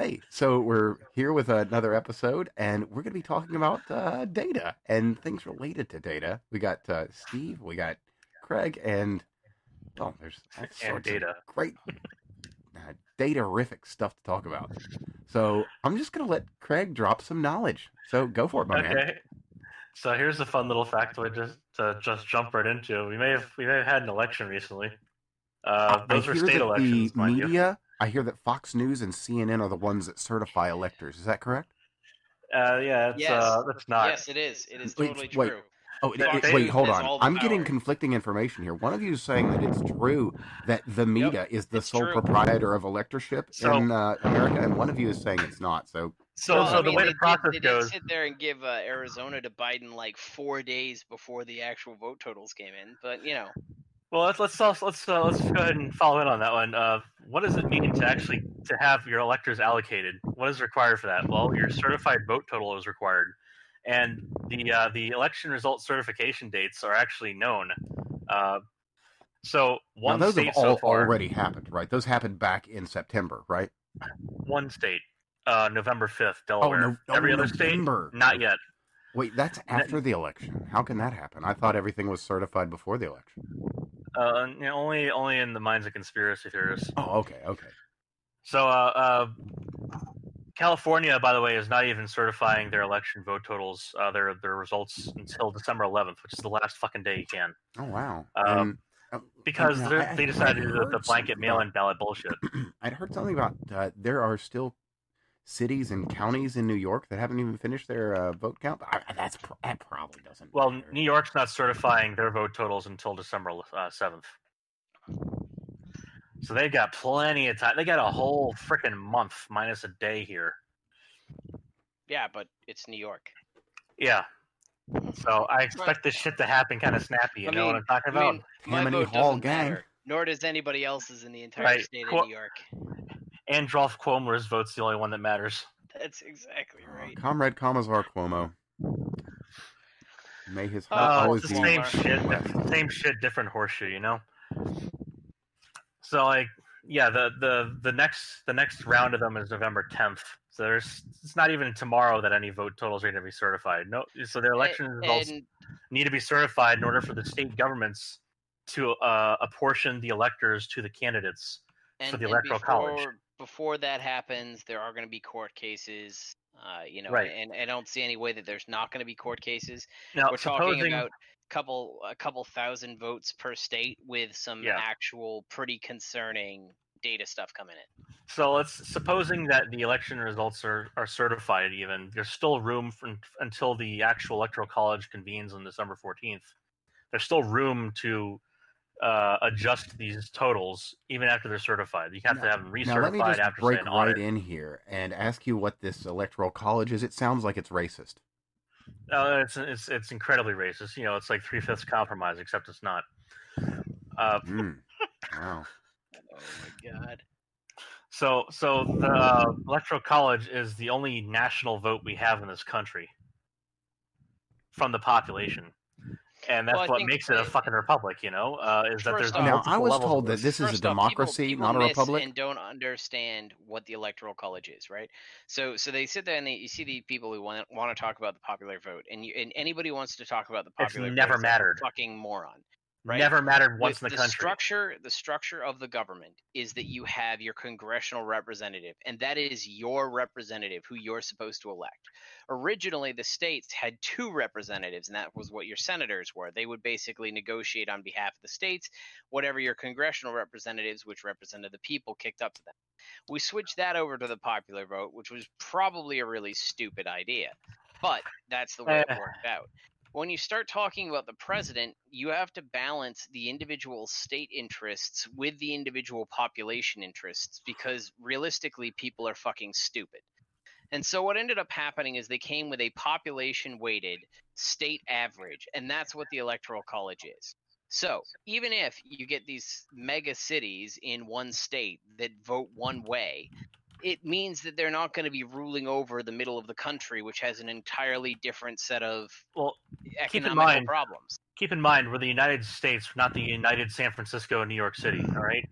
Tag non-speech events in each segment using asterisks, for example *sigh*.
Hey, so we're here with another episode, and we're going to be talking about uh, data and things related to data. We got uh, Steve, we got Craig, and oh, there's *laughs* And sorts data. of great uh, data-rific stuff to talk about. So I'm just going to let Craig drop some knowledge. So go for it, my man. Okay. So here's a fun little factoid just to just jump right into. We may have we may have had an election recently. Uh, those were state elections, the mind you. media. I hear that Fox News and CNN are the ones that certify electors. Is that correct? Uh, yeah, it's, Yes. uh, that's not. Yes, it is. It is Wait, totally wait. true. Oh, They- it- wait, hold on. I'm getting conflicting information here. One of you is saying that it's true that the media is the sole true. proprietor of electorship So- in uh, America, and one of you is saying it's not. So, So, Well, so I the mean, way the process did, they goes, did sit there and give uh, Arizona to Biden like four days before the actual vote totals came in, but you know, well, let's let's also- let's uh, let's go ahead and follow in on that one. Uh, what does it mean to actually to have your electors allocated? What is required for that? Well, your certified vote total is required, and the uh, the election result certification dates are actually known. Uh, so now one those state have so far, already happened, right? Those happened back in September, right? one state, uh, November fifth, Delaware. no- oh, Every other November. state, not yet. Wait, that's after the election. How can that happen? I thought everything was certified before the election. Uh, you know, only only in the minds of conspiracy theorists. Oh, okay, okay. So, uh, uh, California, by the way, is not even certifying their election vote totals, uh, their their results until December 11th, which is the last fucking day you can, Oh, wow. Um, And, uh, because I- they decided to do the blanket mail-in ballot bullshit. *clears throat* I'd heard something about uh, there are still cities and counties in New York that haven't even finished their uh, vote count. I, that's that probably doesn't. Well, matter. New York's not certifying their vote totals until December uh, 7th. So they've got plenty of time. They got a whole freaking month minus a day here. yeah, but it's New York. Yeah. So I expect this shit to happen kind of snappy. You I know what I'm talking I about? mean, my Tammany vote Hall doesn't gang. matter, nor does anybody else's in the entire Right. state Cool. of New York. And Rolf Cuomo's vote's the only one that matters. That's exactly right. Comrade Commissar Cuomo. May his heart Oh, Uh, always it's the be same shit, west. same shit, different horseshoe, you know. So like, yeah, the the the next the next round of them is November 10th. So there's it's not even tomorrow that any vote totals are going to be certified. No, so their election results And need to be certified in order for the state governments to uh, apportion the electors to the candidates. and, the Electoral before, College. Before that happens, there are going to be court cases. Uh, you know, Right. and I don't see any way that there's not going to be court cases. Now, We're supposing talking about couple a couple thousand votes per state with some Yeah. actual pretty concerning data stuff coming in. So let's supposing that the election results are, are certified. Even there's still room for, until the actual electoral college convenes on December 14th. There's still room to uh, adjust these totals even after they're certified. You have to have them recertified Now let me just after break right audit. in here and ask you what this electoral college is. It sounds like it's racist. Uh, it's it's it's incredibly racist. You know, it's like three fifths compromise, except it's not. Uh, Mm. Wow. *laughs* Oh my god. So, so the uh, electoral college is the only national vote we have in this country from the population, and that's Well, what makes it a fucking republic. You know, uh, is that there's First off- Now I was told that this is a First off, people- democracy, people not a miss republic. and don't understand what the electoral college is, right? So, so they sit there and they, you see the people who want want to talk about the popular vote, and you, and anybody who wants to talk about the It's popular never vote is a mattered. fucking moron. Right? never mattered once the, in the, the country. structure the structure of the government is that you have your congressional representative and that is your representative who you're supposed to elect originally the states had two representatives and that was what your senators were they would basically negotiate on behalf of the states whatever your congressional representatives which represented the people kicked up to them we switched that over to the popular vote which was probably a really stupid idea but that's the way it Eh. worked out when you start talking about the president, you have to balance the individual state interests with the individual population interests because realistically, people are fucking stupid. And so what ended up happening is they came with a population weighted state average, and that's what the electoral college is. So even if you get these mega cities in one state that vote one way, it means that they're not going to be ruling over the middle of the country, which has an entirely different set of Well, economical mind- problems. keep in mind we're the United States, not the United San Francisco and New York City. All right.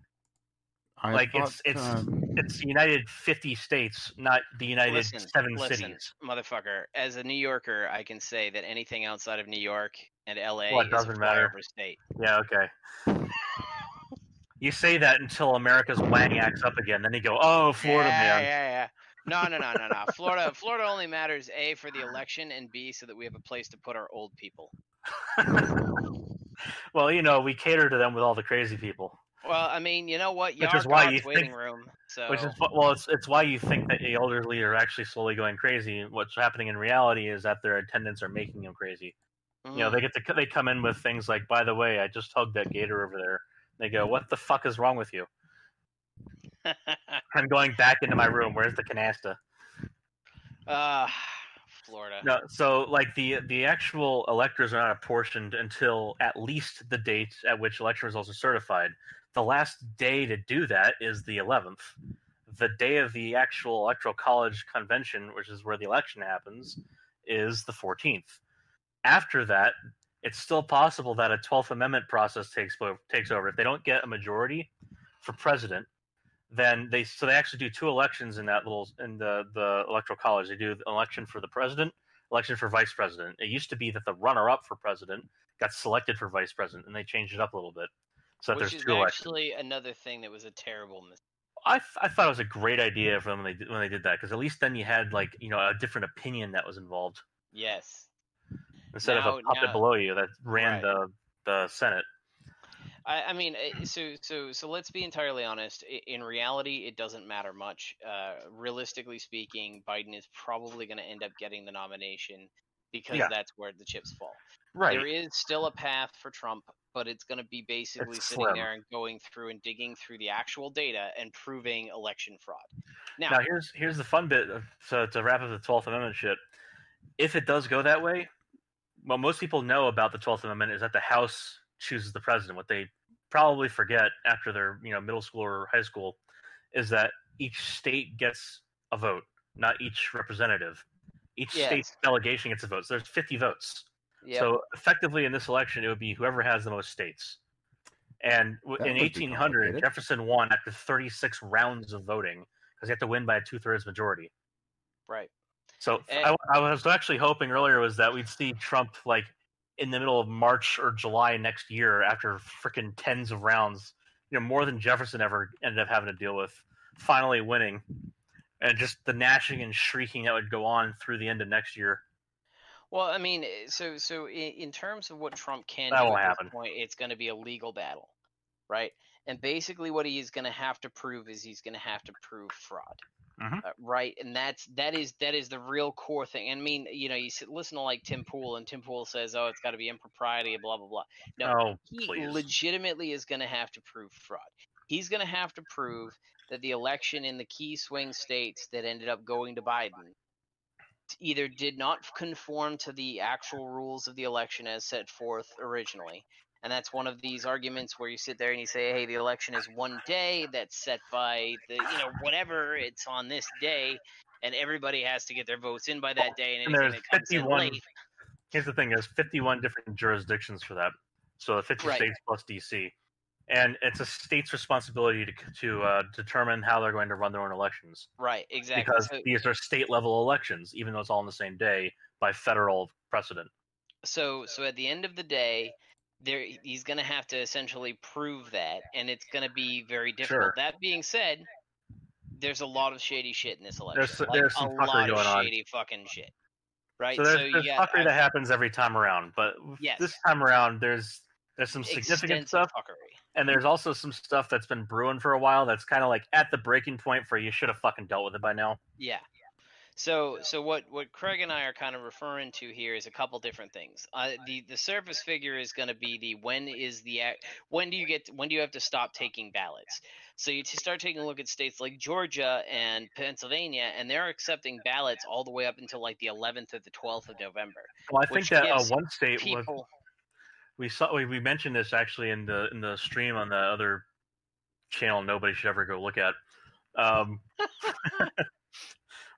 I like thought, it's it's um, it's United 50 states, not the United Listen, seven listen, cities. motherfucker. As a New Yorker, I can say that anything outside of New York and LA Well, it is doesn't a matter. flyover state. Yeah, okay. You say that until America's wang acts up again, then you go, "Oh, Florida yeah, man." Yeah, yeah. No, no, no, no, no. *laughs* Florida, Florida only matters a for the election and b so that we have a place to put our old people. *laughs* well, you know, we cater to them with all the crazy people, Well, I mean, you know what? Which is why God's you think- room. So which is well, it's it's why you think that the elderly are actually slowly going crazy. What's happening in reality is that their attendants are making them crazy. You know, mm, they get to they come in with things like, "By the way, I just hugged that gator over there." They go, "What the fuck is wrong with you?" *laughs* I'm going back into my room. Where's the canasta? uh, Florida. No, so like the the actual electors are not apportioned until at least the date at which election results are certified. The last day to do that is the 11th. The day of the actual electoral college convention, which is where the election happens, is the 14th. After that, it's still possible that a 12th Amendment process takes takes over. If they don't get a majority for president, then they so they actually do two elections in that little in the the electoral college. They do an election for the president, election for vice president. It used to be that the runner up for president got selected for vice president, and they changed it up a little bit so that Which there's is two elections. actually another thing that was a terrible mistake. I, th- I thought it was a great idea for them when they did, when they did that because at least then you had like you know a different opinion that was involved Yes. Instead of a puppet now- below you that ran Right. the the Senate. I, I mean, eh, so so so let's be entirely honest. In reality, it doesn't matter much. Uh, realistically speaking, Biden is probably going to end up getting the nomination because Yeah. that's where the chips fall. Right. There is still a path for Trump, but it's going to be basically It's sitting slim. there and going through and digging through the actual data and proving election fraud. Now, Now here's here's the fun bit. Of, so to wrap up the Twelfth Amendment shit, if it does go that way, what most people know about the Twelfth Amendment is that the House chooses the president. What they probably forget after their you know middle school or high school is that each state gets a vote, not each representative. Each Yes. state's delegation gets a vote. So there's 50 votes. yep, So effectively, in this election, it would be whoever has the most states. And That in 1800. Jefferson won after 36 rounds of voting because he had to win by a two-thirds majority. right. So Eh. I, I was actually hoping earlier was that we'd see Trump like in the middle of March or July next year after freaking tens of rounds, you know, more than Jefferson ever ended up having to deal with, finally winning, and just the gnashing and shrieking that would go on through the end of next year. Well, I mean, eh, so so in, in terms of what Trump can That do at happen. this point, it's going to be a legal battle, right? And basically, what he is going to have to prove is he's going to have to prove fraud, Mhm. uh, right? And that's that is that is the real core thing. I mean, you know, you listen to like Tim Pool, and Tim Pool says, "Oh, it's got to be impropriety," blah blah blah. No, oh, he please. legitimately is going to have to prove fraud. He's going to have to prove that the election in the key swing states that ended up going to Biden either did not conform to the actual rules of the election as set forth originally. And that's one of these arguments where you sit there and you say, hey, the election is one day that's set by the, you know, whatever, it's on this day, and everybody has to get their votes in by that day, and And there's that comes in 51 late. Here's the thing: there's 51 different jurisdictions for that, so 50 Right. states plus DC, and it's a state's responsibility to to uh, determine how they're going to run their own elections Right, exactly. because So- these are state level elections, even though it's all on the same day by federal precedent. so so at the end of the day there he's going to have to essentially prove that and it's going to be very difficult Sure. that being said there's a lot of shady shit in this election There's- like, there's a lot of going on. shady fucking shit right So there's, you there's got fuckery that happens every time around, but Yes. this time around there's there's some significant stuff, fuckery and there's also some stuff that's been brewing for a while that's kind of like at the breaking point for you should have fucking dealt with it by now. Yeah. So so what what Craig and I are kind of referring to here is a couple different things. Uh, the the surface figure is going to be the when is the when do you get when do you have to stop taking ballots? So you start taking a look at states like Georgia and Pennsylvania, and they're accepting ballots all the way up until like the 11th or the 12th of November. Well, I think that uh, one state was we saw we, we mentioned this actually in the in the stream on the other channel nobody should ever go look at um *laughs*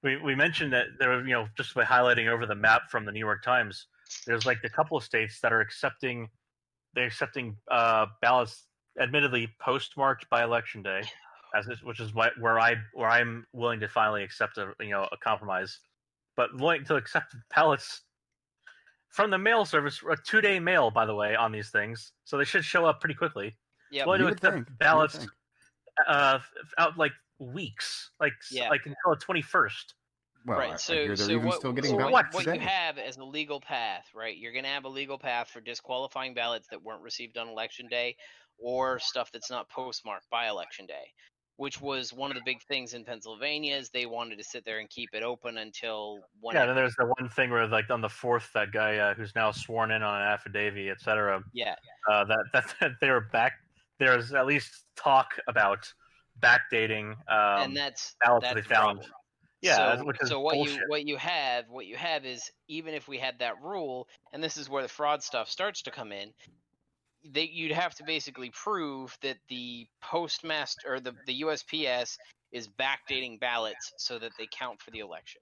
we we mentioned that there were you know just by highlighting over the map from the new york times there's like a couple of states that are accepting they're accepting uh ballots admittedly postmarked by election day as is, which is what, where I where I'm willing to finally accept a you know a compromise, but willing to accept ballots from the mail service, a two day mail by the way on these things, so they should show up pretty quickly. Yeah, Willing You to accept think, you would ballots uh, out like weeks, like Yeah. like until the twenty first. Well, I- I right. So, hear they're so what, still getting so what, what you have as a legal path, right? You're going to have a legal path for disqualifying ballots that weren't received on election day, or stuff that's not postmarked by election day. Which was one of the big things in Pennsylvania is they wanted to sit there and keep it open until when Yeah, then there's the one thing where like on the fourth, that guy uh, who's now sworn in on an affidavit, et cetera, yeah, uh, that, *laughs* that that they were back. There's at least talk about backdating. Um, and that's ballots that's they the found. problem. yeah, so, so what you what you have what you have is even if we had that rule, and this is where the fraud stuff starts to come in, they you'd have to basically prove that the postmaster or the the USPS is backdating ballots so that they count for the election,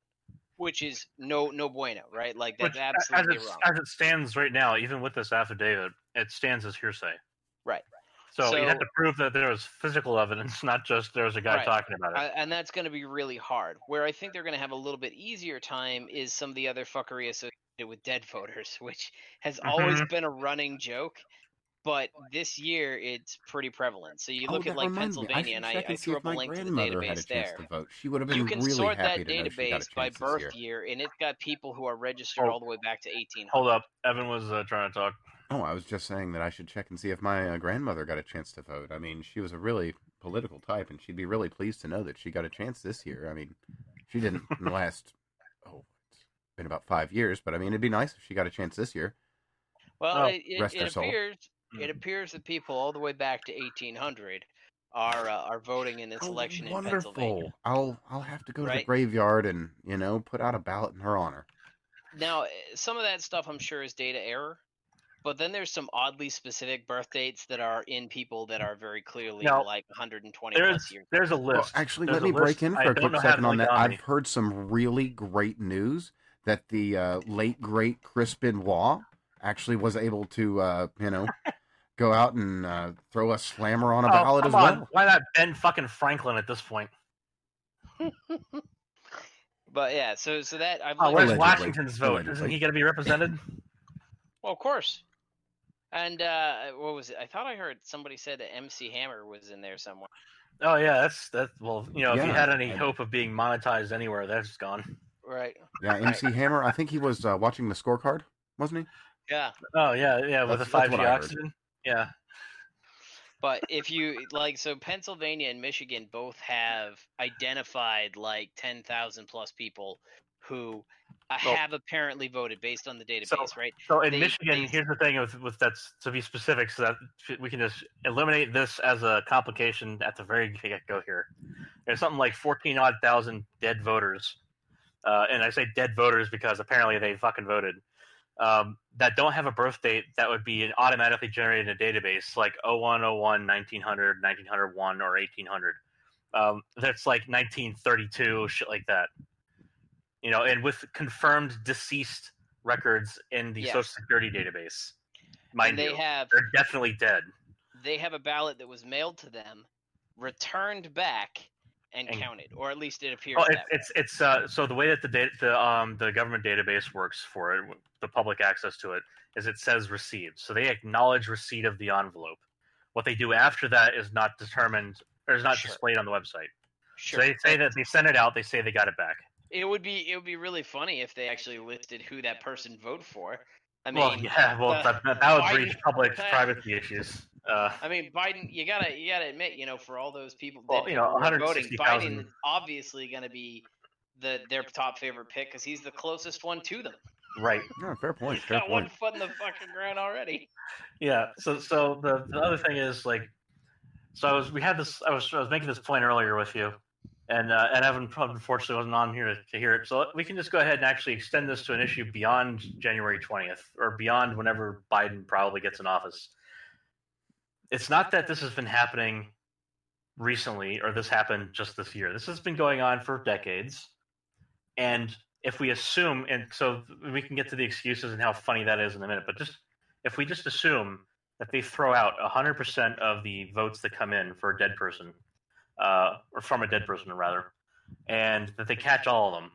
which is no no bueno, right? Like that's Which, absolutely as it, wrong. As it stands right now, even with this affidavit, it stands as hearsay. Right. So, you have to prove that there was physical evidence, *laughs* not just there was a guy Right. talking about it. I- and that's going to be really hard. Where I think they're going to have a little bit easier time is some of the other fuckery associated with dead voters, *laughs* which has always Mm-hmm. been a running joke. But this year, it's pretty prevalent. So you Oh, look that at like reminds me. I Pennsylvania, and I, I and threw up a my link to the grandmother had a database there. to vote. She would have been You can really sort happy that to know she got a database by birth year. year, and it's got people who are registered Oh. all the way back to 1800. Hold up, Evan was uh, trying to talk. Oh, I was just saying that I should check and see if my uh, grandmother got a chance to vote. I mean, she was a really political type, and she'd be really pleased to know that she got a chance this year. I mean, she didn't in the *laughs* last, oh, it's been about five years, but I mean, it'd be nice if she got a chance this year. Well, Oh, it, it, rest her it appears it appears that people all the way back to 1800 are uh, are voting in this Oh, election in wonderful! Pennsylvania. I'll I'll have to go to the graveyard and you know put out a ballot in her honor. Now, eh, some of that stuff I'm sure is data error, but then there's some oddly specific birth dates that are in people that are very clearly Now, like 120 There's plus years. there's a Well, list. actually, There's let me a break list. in I for a don't quick know how to second on link that. I've heard some really great news that the uh, late great Chris Benoit actually was able to, uh, you know, go out and uh, throw a slammer on a Oh, ballot come as on. well. Why not Ben fucking Franklin at this point? *laughs* But yeah, so so that I've Oh, looked where's Allegedly. Washington's vote? Isn't Allegedly. he going to be represented? well, of course. And uh, what was it? I thought I heard somebody said that MC Hammer was in there somewhere. oh yeah, that's that's well, you know, if you had any I- hope of being monetized anywhere, that's gone. Right. Yeah, MC Hammer. I think he was uh, watching the scorecard, wasn't he? Yeah. Oh yeah, yeah, with the That's- that's five G what I heard. oxygen. Yeah, But if you like, so Pennsylvania and Michigan both have identified like 10,000 plus people who uh, have apparently voted based on the database, right? So in They- Michigan, they- here's the thing with with that's to be specific, so that we can just eliminate this as a complication at the very get go here. There's something like fourteen odd thousand dead voters, uh, and I say dead voters because apparently they fucking voted. Um, that don't have a birth date that would be automatically generated in a database like 0101 1900 1901 or 1800 um, that's like 1932 shit like that you know and with confirmed deceased records in the Yes. social security database mind and they you have they're definitely dead they have a ballot that was mailed to them, returned back, and, And- counted, or at least it appears that it's it's it's uh so the way that the data the um the government database works for it the public access to it is it says received so they acknowledge receipt of the envelope what they do after that is not determined or is not Sure. displayed on the website Sure. so they say that they sent it out they say they got it back It would be it would be really funny if they actually listed who that person voted for. I mean, well yeah well uh, that, that, that would Biden- breach public uh, *laughs* privacy issues uh I mean, Biden. You gotta you gotta admit, you know, for all those people, Well, you know, people who are voting, 160,000 Biden is obviously going to be the their top favorite pick because he's the closest one to them. right No, fair point. He's *laughs* Fair got one point. foot in the fucking ground already. Yeah. So so the, the other thing is like, so I was we had this I was I was making this point earlier with you, and uh, and Evan unfortunately wasn't on here to, to hear it. So we can just go ahead and actually extend this to an issue beyond January twentieth or beyond whenever Biden probably gets in office. It's not that this has been happening recently or this happened just this year. This has been going on for decades, and if we assume and so we can get to the excuses and how funny that is in a minute, but just if we just assume that they throw out 100% of the votes that come in for a dead person, uh, or from a dead person rather, and that they catch all of them.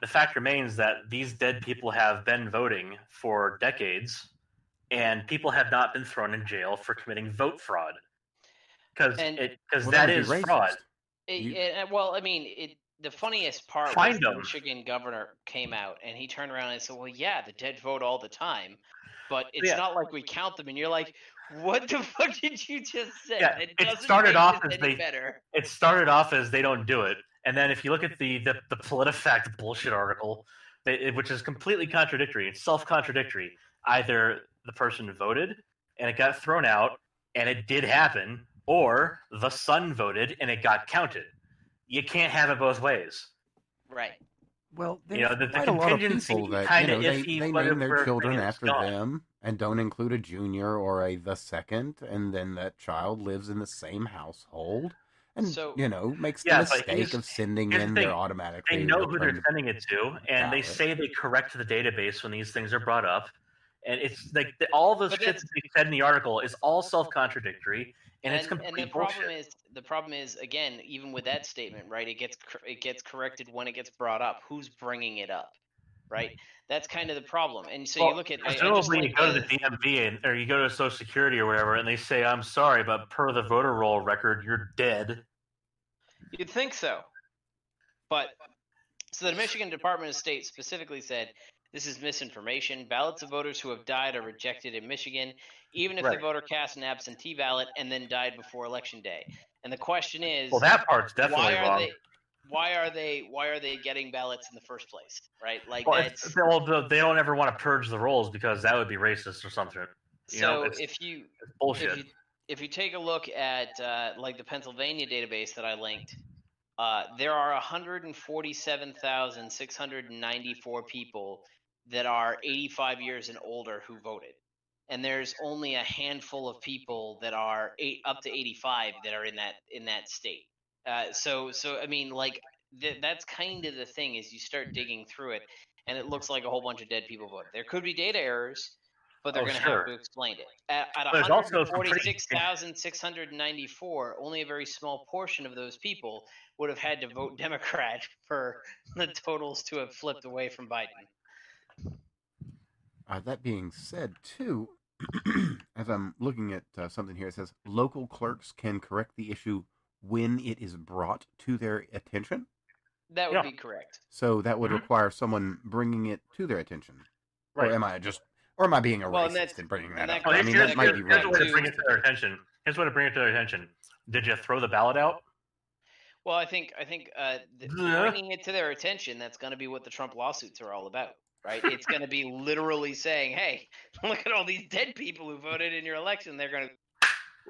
The fact remains that these dead people have been voting for decades, and people have not been thrown in jail for committing vote fraud because And- because Well, that would be fraud. It- You- it- well, I mean, it, the funniest part Find was the them. Michigan governor came out and he turned around and said, "Well, yeah, the dead vote all the time, but it's Yeah. not like we count them." And you're like, "What the fuck did you just say?" Yeah, It, it started off this as they- better. it started off as they don't do it, and then if you look at the the, the PolitiFact bullshit article, it, it- which is completely contradictory, it's self contradictory. Either the person voted and it got thrown out, and it did happen, or the son voted and it got counted. You can't have it both ways. Right. Well, there's You know, the- the quite a lot of people that you know they, iffy they whether name their children after gone. them and don't include a junior or a the second, and then that child lives in the same household, and So- you know makes Yeah, the mistake here's- of sending here's the in thing. their automatically. They know who they're sending it to, and they ballot. say they correct the database when these things are brought up. And it's like the, all the But shit that they said in the article is all self contradictory, and, it's and, complete and the bullshit. problem is the problem is again even with that statement right it gets it gets corrected when it gets brought up who's bringing it up right that's kind of the problem and so you look at I just you like go to the DMV and, or you go to Social Security or whatever, and they say, "I'm sorry, but per the voter roll record, you're dead." You'd think so. But so the Michigan Department of State specifically said this is misinformation. Ballots of voters who have died are rejected in Michigan, even if Right. the voter cast an absentee ballot and then died before election day. And the question is Well, that part's why definitely are wrong. they why are they why are they getting ballots in the first place? Right? Like well, that's well, they don't ever want to purge the rolls because that would be racist or something. you so know, if you bullshit. if you if you take a look at uh, like the Pennsylvania database that I linked, uh, there are 147,694 people that are 85 years and older who voted, and there's only a handful of people that are eight, up to 85 that are in that in that state. Uh, so so I mean like th- that's kind of the thing is you start digging through it, and it looks like a whole bunch of dead people voted. There could be data errors. But they're Oh, going to sure. have to explain it. At, at There's also some pretty- 146,694, only a very small portion of those people would have had to vote Democrat *laughs* for the totals to have flipped away from Biden. Uh, that being said, too, *clears throat* as I'm looking at uh, something here, it says local clerks can correct the issue when it is brought to their attention. That would Yeah. be correct. So that would Mhm. require someone bringing it to their attention. right. Or am I just, or am I being a Well, and racist that's- and bringing that that up? Well, I here's, mean, that might here's, be here's right. a way to bring it to their attention. Here's a way to bring it to their attention. Did you throw the ballot out? Well, I think I think uh, th- Yeah. bringing it to their attention that's going to be what the Trump lawsuits are all about, right? It's going to be literally saying, "Hey, *laughs* look at all these dead people who voted in your election." They're going to,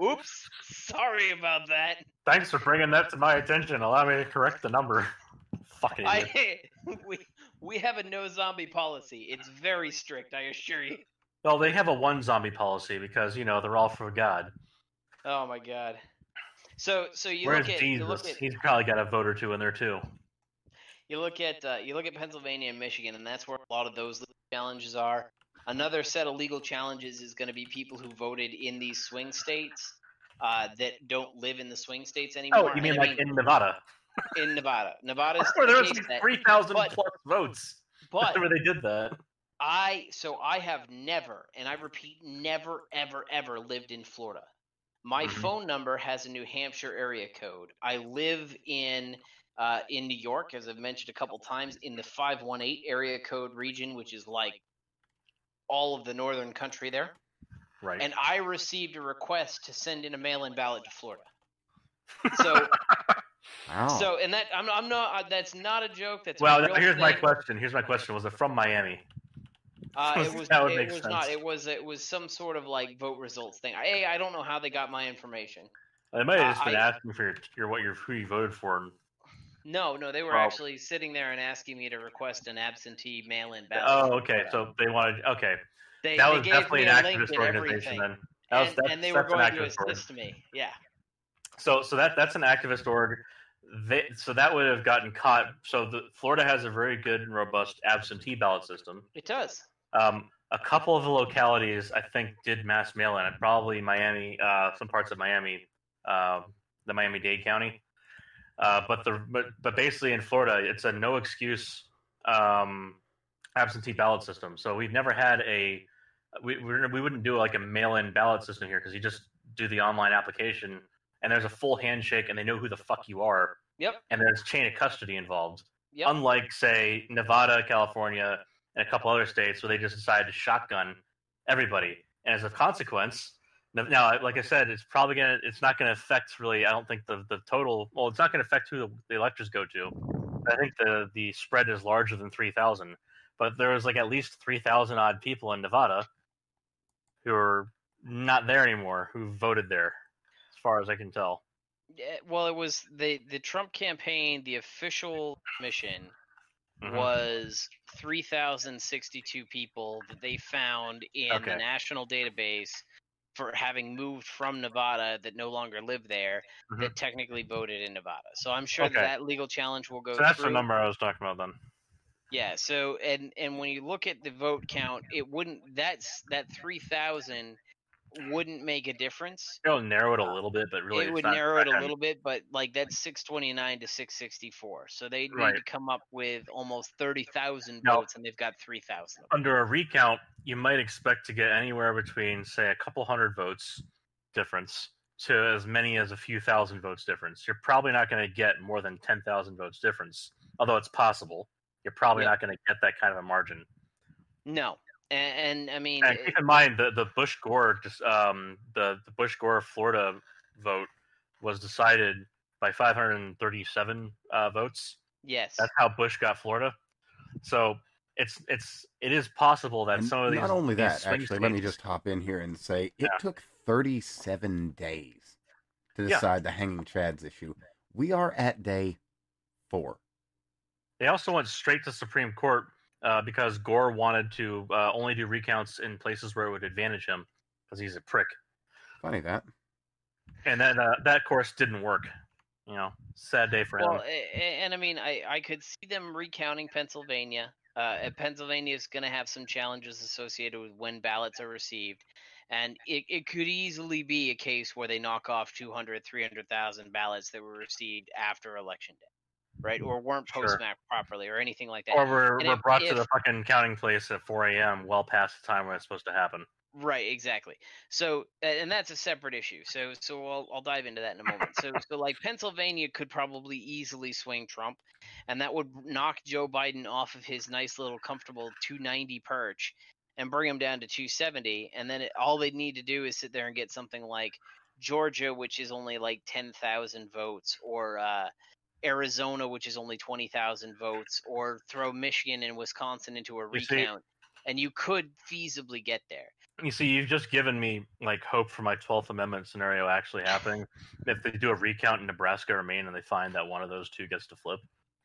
"Oops, *laughs* sorry about that." Thanks for bringing that to my attention. Allow me to correct the number. *laughs* Fucking. I *laughs* we we have a no zombie policy. It's very strict, I assure you. Well, they have a one zombie policy because you know they're all for God. Oh my god. So so you Where's look at you Jesus? look at He's probably got a vote or two in there too. you look at uh, you look at Pennsylvania and Michigan, and that's where a lot of those challenges are. Another set of legal challenges is going to be people who voted in these swing states uh, that don't live in the swing states anymore. Oh, you mean I like in Nevada, in Nevada? Nevada's where there the was like three thousand plus votes *laughs* but where they did that? I so I have never, and I repeat, never, ever, ever lived in Florida. My Mhm. phone number has a New Hampshire area code. I live in uh, in New York, as I've mentioned a couple times, in the five one eight area code region, which is like all of the northern country there. Right. And I received a request to send in a mail-in ballot to Florida. *laughs* So, Wow. so, and that I'm, I'm not. Uh, that's not a joke. That's well, real here's my question. Here's my question. Was it from Miami? Uh, *laughs* it was. That would it make was sense. not. It was. It was some sort of like vote results thing. I, I don't know how they got my information. They might have Uh, just been I- asking for your, your what your who you voted for. And, No, no, they were Oh. actually sitting there and asking me to request an absentee mail-in ballot. oh, okay. So they wanted. Okay, they, that they was gave definitely me an activist organization. Then that and, and they were going to activist org. assist me. Yeah. So so that that's an activist org. They, so that would have gotten caught. So the, Florida has a very good and robust absentee ballot system. It does. Um, a couple of the localities I think did mass mail-in. Probably Miami, uh, some parts of Miami, um, the Miami Dade County. Uh, but the but but basically in Florida, it's a no excuse um, absentee ballot system. So we've never had a we we wouldn't do like a mail in ballot system here because you just do the online application and there's a full handshake and they know who the fuck you are Yep. and there's chain of custody involved. Yep. Unlike say Nevada, California, and a couple other states where they just decided to shotgun everybody, and as a consequence, now- like I said, it's probably gonna it's not gonna affect really. I don't think the the total. Well, it's not gonna affect who the, the electors go to. I think the the spread is larger than three thousand, but there was like at least three thousand odd people in Nevada who are not there anymore who voted there, as far as I can tell. Yeah, well, it was the the Trump campaign. The official mission Mhm. was three thousand sixty two people that they found in the national database for having moved from Nevada that no longer live there Mhm. that technically voted in Nevada. So I'm sure Okay. that, that legal challenge will go So that's through. the number I was talking about then. Yeah. So and and when you look at the vote count, it wouldn't that's that three thousand wouldn't make a difference. It'll narrow it a uh, little bit, but really, it would not narrow it a little bit, but like that's 629 to 664. So they need Right. to come up with almost 30,000 No. votes, and they've got 3,000. Under a recount, you might expect to get anywhere between, say, a couple hundred votes difference to as many as a few thousand votes difference. You're probably not going to get more than 10,000 votes difference, although it's possible. You're probably Yeah. not going to get that kind of a margin. No, and, and I mean, And it- keep in mind the the Bush Gore just um the the Bush Gore Florida vote was decided by 537 uh, votes. yes, That's how Bush got Florida. So it's it's it is possible that And some of these not only that, swing actually, let me just hop in here and say it Yeah. took 37 days to Yeah. decide the hanging chads issue. We are at day four. They also went straight to Supreme Court uh, because Gore wanted to uh, only do recounts in places where it would advantage him because he's a prick. Funny that. And then uh, that course didn't work. You know, sad day for well, him. a- a- and I mean, I I could see them recounting Pennsylvania. Uh, and Pennsylvania is going to have some challenges associated with when ballots are received. And it, it could easily be a case where they knock off 200, 300,000 ballots that were received after Election Day, right? Or weren't Sure. postmarked properly or anything like that. Or we're, and we're if- brought to the fucking counting place at 4 a.m. well past the time when it's supposed to happen. Right, exactly. So, and that's a separate issue. So, so I'll, I'll dive into that in a moment. So, so like Pennsylvania could probably easily swing Trump, and that would knock Joe Biden off of his nice little comfortable 290 perch, and bring him down to 270. And then it, all they'd need to do is sit there and get something like Georgia, which is only like 10,000 votes, or uh, Arizona, which is only 20,000 votes, or throw Michigan and Wisconsin into a You see- recount. And you could feasibly get there. You see, you've just given me like hope for my 12th Amendment scenario actually happening. if they do a recount in Nebraska or Maine and they find that one of those two gets to flip,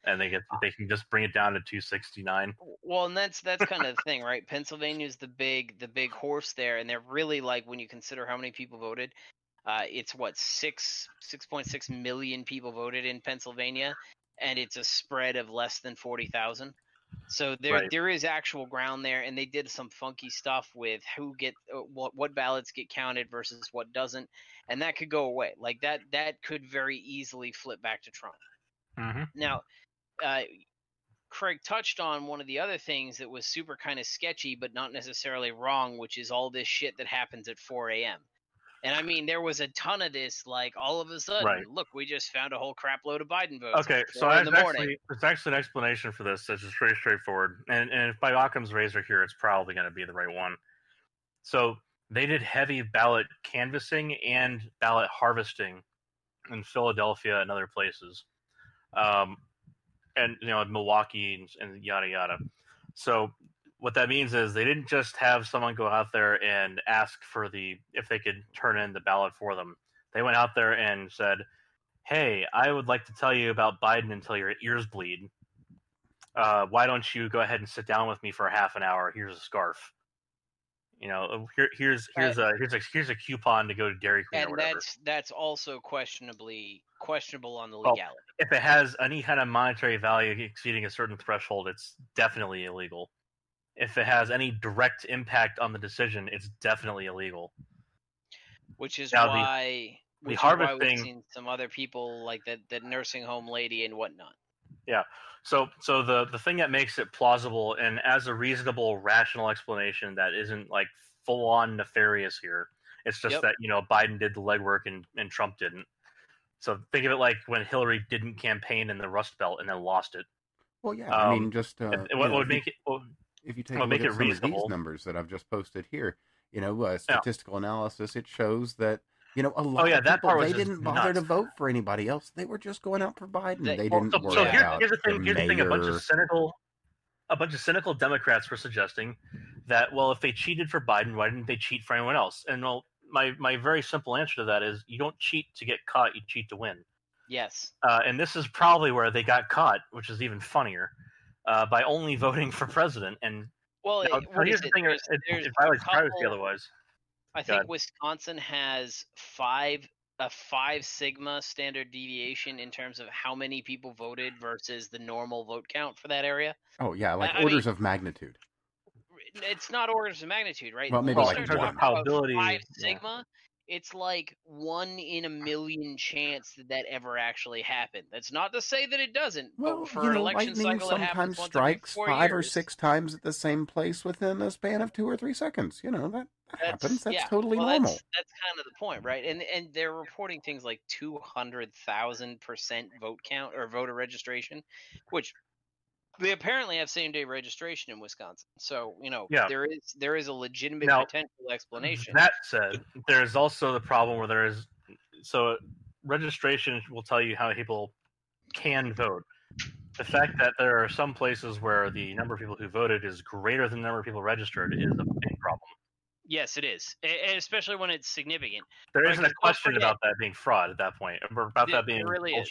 and they get ah. they can just bring it down to 269. Well, and that's that's kind of the thing, right? Pennsylvania's the big the big horse there, and they're really like when you consider how many people voted, uh, it's what six six point six million people voted in Pennsylvania, and it's a spread of less than forty thousand. So there Right. there is actual ground there, and they did some funky stuff with who get uh, what what ballots get counted versus what doesn't, and that could go away. Like that that could very easily flip back to Trump. Mm-hmm. Now, uh, Craig touched on one of the other things that was super kind of sketchy, but not necessarily wrong, which is all this shit that happens at 4 a.m. And I mean, there was a ton of this. Like all of a sudden, Right. look, we just found a whole crap load of Biden votes. Okay, so 4 in the morning. actually, there's actually an explanation for this that's just pretty straightforward. And, and if by Occam's razor here, it's probably going to be the right one. So they did heavy ballot canvassing and ballot harvesting in Philadelphia and other places, um, and you know Milwaukee and, and yada yada. So what that means is they didn't just have someone go out there and ask for the if they could turn in the ballot for them. They went out there and said, "Hey, I would like to tell you about Biden until your ears bleed. Uh, why don't you go ahead and sit down with me for half an hour? Here's a scarf. You know, here, here's here's a here's a here's a coupon to go to Dairy Queen or and that's that's also questionably questionable on the Well, legality. If it has any kind of monetary value exceeding a certain threshold, it's definitely illegal. If it has any direct impact on the decision, it's definitely illegal. which is now the- why The Which is why Harvard we've thing- seen some other people like that, that nursing home lady and whatnot. Yeah. So, so the the thing that makes it plausible and as a reasonable, rational explanation that isn't like full on nefarious here. It's just Yep. that you know Biden did the legwork and and Trump didn't. So think of it like when Hillary didn't campaign in the Rust Belt and then lost it. Well, yeah. I mean, Um, just uh, It- you what would make it? Well, if you take Well, a look at it some of these numbers that I've just posted here, you know, uh, statistical analysis, it shows that you know a lot Oh, yeah, of that people they didn't bother to vote for anybody else. They were just going out for Biden. They- They, well, didn't so, worry so here, about here's the thing. the Here's the thing. A bunch of cynical, a bunch of cynical Democrats were suggesting that well, if they cheated for Biden, why didn't they cheat for anyone else? And well, my my very simple answer to that is you don't cheat to get caught. You cheat to win. Yes. Uh, and this is probably where they got caught, which is even funnier, uh, by only voting for president. And Well, now, it, now here's is the it? thing: it, There's- it, there's it a violates privacy otherwise. I think ahead. Wisconsin has five a five sigma standard deviation in terms of how many people voted versus the normal vote count for that area. Oh yeah, like I orders of magnitude. It's not orders of magnitude, right? Well, maybe When you like start one. talking about Probability, Five yeah. It's like one in a million chance that that ever actually happened. That's not to say that it doesn't. Well, but for you an know, election lightning cycle, sometimes strikes five or six times at the same place within a span of two or three seconds. You know that, that happens. That's yeah, totally well, normal. That's, that's kind of the point, right? And and they're reporting things like two hundred thousand percent vote count or voter registration, which they apparently have same day registration in Wisconsin. So you know Yeah. there is there is a legitimate Now, potential explanation. That said, there's also the problem where there is so registration will tell you how people can vote. The fact that there are some places where the number of people who voted is greater than the number of people registered is a big problem. yes, it is, and especially when it's significant. There isn't a question about that being fraud at that point, or about There- that being there really is.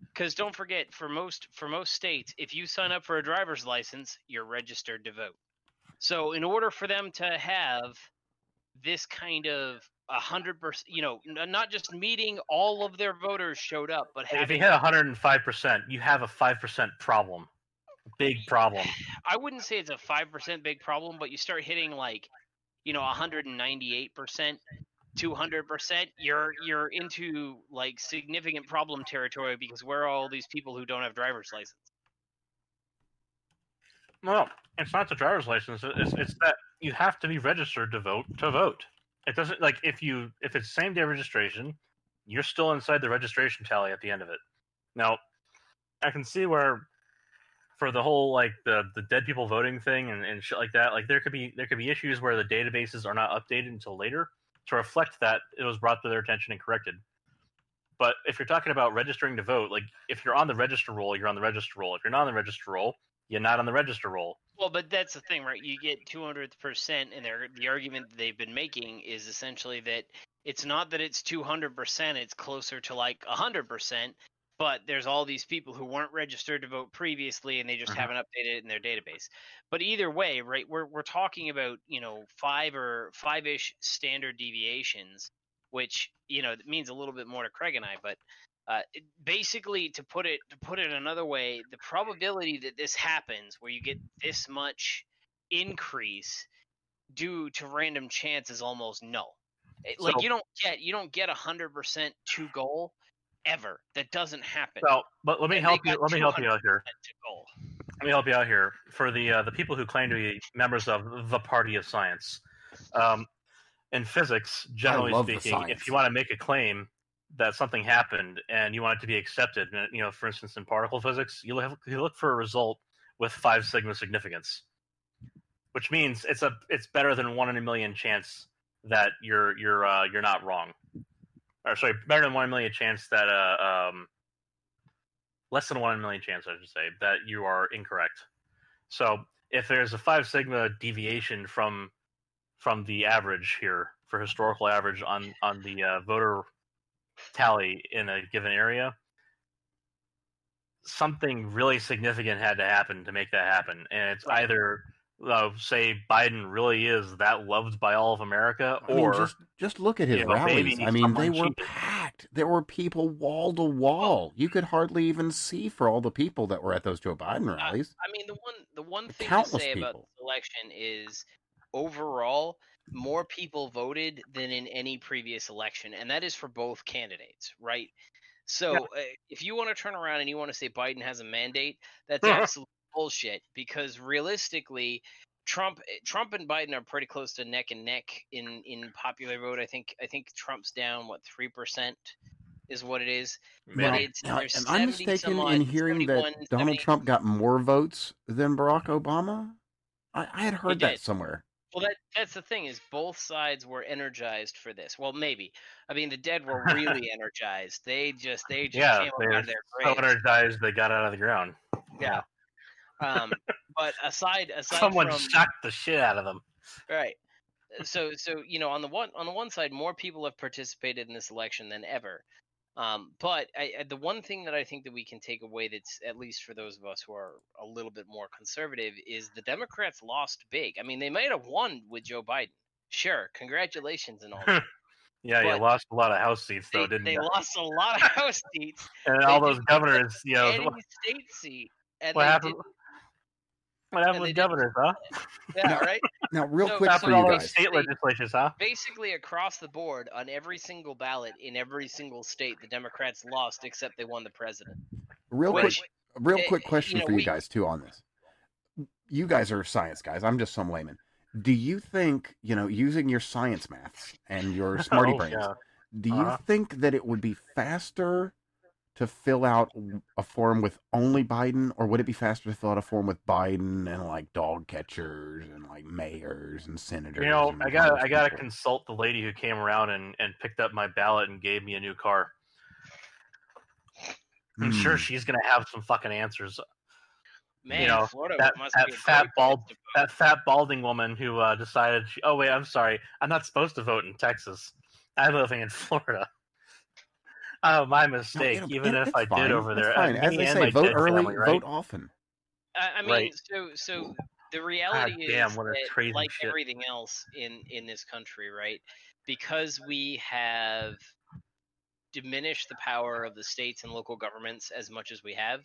Because don't forget, for most for most states, if you sign up for a driver's license, you're registered to vote. So in order for them to have this kind of a hundred percent, you know, n- not just meeting all of their voters showed up, but If you hit 105 percent, you have a five percent problem, big problem. I wouldn't say it's a five percent big problem, but you start hitting like, you know, 198 percent, 200 percent, you're you're into like significant problem territory because where are all these people who don't have driver's license? No, it's not the driver's license. It's, it's that you have to be registered to vote to vote. It doesn't like if you if it's same day registration, you're still inside the registration tally at the end of it. Now, I can see where for the whole like the the dead people voting thing and, and shit like that, like there could be there could be issues where the databases are not updated until later to reflect that it was brought to their attention and corrected. But if you're talking about registering to vote, like if you're on the register roll, you're on the register roll. If you're not on the register roll, you're not on the register roll. Well, but that's the thing, right? You get 200%, and the argument they've been making is essentially that it's not that it's 200 percent; it's closer to like 100 percent. But there's all these people who weren't registered to vote previously, and they just Mhm. haven't updated it in their database. But either way, right? We're we're talking about you know five or five-ish standard deviations, which you know means a little bit more to Craig and I, but uh, it- basically, to put it to put it another way, the probability that this happens, where you get this much increase due to random chance, is almost null. It- like you don't get you don't get a hundred percent to goal ever. That doesn't happen. Well, but let me And help you. Let me help you out here. 200% to goal. Let me help you out here for the uh, the people who claim to be members of the party of science. Um, in physics, generally speaking, if you want to make a claim that something happened and you want it to be accepted, uh, you know, for instance, in particle physics, you look, you look for a result with five sigma significance, which means it's a it's better than one in a million chance that you're you're uh, you're not wrong, or sorry, better than one million chance that uh, um, less than one million chance, I should say, that you are incorrect. So if there's a five sigma deviation from from the average here for historical average on on the uh, voter tally in a given area, something really significant had to happen to make that happen, and it's either uh, say Biden really is that loved by all of America, I mean, or just just look at his you know, rallies. I mean, they were cheated. packed. There were people wall to wall. You could hardly even see for all the people that were at those Joe Biden rallies. I mean, the one the one thing to Countless say about the election is overall more people voted than in any previous election, and that is for both candidates, right? So Yeah. uh, if you want to turn around and you want to say Biden has a mandate, that's Mhm. Absolute bullshit because realistically. Trump, eh, Trump and Biden are pretty close to neck and neck in, in popular vote. I think I think Trump's down what three percent is what it is. Maybe. Now, it's- now, there's am I mistaken some in hearing that Donald 70 Trump got more votes than Barack Obama? I, I had heard that did. somewhere. Well, that that's the thing is both sides were energized for this. Well, maybe. I mean, the dead were really *laughs* energized. They just they just Yeah, came they're out of their so energized they got out of the ground. Yeah. Um, but aside aside Someone from shocked the shit out of them. right, so so you know on the one on the one side, more people have participated in this election than ever. Um, but I, the one thing that I think that we can take away that's at least for those of us who are a little bit more conservative is the Democrats lost big. I mean, they might have won with Joe Biden. Sure, congratulations and all that. *laughs* Yeah, you lost a lot of house seats though, they, didn't they lost a lot of *laughs* house seats, And all those governors, you know, any *laughs* state seat. And what happened? Didn't- What happened with governors, huh? Yeah, right. Now, real So- quick for you guys. state legislatures, huh? Basically, across the board, on every single ballot in every single state, the Democrats lost, except they won the president. Real quick, real eh, quick you question know, for you we- guys too on this. You guys are science guys. I'm just some layman. Do you think you know using your science maths and your *laughs* smarty Oh, brains? yeah. Do you Uh-huh. think that it would be faster to fill out a form with only Biden, or would it be faster to fill out a form with Biden and like dog catchers and like mayors and senators? You know, I got I got to consult the lady who came around and, and picked up my ballot and gave me a new car. I'm sure Hmm. she's gonna have some fucking answers. Man, know, Florida that- must that be a fat bald- place to vote. That fat balding woman who uh, decided, she, oh wait, I'm sorry, I'm not supposed to vote in Texas. I'm living in Florida. Oh, my No, mistake. it'll- Even it- if I it's did over there, fine. uh, As me they say, vote early, family, right? vote often. I, I mean, Right. so so the reality damn, is what a that, crazy like shit. everything else in in this country, right? Because we have diminished the power of the states and local governments as much as we have,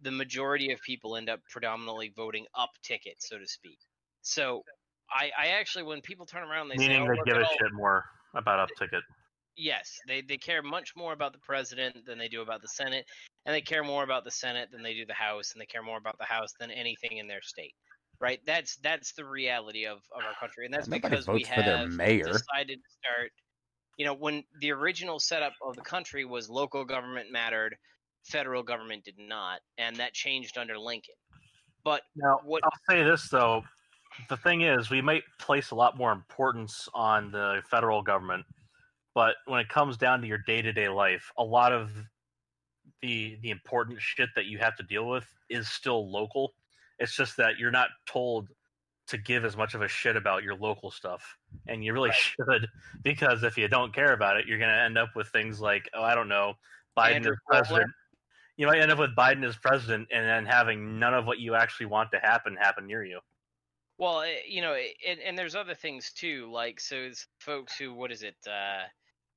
the majority of people end up predominantly voting up ticket, so to speak. So. I, I actually, when people turn around, they say, Meaning "Oh, they give a all shit more about up ticket. Yes, they, they care much more about the president than they do about the Senate, and they care more about the Senate than they do the House, and they care more about the House than anything in their state. Right? That's that's the reality of, of our country, and that's Nobody because we votes for their have mayor. decided to start. You know, when the original setup of the country was local government mattered, federal government did not, and that changed under Lincoln. But Now, what I'll say this though: the thing is, we might place a lot more importance on the federal government, but when it comes down to your day-to-day life, a lot of the the important shit that you have to deal with is still local. It's just that you're not told to give as much of a shit about your local stuff, and you really *laughs* Right. should, because if you don't care about it, you're going to end up with things like, oh, I don't know, Biden Andrew Cuomo? president. You might end up with Biden as president, and then having none of what you actually want to happen happen near you. Well, eh, you know, eh, and, and there's other things too. Like, so it's folks who, what is it? Uh,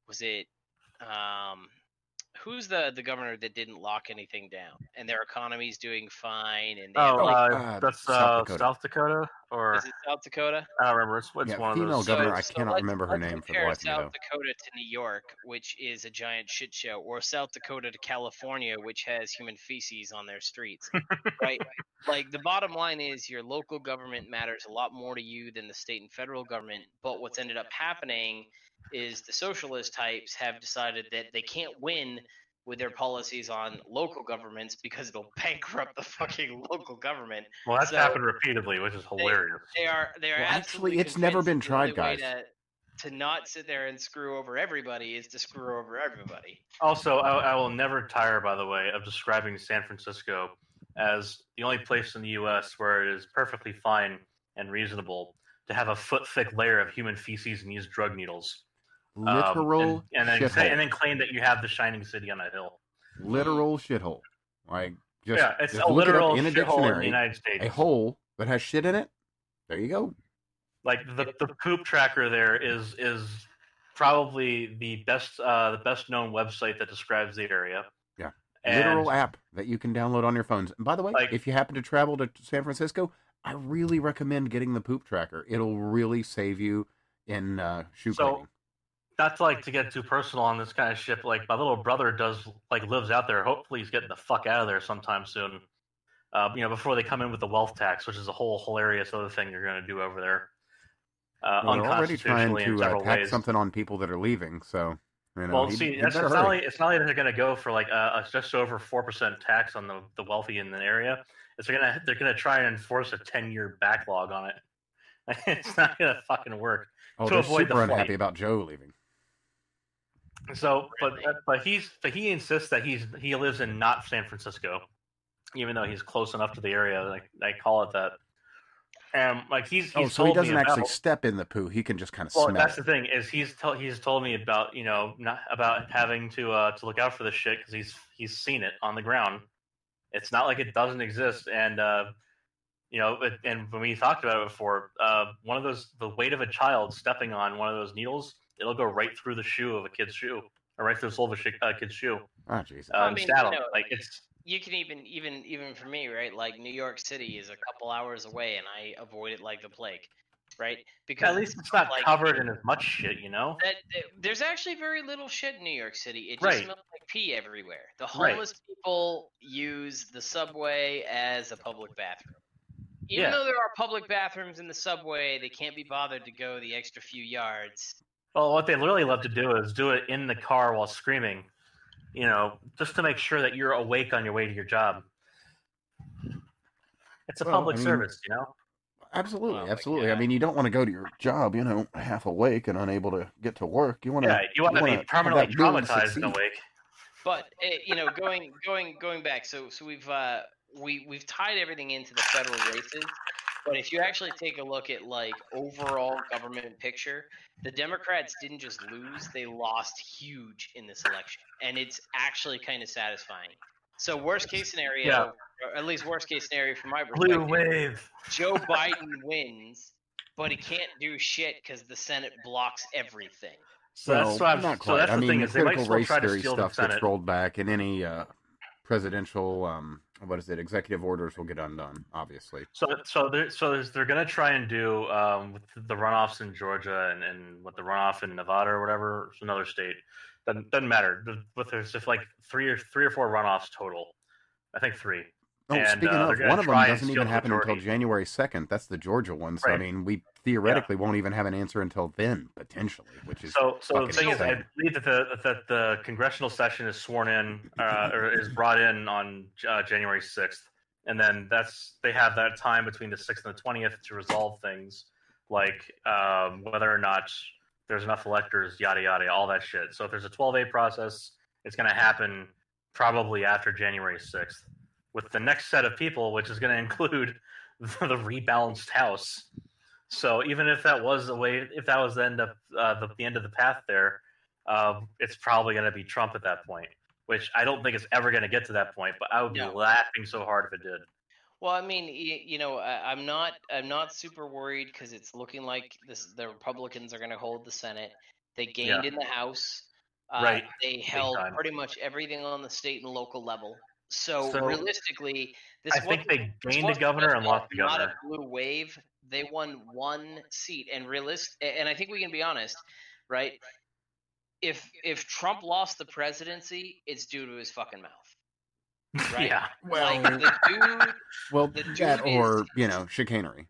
was it, um, who's the the governor that didn't lock anything down and their economy's doing fine? And they have, Oh, like, uh, uh, that's South uh, Dakota. South Dakota, or is it South Dakota? I don't remember. It's, it's Yeah, one of female those. governor, I So- so cannot let's- remember her name for the life of me, South. Dakota to New York, which is a giant shit show, or South Dakota to California, which has human feces on their streets, right? *laughs* Like the bottom line is your local government matters a lot more to you than the state and federal government. But what's ended up happening is the socialist types have decided that they can't win with their policies on local governments because it'll *laughs* bankrupt the fucking local government. well, that's so- happened repeatedly, which is hilarious. They are they are Well, actually, absolutely it's never been convinced the only tried, guys. To, to not sit there and screw over everybody is to screw over everybody. Also, I, I will never tire, by the way, of describing San Francisco as the only place in the U.S. where it is perfectly fine and reasonable to have a foot thick layer of human feces and use drug needles. Um, Literal and, and, then, and then claim that you have the shining city on a hill. Literal shithole. Like just, yeah, it's just a look it literal in a shithole in the dictionary. United States. A hole that has shit in it. There you go. like the, the poop tracker there is is probably the best uh, the best known website that describes the area. Yeah. And Literal app that you can download on your phones. And by the way, Like- if you happen to travel to San Francisco, I really recommend getting the poop tracker. It'll really save you in uh, shoe So- cleaning. Not to like to get too personal on this kind of shit. but, Like my little brother does, like lives out there. Hopefully, he's getting the fuck out of there sometime soon. Uh, you know, before they come in with the wealth tax, which is a whole hilarious other thing you're going to do over there. Uh, Well, they're already trying to uh, tax ways. something on people that are leaving. So, you know, well, he'd- see, it's, not only it's not only that they're going to go for like a, a just over four percent tax on the, the wealthy in the area. It's they're gonna they're gonna try and enforce a ten year backlog on it. *laughs* It's not gonna fucking work. oh, to they're super unhappy about Joe leaving. So, but Really? but he's but he insists that he's he lives in not San Francisco, even though he's close enough to the area. Like I call it that. And like he's, he's Oh, so he told me doesn't actually about- step in the poo. He can just kind of Well, smell that's it. the thing is he's told he's told me about you know not about having to uh to look out for this shit because he's he's seen it on the ground. It's not like it doesn't exist, and uh, you know, it, and when we talked about it before, uh, one of those the weight of a child stepping on one of those needles, it'll go right through the shoe of a kid's shoe, or right through the sole of a shi- uh, kid's shoe. Oh, Jesus. I Um, mean, stat you 'em. know, like it's you can even even even for me right like new york city is a couple hours away and i avoid it like the plague right because at least it's not like, covered in as much shit, you know. that, that- there's actually very little shit in new york city it just Right. smells like pee everywhere the Right. homeless people use the subway as a public bathroom even Yeah. though there are public bathrooms in the subway they can't be bothered to go the extra few yards Well, what they really love to do is do it in the car while screaming, you know, just to make sure that you're awake on your way to your job. It's a Well, public I mean, service, you know. Absolutely, Oh my absolutely. I mean, you don't want to go to your job, you know, half awake and unable to get to work. You want to, Yeah, you want to wanna be have permanently that will to traumatized and awake. But eh, you know, going going going back, so so we've uh, we we've tied everything into the federal races. But if you actually take a look at like overall government picture, the Democrats didn't just lose; they lost huge in this election, and it's actually kind of satisfying. So worst case scenario, Yeah. or at least worst case scenario from my perspective, Blue wave. Joe *laughs* Biden wins, but he can't do shit because the Senate blocks everything. So that's what I'm, not so that's I the mean, thing the is they might critical still race try to theory steal the stuff gets Senate. rolled back, in any uh, presidential, um, what is it, executive orders will get undone. Obviously, So, so they're so there's, they're going to try and do um, with the runoffs in Georgia and, and what the runoff in Nevada or whatever, it's another state. Doesn't, doesn't matter. But there's just like three or three or four runoffs total. I think three. Oh, And, speaking uh, of, one of them doesn't even happen until. January second. That's the Georgia one. So I mean, we theoretically won't even have an answer until then, potentially, which is So, so the thing is, I believe that the that the congressional session is sworn in uh, or is brought in on uh, January sixth, and then that's they have that time between the sixth and the twentieth to resolve things like um, whether or not there's enough electors, yada yada, all that shit. So if there's a twelve A process, it's going to happen probably after January sixth, with the next set of people, which is going *laughs* to include the, the rebalanced House. So even if that was the way, if that was the end of uh, the, the end of the path there, um, it's probably going to be Trump at that point. Which I don't think it's ever going to get to that point. But I would No. be laughing so hard if it did. Well, I mean, you, know, I'm not, I'm not super worried because it's looking like this, the Republicans are going to hold the Senate. They gained Yeah. in the House. Uh, Right. They held pretty much everything on the state and local level. So, So, realistically, this I think they gained a governor and lost the not governor. a blue wave. They won one seat, and realist, and I think we can be honest, right? If if Trump lost the presidency, it's due to his fucking mouth. *laughs* Right? Yeah. like the dude well the dude that or is- you know chicanery.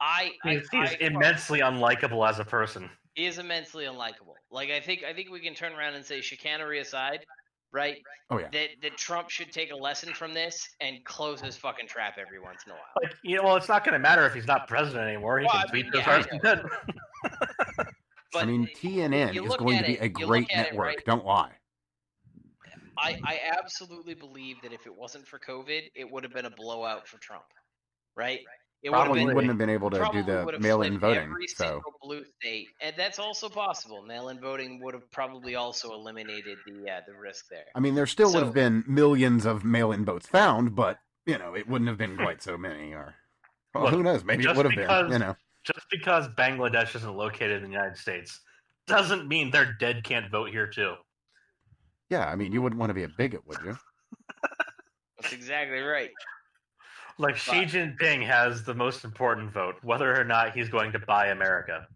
I, I, He's, he's I- immensely unlikable as a person. He is immensely unlikable. Like I think I think we can turn around and say chicanery aside, right? Oh yeah. That that Trump should take a lesson from this and close his fucking trap every once in a while. Like, you know, well, it's not going to matter if he's not president anymore. He Well, can I tweet mean, as yeah, hard I as he know. could. But I mean, TNN is going to be it- a great look at it, network. right? Don't lie. I I absolutely believe that if it wasn't for COVID, it would have been a blowout for Trump, right? It Probably been wouldn't have been able to do the mail-in flipped voting. Every So single blue state, and that's also possible. Mail-in voting would have probably also eliminated the uh, the risk there. I mean, there still would have been millions of mail-in votes found, but you know, it wouldn't have been quite so many. Or well, Look, who knows? Maybe it would have been. You know. Just because Bangladesh isn't located in the United States doesn't mean their dead can't vote here too. Yeah, I mean, you wouldn't want to be a bigot, would you? That's exactly right. Like Xi Jinping has the most important vote, whether or not he's going to buy America.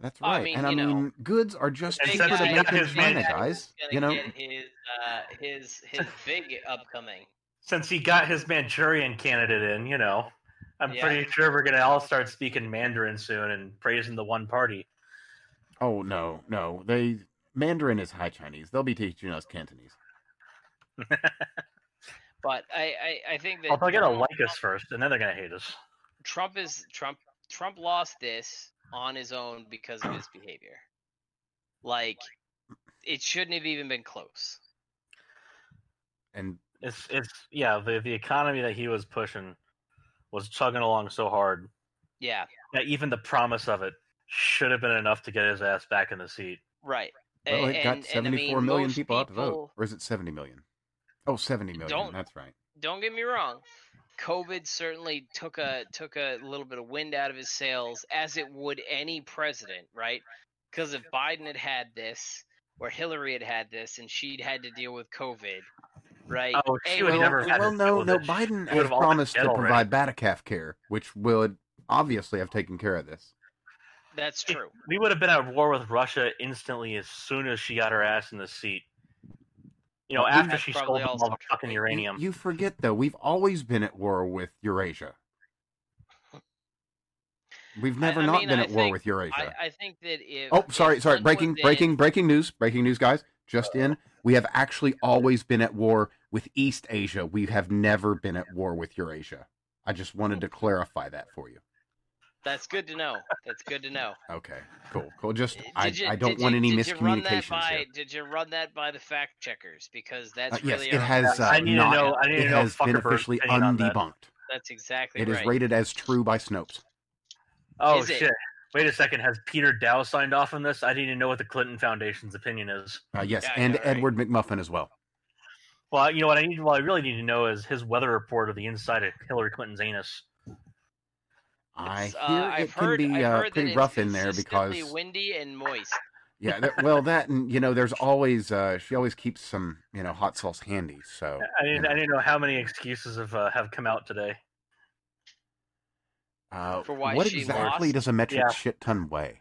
That's I right. mean, and I you know, mean, goods are just And cheaper since to he make got in his China, guys. You know, his uh, his his big upcoming. Since he got his Manchurian candidate in, you know, I'm Yeah. pretty sure we're gonna all start speaking Mandarin soon and praising the one party. oh no, no, they Mandarin is High Chinese. They'll be teaching us Cantonese. *laughs* But I, I, I think that Well, they're gonna Trump- like us first, and then they're gonna hate us. Trump is Trump. Trump lost this on his own because of his behavior. Like, it shouldn't have even been close. And It's it's yeah, the the economy that he was pushing was chugging along so hard Yeah, that even the promise of it should have been enough to get his ass back in the seat. right. well, and, it got and, I mean, million most people out to vote, or is it seventy million? Oh, 70 million. Don't- That's right. Don't get me wrong. COVID certainly took a took a little bit of wind out of his sails, as it would any president, right? Because if Biden had had this, or Hillary had had this, and she'd had to deal with COVID, right? Oh, she would well, never well, had well, to no, deal with no. it. She Biden would has have promised to provide Batacalf care, which would obviously have taken care of this. That's true. We would have been at war with Russia instantly as soon as she got her ass in the seat. You know, after she stole also all the fucking uranium. You, forget though, we've always been at war with Eurasia. We've never I not mean, been I at war think- with Eurasia. I, I think that if oh, sorry, if sorry. one Breaking, was in- breaking, breaking news. Breaking news, guys. Just in, we have actually always been at war with East Asia. We have never been at war with Eurasia. I just wanted to clarify that for you. That's good to know. That's good to know. Okay, cool, cool. Just, I, you- I don't did want you- any did you run that miscommunications by, here. Did you run that by the fact checkers? Because that's Uh, yes, really it has uh, I need to not. know- I need to it know has been officially opinion on that. undebunked. That's exactly right. It is rated as true by Snopes. oh is it- shit! Wait a second. Has Peter Daou signed off on this? I need to know what the Clinton Foundation's opinion is. Uh, yes, Yeah, and yeah, right. Edward McMuffin as well. Well, you know what I need. What I really need to know is his weather report of the inside of Hillary Clinton's anus. I It's, uh, hear I've it can heard- be uh, pretty rough in there because consistently windy and moist. yeah, that, *laughs* well that and you know there's always uh, she always keeps some you know hot sauce handy. So I you need. know, I need to know how many excuses have uh, have come out today. uh, For why what she exactly lost? does a metric Yeah. shit ton weigh?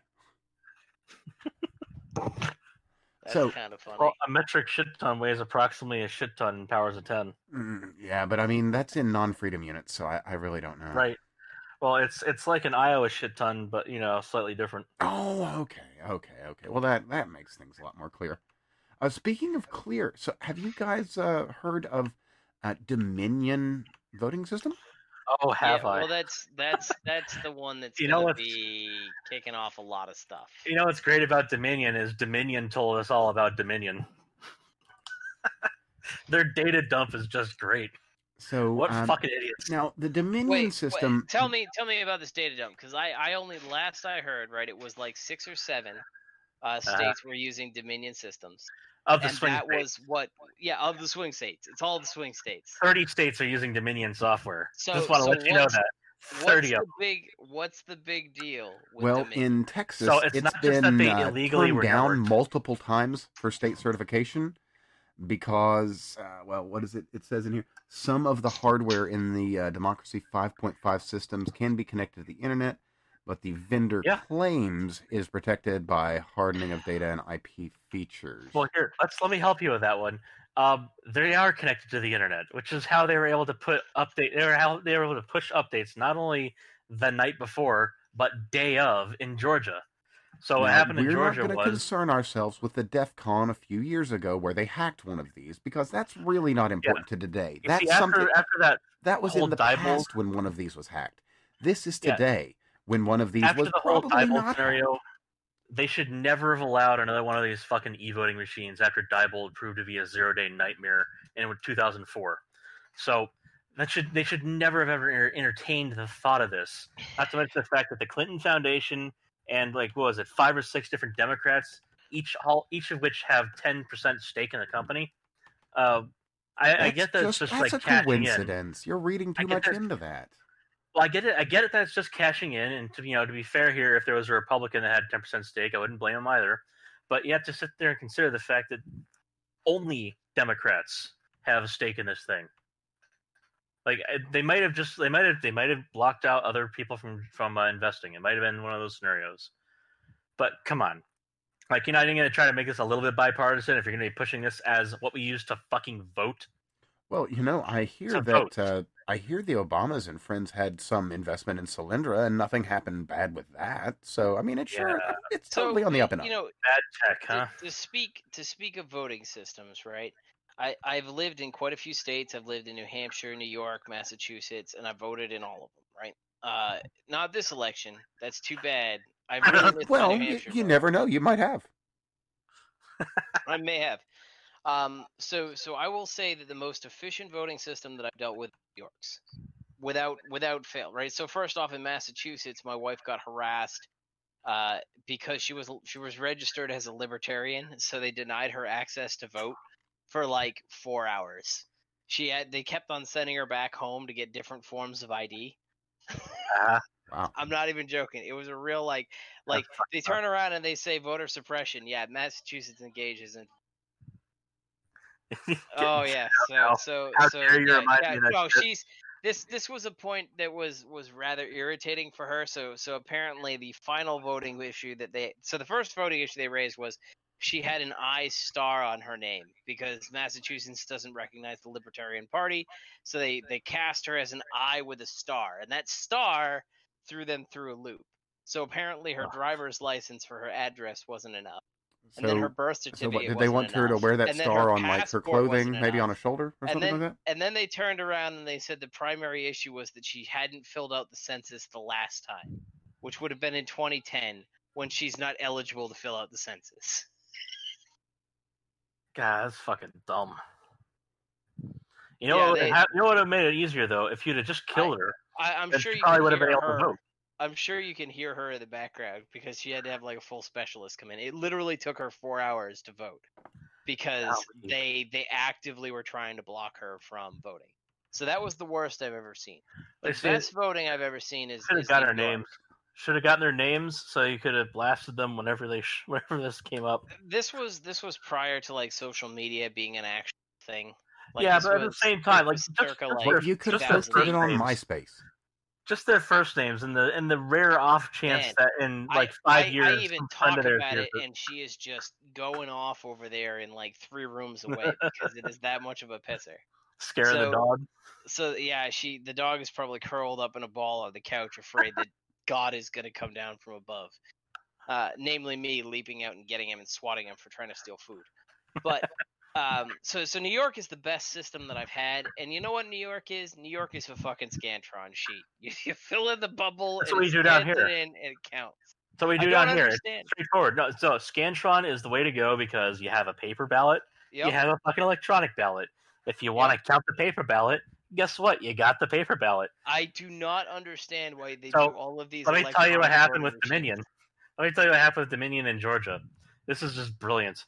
*laughs* That's So- kind of funny. Well, a metric shit ton weighs approximately a shit ton in powers of ten. Mm, yeah, but I mean that's in non-freedom units, so I, I really don't know. Right. Well, it's it's like an Iowa shit ton, but you know, slightly different. Oh, okay, okay, okay. Well, that that makes things a lot more clear. Uh, speaking of clear, so have you guys uh, heard of uh, Dominion voting system? Oh, have yeah, I? Well, that's that's that's the one that's You know gonna what's- be kicking off a lot of stuff. You know what's great about Dominion is Dominion told us all about Dominion. *laughs* Their data dump is just great. So What um, fucking idiots! now the Dominion Wait, wait, system. tell me, tell me about this data dump because I, I only last I heard right, it was like six or seven uh, states were using Dominion systems, Of the and swing that states, was what, yeah, of the swing states. It's all the swing states. thirty states are using Dominion software. So- just want to so let you know what's- that What's thirty the big, what's the big deal? With Well, Dominion? in Texas, So it's it's not just that been they uh, illegally turned were down networked. multiple times for state certification because, uh, well, what is it? It says in here some of the hardware in the uh, Democracy 5.5 systems can be connected to the internet, but the vendor Yeah. claims is protected by hardening of data and IP features. Well, here, let's let me help you with that one. Um, they are connected to the internet, which is how they were able to put update. They were how they were able to push updates not only the night before but day of in Georgia. So what Now, happened in We're not going to was concern ourselves with the DEF CON a few years ago where they hacked one of these because that's really not important to today. you That's see, after something after that that was in the Diebold- past when one of these was hacked. This is Yeah. today when one of these after was the whole probably not hacked. scenario, they should never have allowed another one of these fucking e-voting machines after Diebold proved to be a zero-day nightmare in 2004. So that should they should never have ever entertained the thought of this. Not to mention the fact that the Clinton Foundation and like what was it, five or six different Democrats, each all each of which have 10 percent stake in the company. Uh, I, I get that just, it's just like a cashing in. coincidence. You're reading too much that- into that. Well, I get it. I get it that it's just cashing in, and to you know, to be fair here, if there was a Republican that had ten percent stake, I wouldn't blame him either. But you have to sit there and consider the fact that only Democrats have a stake in this thing. Like uh, they might have just they might have they might have blocked out other people from from uh, investing. It might have been one of those scenarios. But come on, like you're not even going to try to make this a little bit bipartisan if you're going to be pushing this as what we use to fucking vote. Well, you know, I hear that uh, I hear the Obamas and friends had some investment in Solyndra, and nothing happened bad with that. So, I mean, it's sure Yeah. it's So, totally on the up and up. You know, Bad tech, to, huh? to speak to speak of voting systems, right? I, I've lived in quite a few states. I've lived in New Hampshire, New York, Massachusetts, and I voted in all of them, right? Uh, not this election. That's too bad. I've really missed my well, you, you never know. You might have. I may have. Um, so so I will say that the most efficient voting system that I've dealt with New York's, without without fail, right? So first off, in Massachusetts, my wife got harassed uh, because she was she was registered as a libertarian, so they denied her access to vote for like four hours. She had they kept on sending her back home to get different forms of ID. Ah, Wow. I'm not even joking. It was a real like like they turn around and they say voter suppression. Yeah, Massachusetts engages in *laughs* Oh yeah, so so How so yeah, yeah, me no, shit. she's this this was a point that was was rather irritating for her. So so apparently the final voting issue that they so the first voting issue they raised was she had an I star on her name because Massachusetts doesn't recognize the Libertarian Party, so they they cast her as an I with a star, and that star threw them through a loop. So apparently her driver's license for her address wasn't enough, So, and then her birth so certificate. what, did they want her to wear that star on like her clothing, maybe on a shoulder or And something then, like that? and then they turned around and they said the primary issue was that she hadn't filled out the census the last time, which would have been in 2010 when she's not eligible to fill out the census. God, that's fucking dumb. You know, Yeah, what would they- have, you know what would have made it easier though? If you'd have just killed her, I, I'm sure you probably would have been able her. to vote. I'm sure you can hear her in the background because she had to have like a full specialist come in. It literally took her four hours to vote because Wow. they they actively were trying to block her from voting. So that was the worst I've ever seen. The They best voting I've ever seen is, Should have got York. names. Should have gotten their names so you could have blasted them whenever they sh- *laughs* whenever this came up. this was this was prior to like social media being an actual thing. Like, yeah, this but at the same time, like was just, circa, like, their, you could have just their posted it on. MySpace. just their first names, and the and the rare off chance Man, that in like five I, years, I even some talk friend of theirs about hears it, and she is just going off over there in like three rooms away because it is that much of a pisser. scare so- the dog. So yeah, she the dog is probably curled up in a ball on the couch, afraid that God is going to come down from above. Uh, namely me leaping out and getting him and swatting him for trying to steal food. But *laughs* um, so so New York is the best system that I've had, and you know what New York is? New York is a fucking Scantron sheet. *laughs* You, you fill in the bubble, That's and what we do down here. it in, and it counts. So we do down here. It's straightforward. No, so Scantron is the way to go because you have a paper ballot, Yep. you have a fucking electronic ballot. If you want to count the paper ballot, guess what? You got the paper ballot. I do not understand why they So, do all of these. Let me tell you what happened with Dominion. Let me tell you what happened with Dominion in Georgia. This is just brilliant.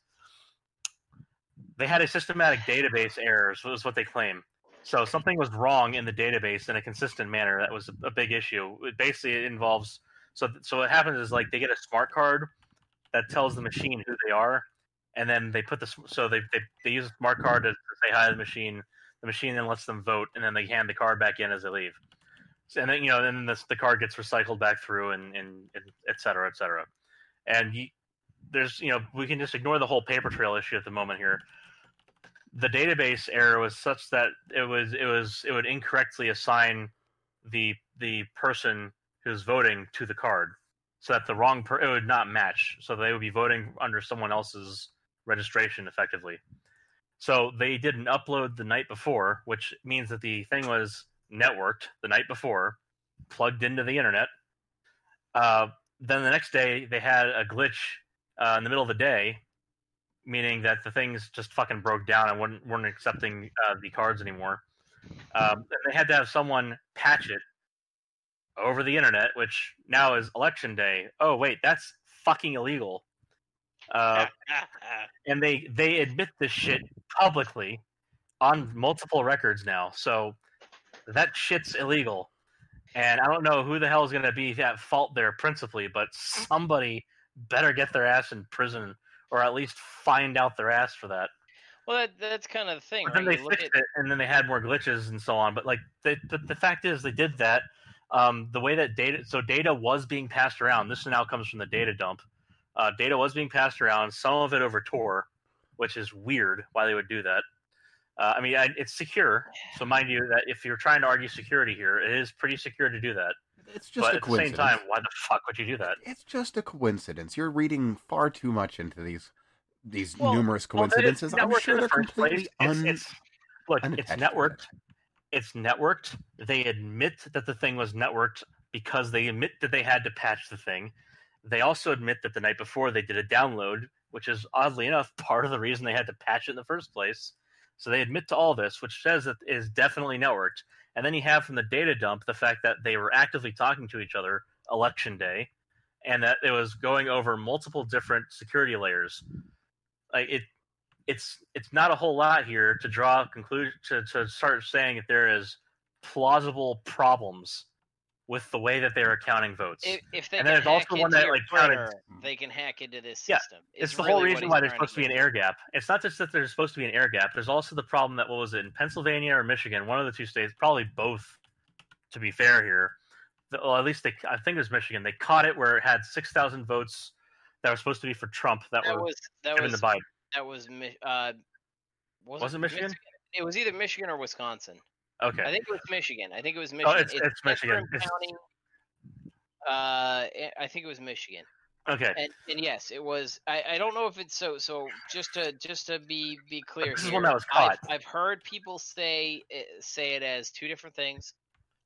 They had a systematic database errors, was what they claim. So something was wrong in the database in a consistent manner. That was a big issue. It basically it involves so so what happens is like they get a smart card that tells the machine who they are, and then they put the so they they, they use a smart card to, to say hi to the machine. The machine then lets them vote, and then they hand the card back in as they leave. So, and then you know then this, the card gets recycled back through and, and, and et cetera, et cetera. And you, there's you know we can just ignore the whole paper trail issue at the moment here. The database error was such that it was it was it would incorrectly assign the the person who's voting to the card, so that the wrong per- it would not match. So they would be voting under someone else's registration effectively. So they did an upload the night before, which means that the thing was networked the night before, plugged into the internet. Uh, then the next day they had a glitch uh, in the middle of the day, meaning that the things just fucking broke down and weren't, weren't accepting uh, the cards anymore. Um, and they had to have someone patch it over the internet, which now is election day. Oh wait, that's fucking illegal. Uh, *laughs* and they they admit this shit publicly on multiple records now. So that shit's illegal. And I don't know who the hell is going to be at fault there principally, but somebody better get their ass in prison or at least find out their ass for that. Well, that, that's kind of the thing. But then they fixed at- it, and then they had more glitches and so on. But like, the the, the fact is, they did that. Um, the way that data, so data was being passed around. This now comes from the data dump. Uh, data was being passed around. Some of it over Tor, which is weird. Why they would do that? Uh, I mean, I, it's secure. So mind you, that if you're trying to argue security here, it is pretty secure to do that. It's just but a at the same time, why the fuck would you do that? It's just a coincidence. You're reading far too much into these these Well, numerous Well, coincidences. I'm sure they're completely place. un. It's, it's, look, it's networked. It's networked. They admit that the thing was networked because they admit that they had to patch the thing. They also admit that the night before they did a download, which is oddly enough *laughs* part of the reason they had to patch it in the first place. So they admit to all this, which says that is definitely networked. And then you have from the data dump the fact that they were actively talking to each other election day, and that it was going over multiple different security layers. Like it, it's it's not a whole lot here to draw a conclusion to, to start saying that there is plausible problems with the way that they're counting votes. if, if they And then there's also one that, like, counted- they can hack into this Yeah, system. it's the whole really what reason why there's supposed to be an air gap. It's not just that there's supposed to be an air gap. There's also the problem that what was it in Pennsylvania or Michigan, one of the two states, probably both. To be fair here, the, well, at least they, I think it was Michigan. They caught it where it had six thousand votes that were supposed to be for Trump that, That were was that given was to Biden. that was uh, was, Was it Michigan? It was either Michigan or Wisconsin. Okay, I think it was Michigan. I think it was Oh, Michigan. it's- it's Michigan. It's- County, uh, I think it was Michigan. okay. And, and yes, it was. I, I don't know if it's so. So just to just to be be clear, This is one that was I've, caught. I've heard people say say it as two different things.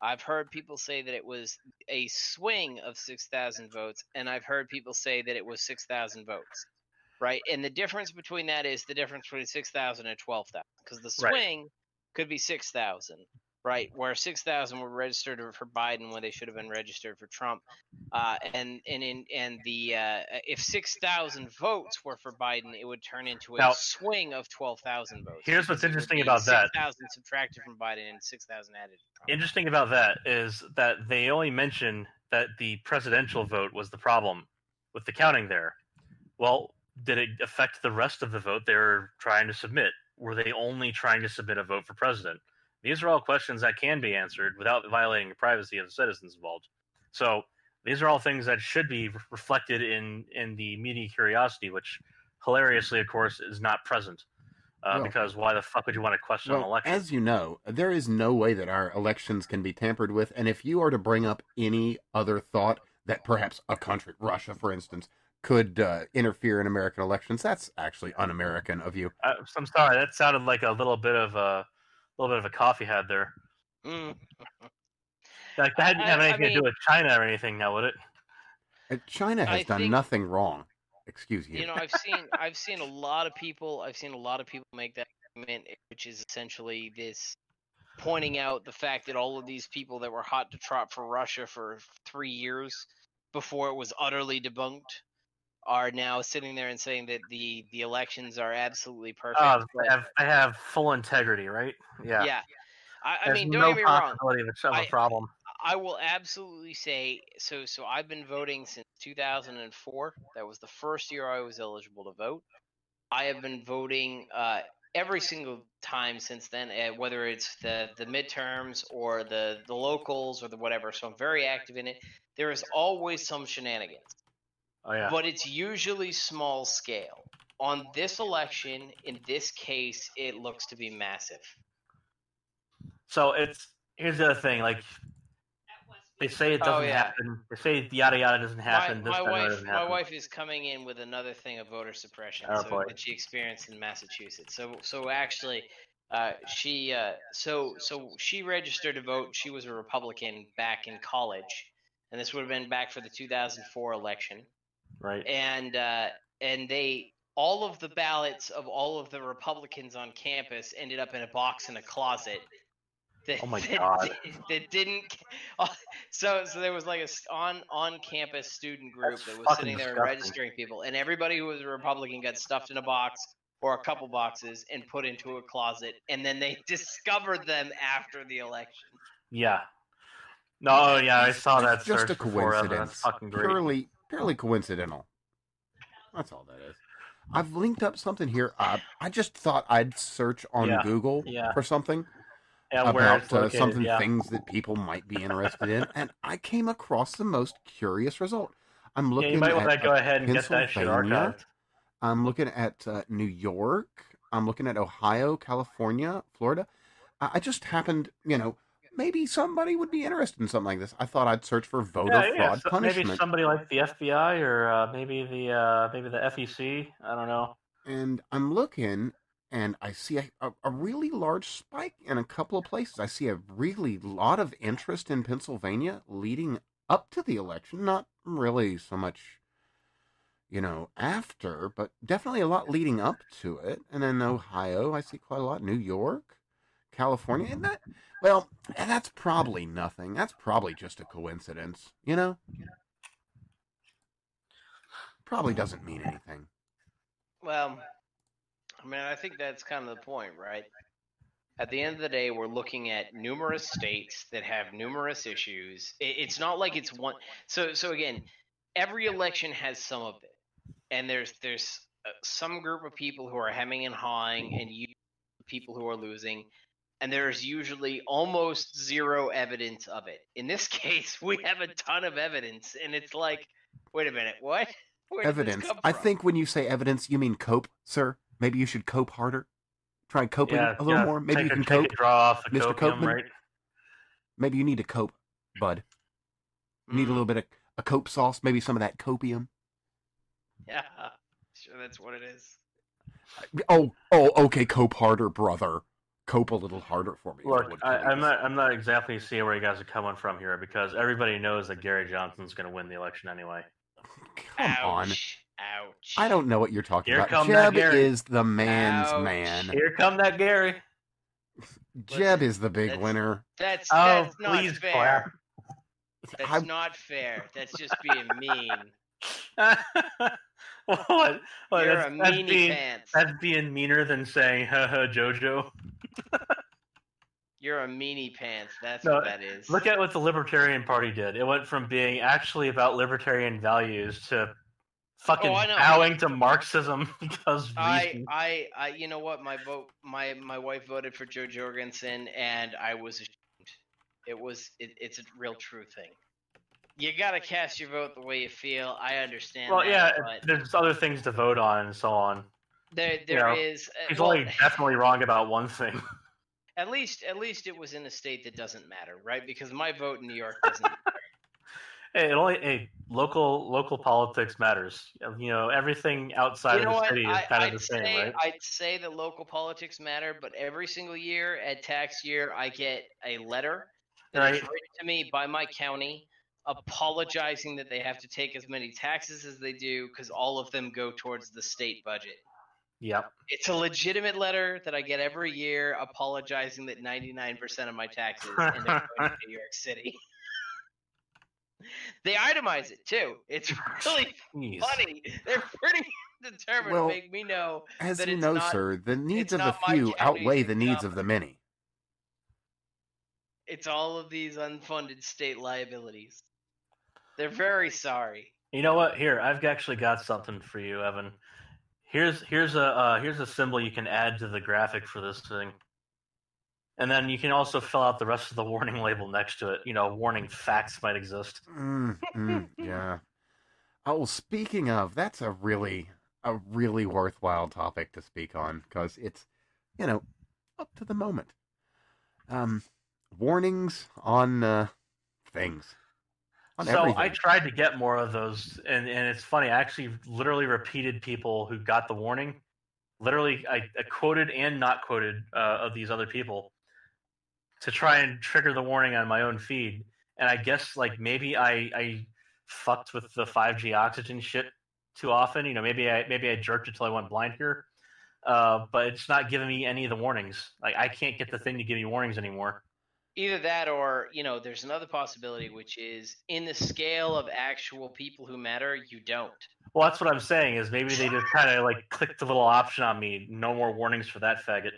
I've heard people say that it was a swing of six thousand votes, and I've heard people say that it was six thousand votes. Right, and the difference between that is the difference between six thousand and twelve thousand, because the Right. Could be six thousand, right? Where six thousand were registered for Biden when they should have been registered for Trump, uh, and and in and the uh, if six thousand votes were for Biden, it would turn into a Now- swing of twelve thousand votes. Here's what's because it would interesting about that. 6,000 subtracted from Biden and six thousand added. to Trump. Interesting about that is that they only mention that the presidential vote was the problem with the counting there. Well, did it affect the rest of the vote they were trying to submit? Were they only trying to submit a vote for president? These are all questions that can be answered without violating the privacy of the citizens involved. So these are all things that should be re- reflected in in the media curiosity, which hilariously, of course, is not present. Uh, Well- because why the fuck would you want to question an election? as you know, there is no way that our elections can be tampered with. And if you are to bring up any other thought that perhaps a country, Russia, for instance, could uh, interfere in American elections, that's actually un-American of you. I, I'm sorry, that sounded like a little bit of a little bit of a coffee head there. Mm. Like that didn't I- have I anything to do with China or anything, now would it? Uh, China has I done think- nothing wrong. Excuse you. You know, I've seen I've seen a lot of people I've seen a lot of people make that argument, which is essentially this pointing out the fact that all of these people that were hot to trot for Russia for three years before it was utterly debunked are now sitting there and saying that the the elections are absolutely perfect. Oh, they have, they have full integrity, right? Yeah. yeah. I, I mean, don't no get me wrong. of a, of a I- problem. I will absolutely say so. So I've been voting since 2004. That was the first year I was eligible to vote. I have been voting uh, every single time since then, uh, whether it's the the midterms or the the locals or the whatever. So I'm very active in it. There is always some shenanigans, Oh yeah. but it's usually small scale. On this election, in this case, it looks to be massive. So it's here's the other thing. Like they say it Oh, doesn't yeah. happen. They say yada yada doesn't happen. My, my wife, doesn't my wife is coming in with another thing of voter suppression Oh, so, that she experienced in Massachusetts. So, so actually, uh, she, uh, so, so she registered to vote. She was a Republican back in college, and this would have been back for the 2004 election. Right. And uh, and they, all of the ballots of all of the Republicans on campus ended up in a box in a closet. That, Oh my that God. di- That didn't. *laughs* So, so there was like a on on campus student group That's that was sitting there disgusting. registering people, and everybody who was a Republican got stuffed in a box or a couple boxes and put into a closet, and then they *laughs* discovered them after the election. Yeah. No, yeah, I saw that. It's just a uh, coincidence. That's fucking great. Purely, purely coincidental. That's all that is. I've linked up something here. Uh, I just thought I'd search on Yeah, Google yeah. for something Yeah, about uh, something things that people might be interested in, and I came across the most curious result. I'm looking you might at want to go uh, ahead and get that shit archived. I'm looking at uh, New York. I'm looking at Ohio, California, Florida. I, I just happened, you know, maybe somebody would be interested in something like this. I thought I'd search for voter Yeah, yeah, fraud so punishment. maybe somebody like the FBI or uh, maybe the uh, maybe the FEC. I don't know. and I'm looking and I see a, a, a really large spike in a couple of places. I see a really lot of interest in Pennsylvania leading up to the election, not really so much, you know, after, but definitely a lot leading up to it. And then Ohio, I see quite a lot. New York, California, and that, well, that's probably nothing. That's probably just a coincidence, you know? Probably doesn't mean anything. Well, I mean, I think that's kind of the point, right? At the end of the day, we're looking at numerous states that have numerous issues. It's not like it's one. So, so again, every election has some of it, and there's there's uh, some group of people who are hemming and hawing, and you people who are losing, and there's usually almost zero evidence of it. In this *laughs* case, we have a ton of evidence, and it's like, wait a minute, what? *laughs* Where evidence. I think when you say evidence, you mean cope, sir. Maybe you should cope harder. Try coping yeah, a little yeah, more. Maybe take you can take cope. draw off Mr. copium, Copeman? right? Maybe you need to cope, bud. You need a Mm. little bit of a cope sauce. Maybe some of that copium. Yeah, sure, that's what it is. Oh, oh, okay. Cope harder, brother. Cope a little harder for me. Look, I, I'm not I'm not exactly seeing where you guys are coming from here because everybody knows that Gary Johnson's going to win the election anyway. *laughs* Come on. Ouch. Ouch. I don't know what you're talking Here about. come that Jeb Gary. is the man's Ouch. man. Here come that Gary. Jeb is the big that's- winner. That's Oh, that's not please fair. clap. That's I- not fair. That's just being mean. *laughs* *laughs* what? what You're that's, a that's meanie being, pants. That's being meaner than saying "ha ha JoJo." You're a meanie pants. That's No, what that is. Look at what the Libertarian Party did. It went from being actually about libertarian values to oh, fucking Oh, bowing to Marxism *laughs* because I. I, I, you know what? My vote, my my wife voted for Jo Jorgensen, and I was ashamed. It was, it, it's a real true thing. You gotta cast your vote the way you feel. I understand. well, that, yeah, but there's other things to vote on and so on. there, you know, is. uh, He's well, only *laughs* definitely wrong about one thing. At least, at least it was in a state that doesn't matter, right? Because my vote in New York doesn't. *laughs* Hey, it only hey, local local politics matters. You know, everything outside you of the what? city is I, kind I'd of the same, say, right? I'd say that local politics matter, but every single year at tax year, I get a letter that is Right. written to me by my county apologizing that they have to take as many taxes as they do because all of them go towards the state budget. Yep. It's a legitimate letter that I get every year apologizing that 99% of my taxes end up going to *laughs* New York City. *laughs* they itemize it too. It's really Jeez. funny. They're pretty *laughs* determined Well, to make me know As that you it's know, not- sir, the needs of the few outweigh the needs of the many. it's all of these unfunded state liabilities. They're very sorry. You know what? Here, I've actually got something for you, Evan. Here's here's a uh, here's a symbol you can add to the graphic for this thing, and then you can also fill out the rest of the warning label next to it. You know, warning facts might exist. Mm, mm, yeah. Oh, speaking of, that's a really, a really worthwhile topic to speak on because it's, you know, up to the moment. Um, warnings on uh, things. So everything. I tried to get more of those, and, and it's funny. I actually literally repeated people who got the warning. Literally, I, I quoted and not quoted uh, of these other people to try and trigger the warning on my own feed. And I guess like maybe I I fucked with the 5G oxygen shit too often. You know, maybe I maybe I jerked until I went blind here. Uh, but it's not giving me any of the warnings. Like I can't get the thing to give me warnings anymore. Either that or, you know, there's another possibility, which is in the scale of actual people who matter, you don't. Well, that's what I'm saying. Is maybe they just kind of like clicked the little option on me. No more warnings for that faggot.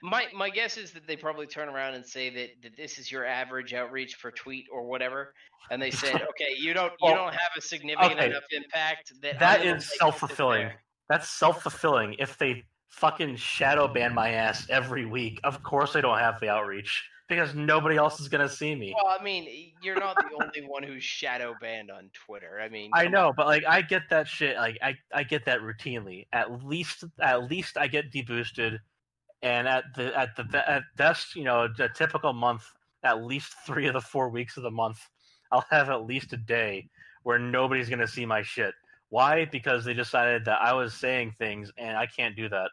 My my guess is that they probably turn around and say that, that this is your average outreach per tweet or whatever, and they said, *laughs* okay, you don't you don't have a significant okay. enough impact that That is make it self fulfilling. That's self fulfilling. If they fucking shadow ban my ass every week, of course I don't have the outreach because nobody else is gonna see me. Well, I mean, you're not the only one who's shadow banned on Twitter. I mean, I know, on. but like I get that shit. Like I, I get that routinely. At least, at least I get deboosted, and at the at the at best, you know, a typical month, at least three of the four weeks of the month, I'll have at least a day where nobody's gonna see my shit. Why? Because they decided that I was saying things, and I can't do that.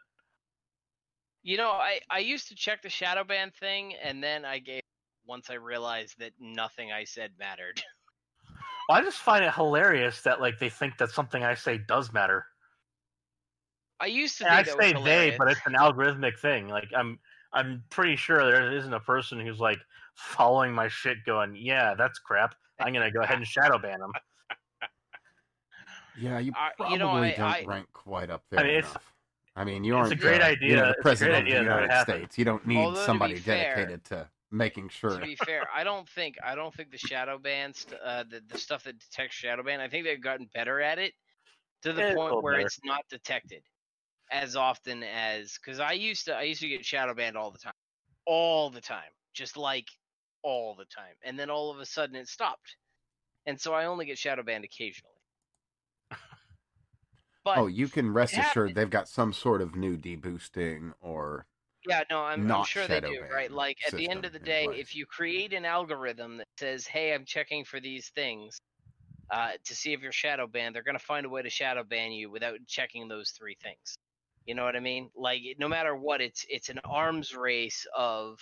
You know, I I used to check the shadow ban thing, and then I gave once I realized that nothing I said mattered. *laughs* I just find it hilarious that like they think that something I say does matter. I used to And I think that say was they, but it's an algorithmic thing. Like I'm, I'm pretty sure there isn't a person who's like following my shit, going, "Yeah, that's crap. I'm gonna go ahead and shadow ban them." Yeah, you I- probably you know, I- don't I- rank quite up there I mean, it's- enough. I mean, you it's a aren't great the, idea. You know, the It's a great president of the United. States. You don't need Although, to be somebody fair- dedicated to making sure. to be fair, I don't think I don't think the shadow ban, st- uh, the the stuff that detects shadow ban, I think they've gotten better at it to the it's point little where better. it's not detected as often as because I used to I used to get shadow banned all the time, all the time, just like all the time, and then all of a sudden it stopped, and so I only get shadow banned occasionally. But oh, you can rest assured they've got some sort of new deboosting or Yeah, no, I'm, I'm not sure they do, right? Like at the end of the day, if you create an algorithm that says, "Hey, I'm checking for these things uh, to see if you're shadow banned," they're gonna find a way to shadow ban you without checking those three things. You know what I mean? Like no matter what, it's it's an arms race of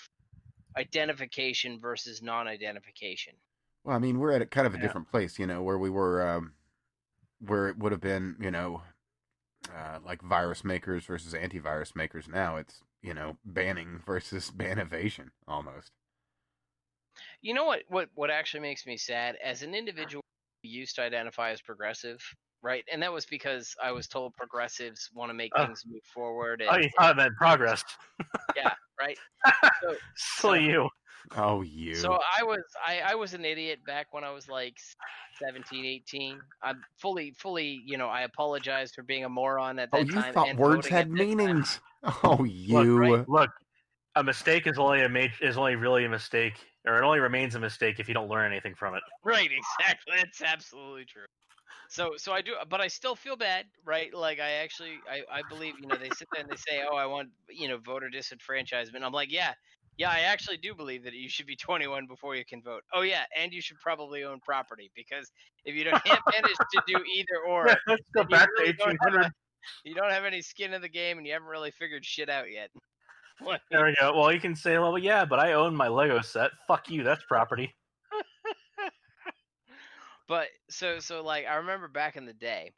identification versus non-identification. Well, I mean, we're at a kind of a Yeah. different place, you know, where we were, um, where it would have been, you know, uh, like virus makers versus antivirus makers. Now it's, you know, banning *laughs* versus ban evasion almost. You know what? What what actually makes me sad as an individual who used to identify as progressive, right? And that was because I was told progressives want to make Oh. things move forward. And, Oh, you thought it meant progress. yeah, right. So, *laughs* Silly you. Oh, you. so I was I, I was an idiot back when I was like 17, 18. I'm fully fully you know I apologize for being a moron at oh, that oh, you time. thought and words had at time. meanings. *laughs* Oh, you. Look, right, look, a mistake is only a ma- is only really a mistake, or it only remains a mistake if you don't learn anything from it. Right, exactly. That's absolutely true. So, so I do, but I still feel bad, right? Like I actually, I, I believe, you know, they sit there and they say, "Oh, I want, you know, voter disenfranchisement." I'm like, yeah, yeah, I actually do believe that you should be 21 before you can vote. Oh yeah, and you should probably own property because if you don't can't manage to do either *laughs* or, Let's go you back really to don't have 1800. you don't have any skin in the game, and you haven't really figured shit out yet. *laughs* There we go. Well, you can say, well, yeah, but I own my Lego set. Fuck you. That's property. But so so like I remember back in the day,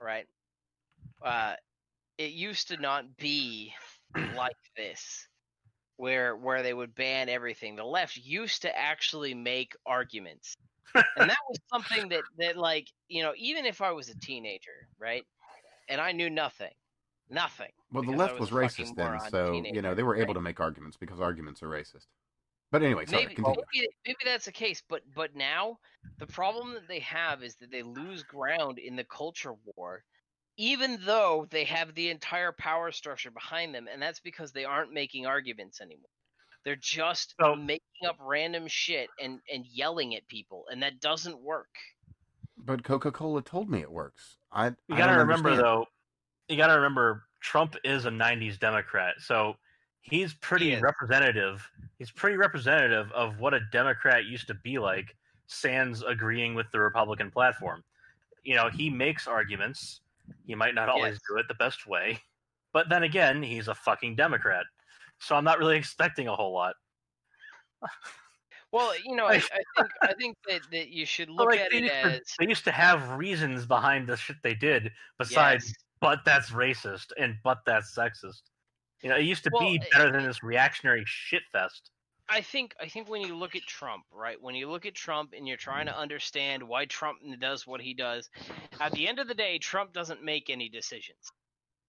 right? Uh it used to not be like this where where they would ban everything. The left used to actually make arguments. and that was something that that like, you know, even if I was a teenager, right? And I knew nothing. Nothing. well, the left was, was racist then, so, you know, they were able right? to make arguments because arguments are racist. But anyway, sorry, maybe, continue. maybe maybe that's the case, but but now the problem that they have is that they lose ground in the culture war, even though they have the entire power structure behind them, and that's because they aren't making arguments anymore. They're just So- making up random shit and and yelling at people, and that doesn't work. But Coca Cola told me it works. I, You I gotta don't remember understand. though. You gotta remember Trump is a '90s Democrat, so he's pretty He representative. He's pretty representative of what a Democrat used to be like. Sans agreeing with the Republican platform. You know, he makes arguments. He might not always Yes. do it the best way, but then again, he's a fucking Democrat. So I'm not really *laughs* expecting a whole lot. Well, you know, I, I think I think that, that you should *laughs* look like, at it as to, they used to have reasons behind the shit they did, besides yes, but that's racist and but that's sexist. You know, it used to Well, be eh, it- better than this reactionary shit fest. I think I think when you look at Trump, right? When you look at Trump and you're trying to understand why Trump does what he does, at the end of the day, Trump doesn't make any decisions.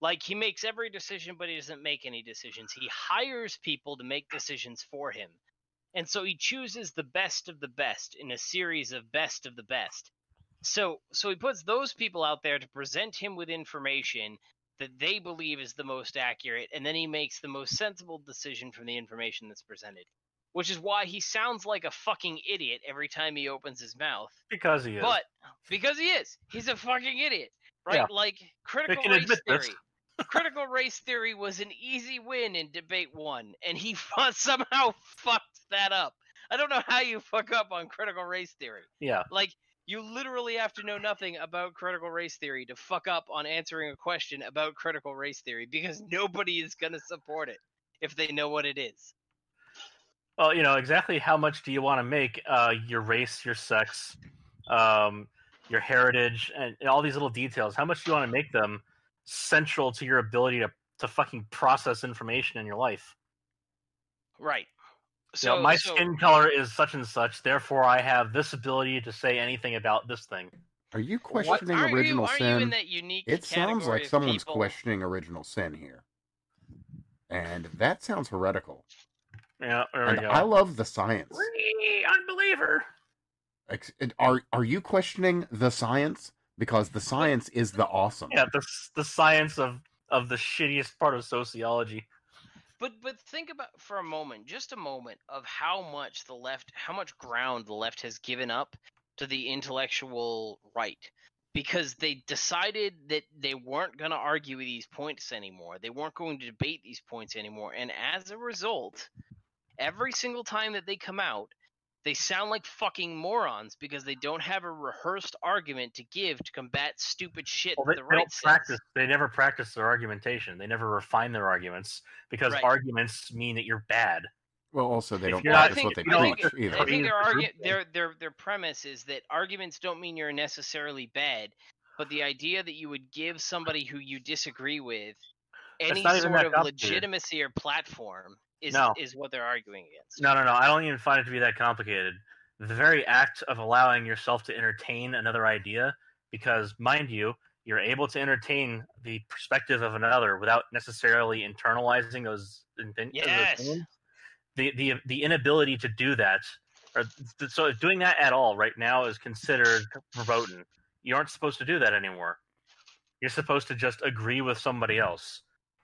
Like he makes every decision, but he doesn't make any decisions. He hires people to make decisions for him. And so he chooses the best of the best in a series of best of the best. So so he puts those people out there to present him with information that they believe is the most accurate, and then he makes the most sensible decision from the information that's presented. Which is why he sounds like a fucking idiot every time he opens his mouth. Because he is. But because he is, he's a fucking idiot, right? Yeah. Like critical race admit this. theory. critical race theory was an easy win in debate one, and he *laughs* somehow fucked that up. I don't know how you fuck up on critical race theory. yeah. Like you literally have to know nothing about critical race theory to fuck up on answering a question about critical race theory because *laughs* nobody is going to support it if they know what it is. Well, you know exactly how much do you want to make uh, your race, your sex, um, your heritage, and, and all these little details. How much do you want to make them central to your ability to to fucking process information in your life? Right. You So know, my so- skin color is such and such, therefore I have this ability to say anything about this thing. Are you questioning aren't original you, sin? You in that unique It sounds like of someone's people- questioning original sin here. And that sounds heretical. Yeah, there we And go. I love the science. Whee, unbeliever. Are are you questioning the science? Because the science is the awesome. Yeah, the the science of of the shittiest part of sociology. But but think about for a moment, just a moment of how much the left, how much ground the left has given up to the intellectual right, because they decided that they weren't going to argue these points anymore. They weren't going to debate these points anymore, and as a result, every single time that they come out, they sound like fucking morons because they don't have a rehearsed argument to give to combat stupid shit Well, they, the they don't says. practice. They never practice their argumentation. They never refine their arguments because Right. arguments mean that you're bad. Well, also they If don't you're not- practice what they preach I either. Or think their, argu- their their their premise is that arguments don't mean you're necessarily bad, but the idea that you would give somebody who you disagree with any sort of legitimacy or platform is No. is what they're arguing against. No, no, no. I don't even find it to be that complicated. The very act of allowing yourself to entertain another idea, because mind you, you're able to entertain the perspective of another without necessarily internalizing those, those Yes. opinions. The the the inability to do that, or so doing that at all right now is considered verboten. You aren't supposed to do that anymore. You're supposed to just agree with somebody else,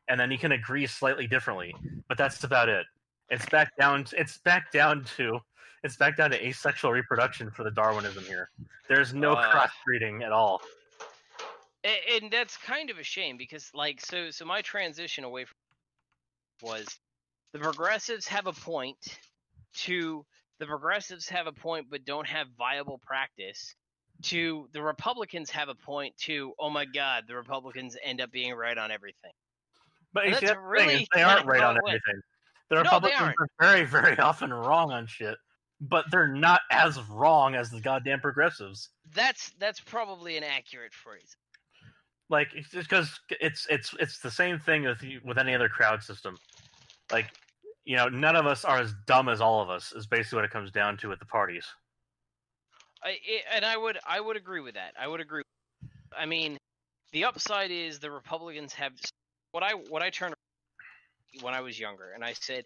and then you can agree slightly differently, but that's about it. It's back down. It's back down to. It's back down to asexual reproduction for the Darwinism here. There's no Uh. crossbreeding at all. And that's kind of a shame because like so so my transition away from was the progressives have a point to the progressives have a point but don't have viable practice to the republicans have a point to oh my god the republicans end up being right on everything But And you see, that's that's the thing, is they aren't right on it everything. The No, Republicans are very, *laughs* very often wrong on shit, but they're not as wrong as the goddamn progressives. that's that's probably an accurate phrase Like it's because it's it's it's the same thing with with any other crowd system. Like you know, none of us are as dumb as all of us. Is basically what it comes down to at the parties. I, I- and I would I would agree with that. I would agree. I mean, the upside is the Republicans have what I what I turned when I was younger, and I said,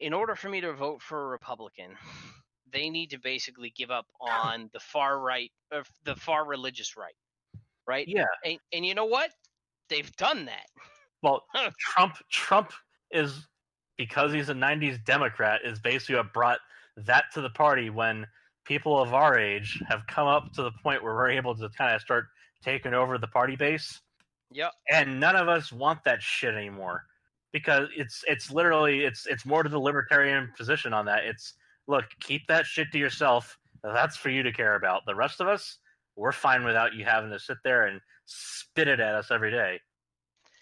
in order for me to vote for a Republican, they need to basically give up on the far right, or the far religious right, right? Yeah. And, and you know what? They've done that. Well, *laughs* Trump Trump is because he's a '90s Democrat is basically what brought that to the party when people of our age have come up to the point where we're able to kind of start taking over the party base, Yep. and none of us want that shit anymore because it's it's literally it's it's more to the libertarian position on that. It's look, keep that shit to yourself. That's for you to care about. The rest of us, we're fine without you having to sit there and spit it at us every day.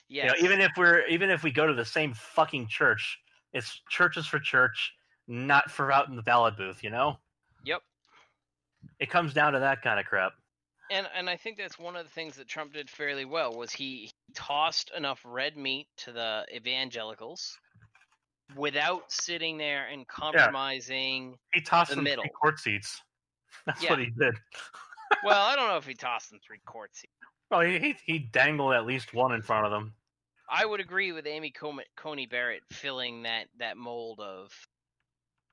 Yeah. You know, even if we're even if we go to the same fucking church, it's churches for church, not for out in the ballot booth. You know, Yep. it comes down to that kind of crap. And and I think that's one of the things that Trump did fairly well was he, he tossed enough red meat to the evangelicals without sitting there and compromising. He tossed The them middle. three court seats. *laughs* That's Yeah. what he did. well, I *laughs* don't know if he tossed them three court seats. Well, he, he he dangled at least one in front of them. I would agree with Amy Coney Barrett filling that that mold of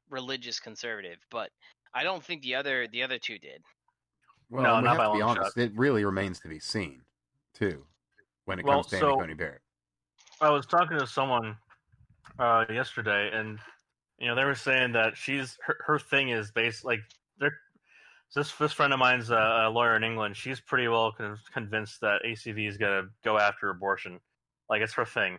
religious conservative, but I don't think the other the other two did. Well, No, we not have by to be a long honest. It really remains to be seen, too. when it Well, comes to so- Amy Barrett. I was talking to someone uh, yesterday, and you know they were saying that she's her, her thing is based like they're this this friend of mine's a, a lawyer in England. She's pretty well con- convinced that ACB is gonna go after abortion, like it's her thing.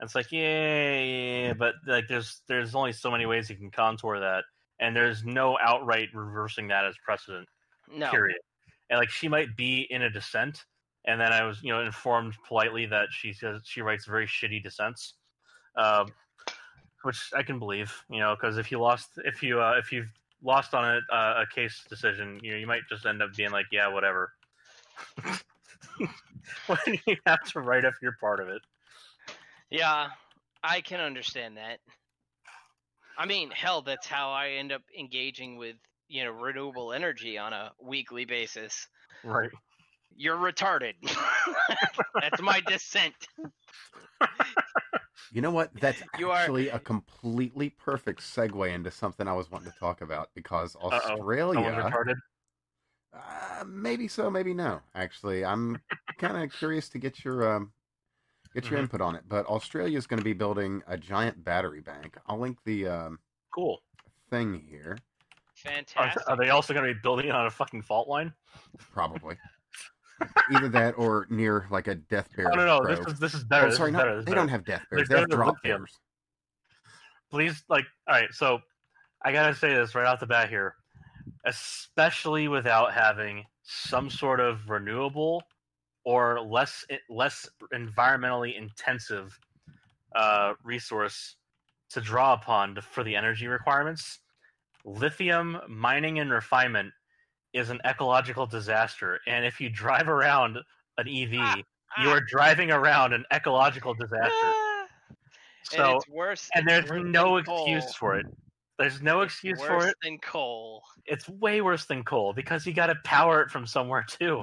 And it's like yeah, yeah, yeah, but like there's there's only so many ways you can contour that, and there's no outright reversing that as precedent No. period. And like she might be in a dissent, and then I was you know informed politely that she says she writes very shitty dissents, um, which I can believe, you know, because if you lost if you uh, if you've lost on a, uh, a case decision, you know, you might just end up being like, yeah, whatever. *laughs* when you have to write if you're part of it. Yeah, I can understand that. I mean, hell, that's how I end up engaging with you know renewable energy on a weekly basis. Right. You're retarded. *laughs* that's my dissent. *laughs* You know what? That's You are- actually a completely perfect segue into something I was wanting to talk about because Someone's Australia. retarded. Uh, maybe so, maybe no. Actually, I'm kind of curious to get your um, get your Mhm. input on it. But Australia is going to be building a giant battery bank. I'll link the um, Cool. thing here, Are, Fantastic. are they also going to be building it on a fucking fault line? probably. *laughs* Either that or near like a death bear. Oh no, no, this is this is better. oh, this sorry, is no, better. this they better. don't have death bears. They're They have drop lithium. bears. please like all right so i gotta say this right off the bat here especially without having some sort of renewable or less less environmentally intensive uh, resource to draw upon to, for the energy requirements lithium mining and refinement is an ecological disaster and if you drive around an ev Ah, you are driving around an ecological disaster Ah, so and it's worse. and there's no than coal. excuse for it. There's no It's excuse for it. than coal. It's way worse than coal because you got to power it from somewhere too.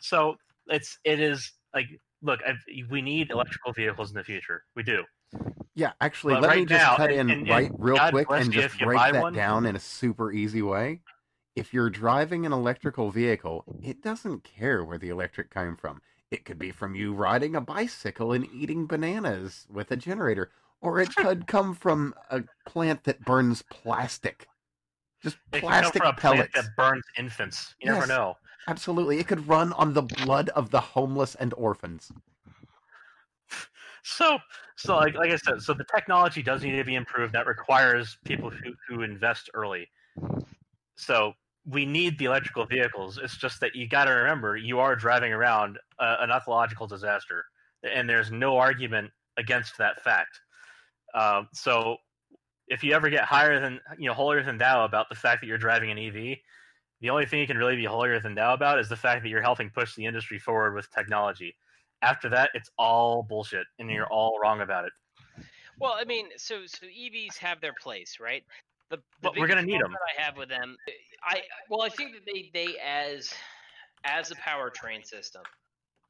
So it's it is like look, i we need electrical vehicles in the future. We do. Yeah, actually, But let me just now, cut and- in and- right and real God quick and you just break that one. down in a super easy way. If you're driving an electrical vehicle, it doesn't care where the electric came from. It could be from you riding a bicycle and eating bananas with a generator, or it *laughs* could come from a plant that burns plastic. Just It plastic from a plant pellets. that burns infants. You never know. Absolutely. It could run on the blood of the homeless and orphans. So so like like I said, so the technology does need to be improved. That requires people who, who invest early. So we need the electrical vehicles. It's just that you got to remember you are driving around uh, an ecological disaster, and there's no argument against that fact. Um, so if you ever get higher than you know holier than thou about the fact that you're driving an EV, the only thing you can really be holier than thou about is the fact that you're helping push the industry forward with technology. After that, it's all bullshit, and you're all wrong about it. Well, I mean, so so EVs have their place, right? The, the But we're gonna need them. That I have with them, I well, I think that they they as as a powertrain system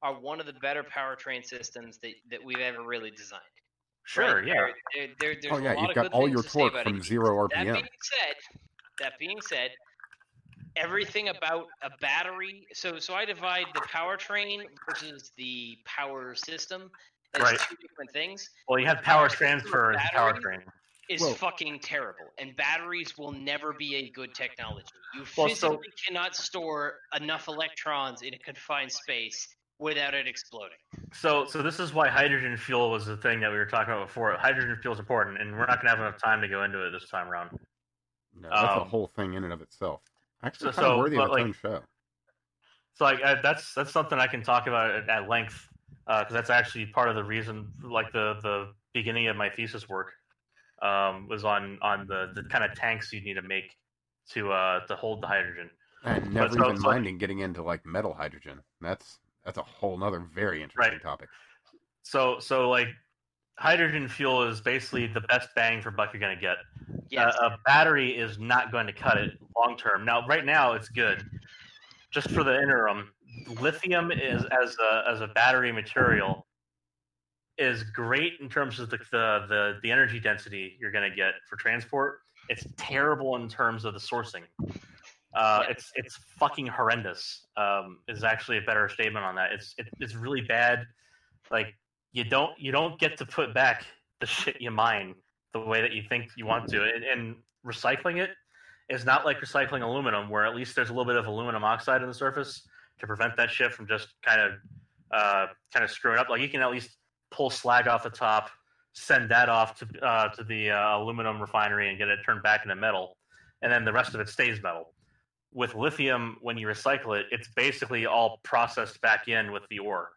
are one of the better powertrain systems that that we've ever really designed. Sure, right? yeah. There, there, there, there's Oh yeah, you've got all your to torque from EVs. zero That RPM. being said, that being said, everything about a battery. So so I divide the powertrain versus the power system as Right. two different things. Well, you have power power transfer of as battery- powertrain. Is Well- fucking terrible, and batteries will never be a good technology. You Well, so- physically cannot store enough electrons in a confined space without it exploding. So, so this is why hydrogen fuel was the thing that we were talking about before. Hydrogen fuel is important, and we're not going to have enough time to go into it this time around. No, that's a Um, whole thing in and of itself. Actually, so- kind of so, worthy but, of its like- own show. So, like, I, that's that's something I can talk about at, at length because that's actually part of the reason, like the the beginning of my thesis work um, was on on the the kind of tanks you need to make to uh to hold the hydrogen. And never so- even so- minding getting into like metal hydrogen. That's that's a whole nother very interesting Right. topic. So, so like, hydrogen fuel is basically the best bang for buck you're going to get. Yes. a, a battery is not going to cut it long term. Now, right now, it's good. Just for the interim, lithium is as a as a battery material is great in terms of the the the, the energy density you're going to get for transport. It's terrible in terms of the sourcing. Uh. It's it's fucking horrendous. Um, is actually a better statement on that. It's it, it's really bad like you don't you don't get to put back the shit you mine the way that you think you want to, and, and recycling it is not like recycling aluminum, where at least there's a little bit of aluminum oxide in the surface to prevent that shit from just kind of uh, kind of screwing up. Like you can at least pull slag off the top, send that off to uh, to the uh, aluminum refinery and get it turned back into metal, and then the rest of it stays metal. With lithium, when you recycle it, it's basically all processed back in with the ore.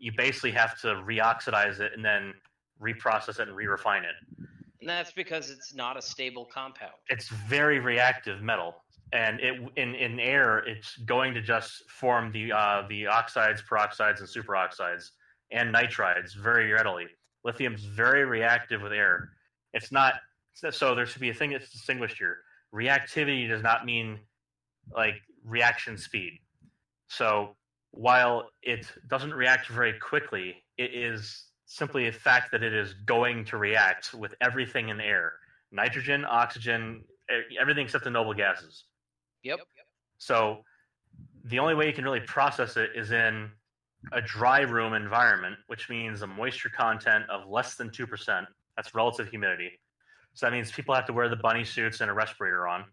You basically have to reoxidize it and then reprocess it and re-refine it. And that's because it's not a stable compound. It's very reactive metal, and it in in air, it's going to just form the uh, the oxides, peroxides, and superoxides and nitrides very readily. Lithium's very reactive with air. It's not so. There should be a thing that's distinguished here. Reactivity does not mean like reaction speed. So while it doesn't react very quickly, it is simply a fact that it is going to react with everything in air nitrogen, oxygen, everything except the noble gases. Yep. So the only way you can really process it is in a dry room environment, which means a moisture content of less than 2%. That's relative humidity. So that means people have to wear the bunny suits and a respirator on.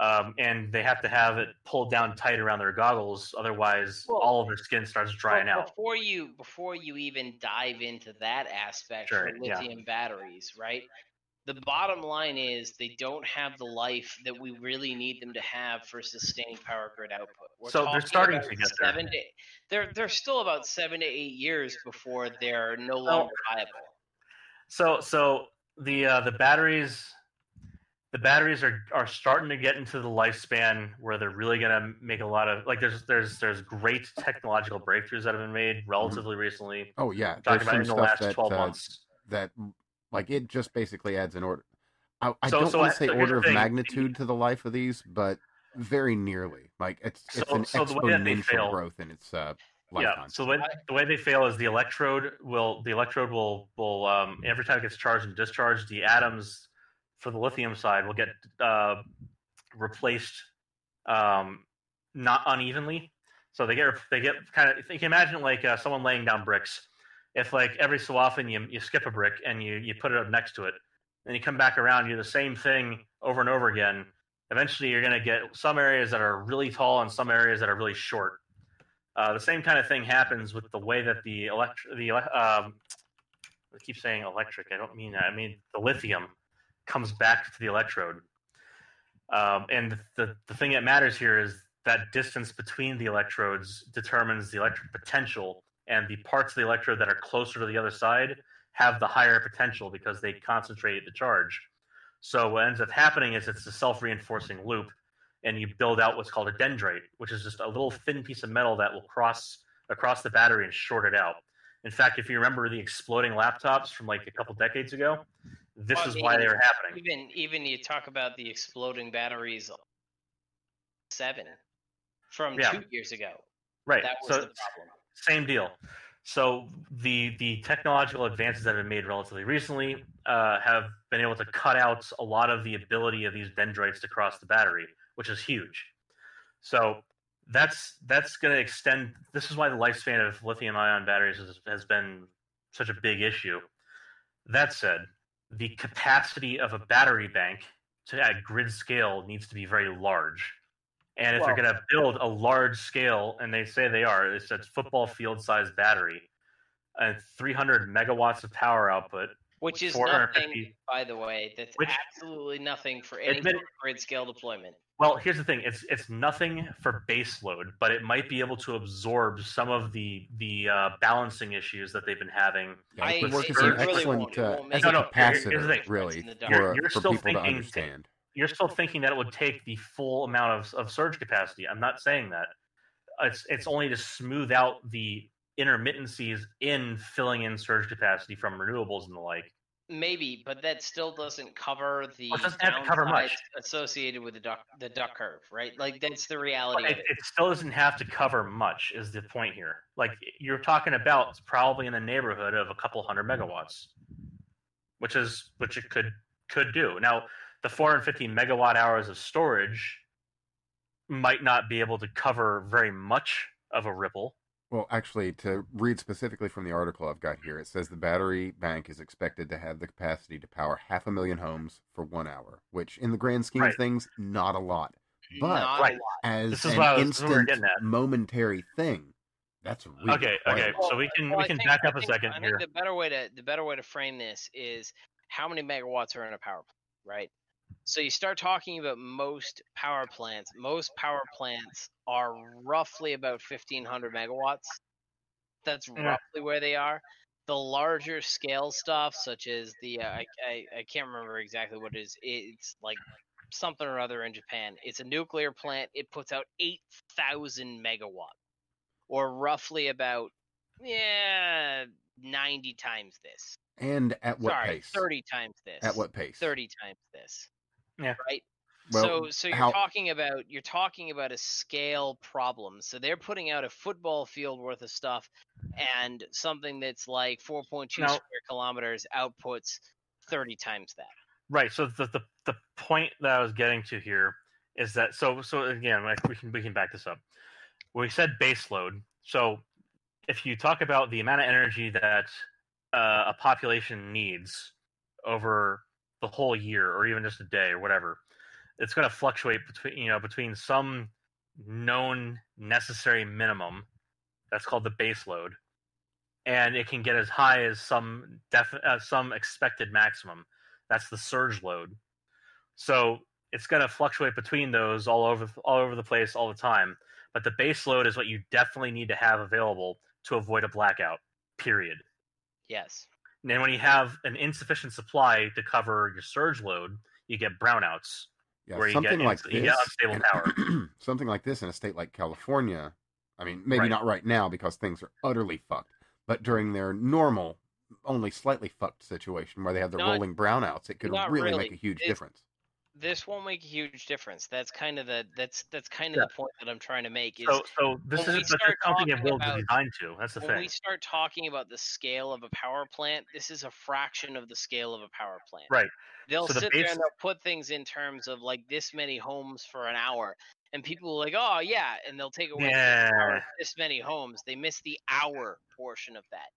Um, and they have to have it pulled down tight around their goggles, otherwise, Well- all of their skin starts drying Well, out. Before you before you even dive into that aspect Sure, for yeah. lithium batteries, right? The bottom line is they don't have the life that we really need them to have for sustained power grid output. We're So they're starting to get there. to, they're they're still about seven to eight years before they're no longer viable. So so the uh, the batteries the batteries are are starting to get into the lifespan where they're really going to make a lot of like there's there's there's great technological breakthroughs that have been made relatively recently. Oh yeah, Talking there's about some in the last that twelve uh, months. that like it just basically adds an order. I, I So- don't so want to say so order of thing. magnitude to the life of these, but very nearly. Like it's it's an so the way that they exponential growth in its uh, Yeah. lifetime. So the way, the way they fail is the electrode will the electrode will will um, every time it gets charged and discharged, the atoms for the lithium side will get uh, replaced um, not unevenly. So they get they get kind of you can imagine like uh, someone laying down bricks. If like every so often you you skip a brick and you you put it up next to it, and you come back around, you do the same thing over and over again. Eventually, you're going to get some areas that are really tall and some areas that are really short. Uh, the same kind of thing happens with the way that the electric, the um, I keep saying electric. I don't mean that. I mean the lithium comes back to the electrode. Um, and the the thing that matters here is that distance between the electrodes determines the electric potential, and the parts of the electrode that are closer to the other side have the higher potential because they concentrate the charge. So what ends up happening is it's a self-reinforcing loop, and you build out what's called a dendrite, which is just a little thin piece of metal that will cross across the battery and short it out. In fact, if you remember the exploding laptops from like a couple decades ago, this Well, is why they were happening. Even even you talk about the exploding batteries seven from Yeah. two years ago. Right. That was So the problem. same deal. So the the technological advances that have been made relatively recently uh, have been able to cut out a lot of the ability of these dendrites to cross the battery, which is huge. So that's that's going to extend. This is why the lifespan of lithium ion batteries has, has been such a big issue. That said, the capacity of a battery bank to at grid scale needs to be very large. And if Well- they're going to build a large scale, and they say they are, it's a football field sized battery, uh, and 300 megawatts of power output, Which is nothing, by the way. That's Which- absolutely nothing for any Admit- grid scale deployment. Well, here's the thing: it's it's nothing for base load, but it might be able to absorb some of the the uh, balancing issues that they've been having. Yeah, I- it it works as really an won't- excellent it uh, won't as No, a no, here- here's the capacitor, thing. really, the. You're- you're for still people to thinking- understand. You're still thinking that it would take the full amount of, of surge capacity. I'm not saying that. It's it's only to smooth out the intermittencies in filling in surge capacity from renewables and the like. Maybe, but that still doesn't cover the Well, doesn't have to cover much. associated with the duck the duck curve, right? Like that's the reality. It, it. it still doesn't have to cover much. Is the point here? Like you're talking about probably in the neighborhood of a couple hundred megawatts, which is which it could could do. Now, the 450 megawatt hours of storage might not be able to cover very much of a ripple, Well, actually, to read specifically from the article I've got here, it says the battery bank is expected to have the capacity to power half a million homes for one hour, which, in the grand scheme Right. of things, not a lot. But Not Right. a as This is an what I was- this is what we were instant, momentary thing, that's really Okay, quite okay, lot. so we can Well, we can think- back I up a second I here. think the better way to the better way to frame this is how many megawatts are in a power plant, right? So you start talking about most power plants. Most power plants are roughly about fifteen hundred megawatts. That's Yeah. roughly where they are. The larger scale stuff, such as the uh, I, I I can't remember exactly what it is. It's like something or other in Japan. It's a nuclear plant. It puts out eight thousand megawatts, or roughly about yeah ninety times this. And at what Sorry, pace? thirty times this. At what pace? Thirty times this. Yeah. Right. Well, so so you're how- talking about you're talking about a scale problem. So they're putting out a football field worth of stuff, and something that's like 4.2 Now- square kilometers outputs 30 times that. Right. So the, the the point that I was getting to here is that so so again like we can we can back this up. We said base load. So if you talk about the amount of energy that uh, a population needs over the whole year or even just a day or whatever, it's going to fluctuate between you know between some known necessary minimum that's called the base load and it can get as high as some def- uh, some expected maximum that's the surge load. So it's going to fluctuate between those all over all over the place all the time. But the base load is what you definitely need to have available to avoid a blackout. Period. Yes. And then when you have an insufficient supply to cover your surge load, you get brownouts. Yeah, where you something get like inst- this, get unstable and- power. *clears throat* something like this in a state like California. I mean, maybe Right. not right now because things are utterly fucked, but during their normal, only slightly fucked situation where they have the Not- rolling brownouts, it could really, really. make a huge It- difference. This won't make a huge difference. That's kind of the that's that's kind of Yeah. the point that I'm trying to make is So, so this isn't start a something it talking will about- be designed to. That's the when thing. we start talking about the scale of a power plant, this is a fraction of the scale of a power plant. Right. They'll So the sit there and they'll put things in terms of like this many homes for an hour. And people are like, oh, yeah. And they'll take away this Yeah. this many homes. They miss the hour portion of that.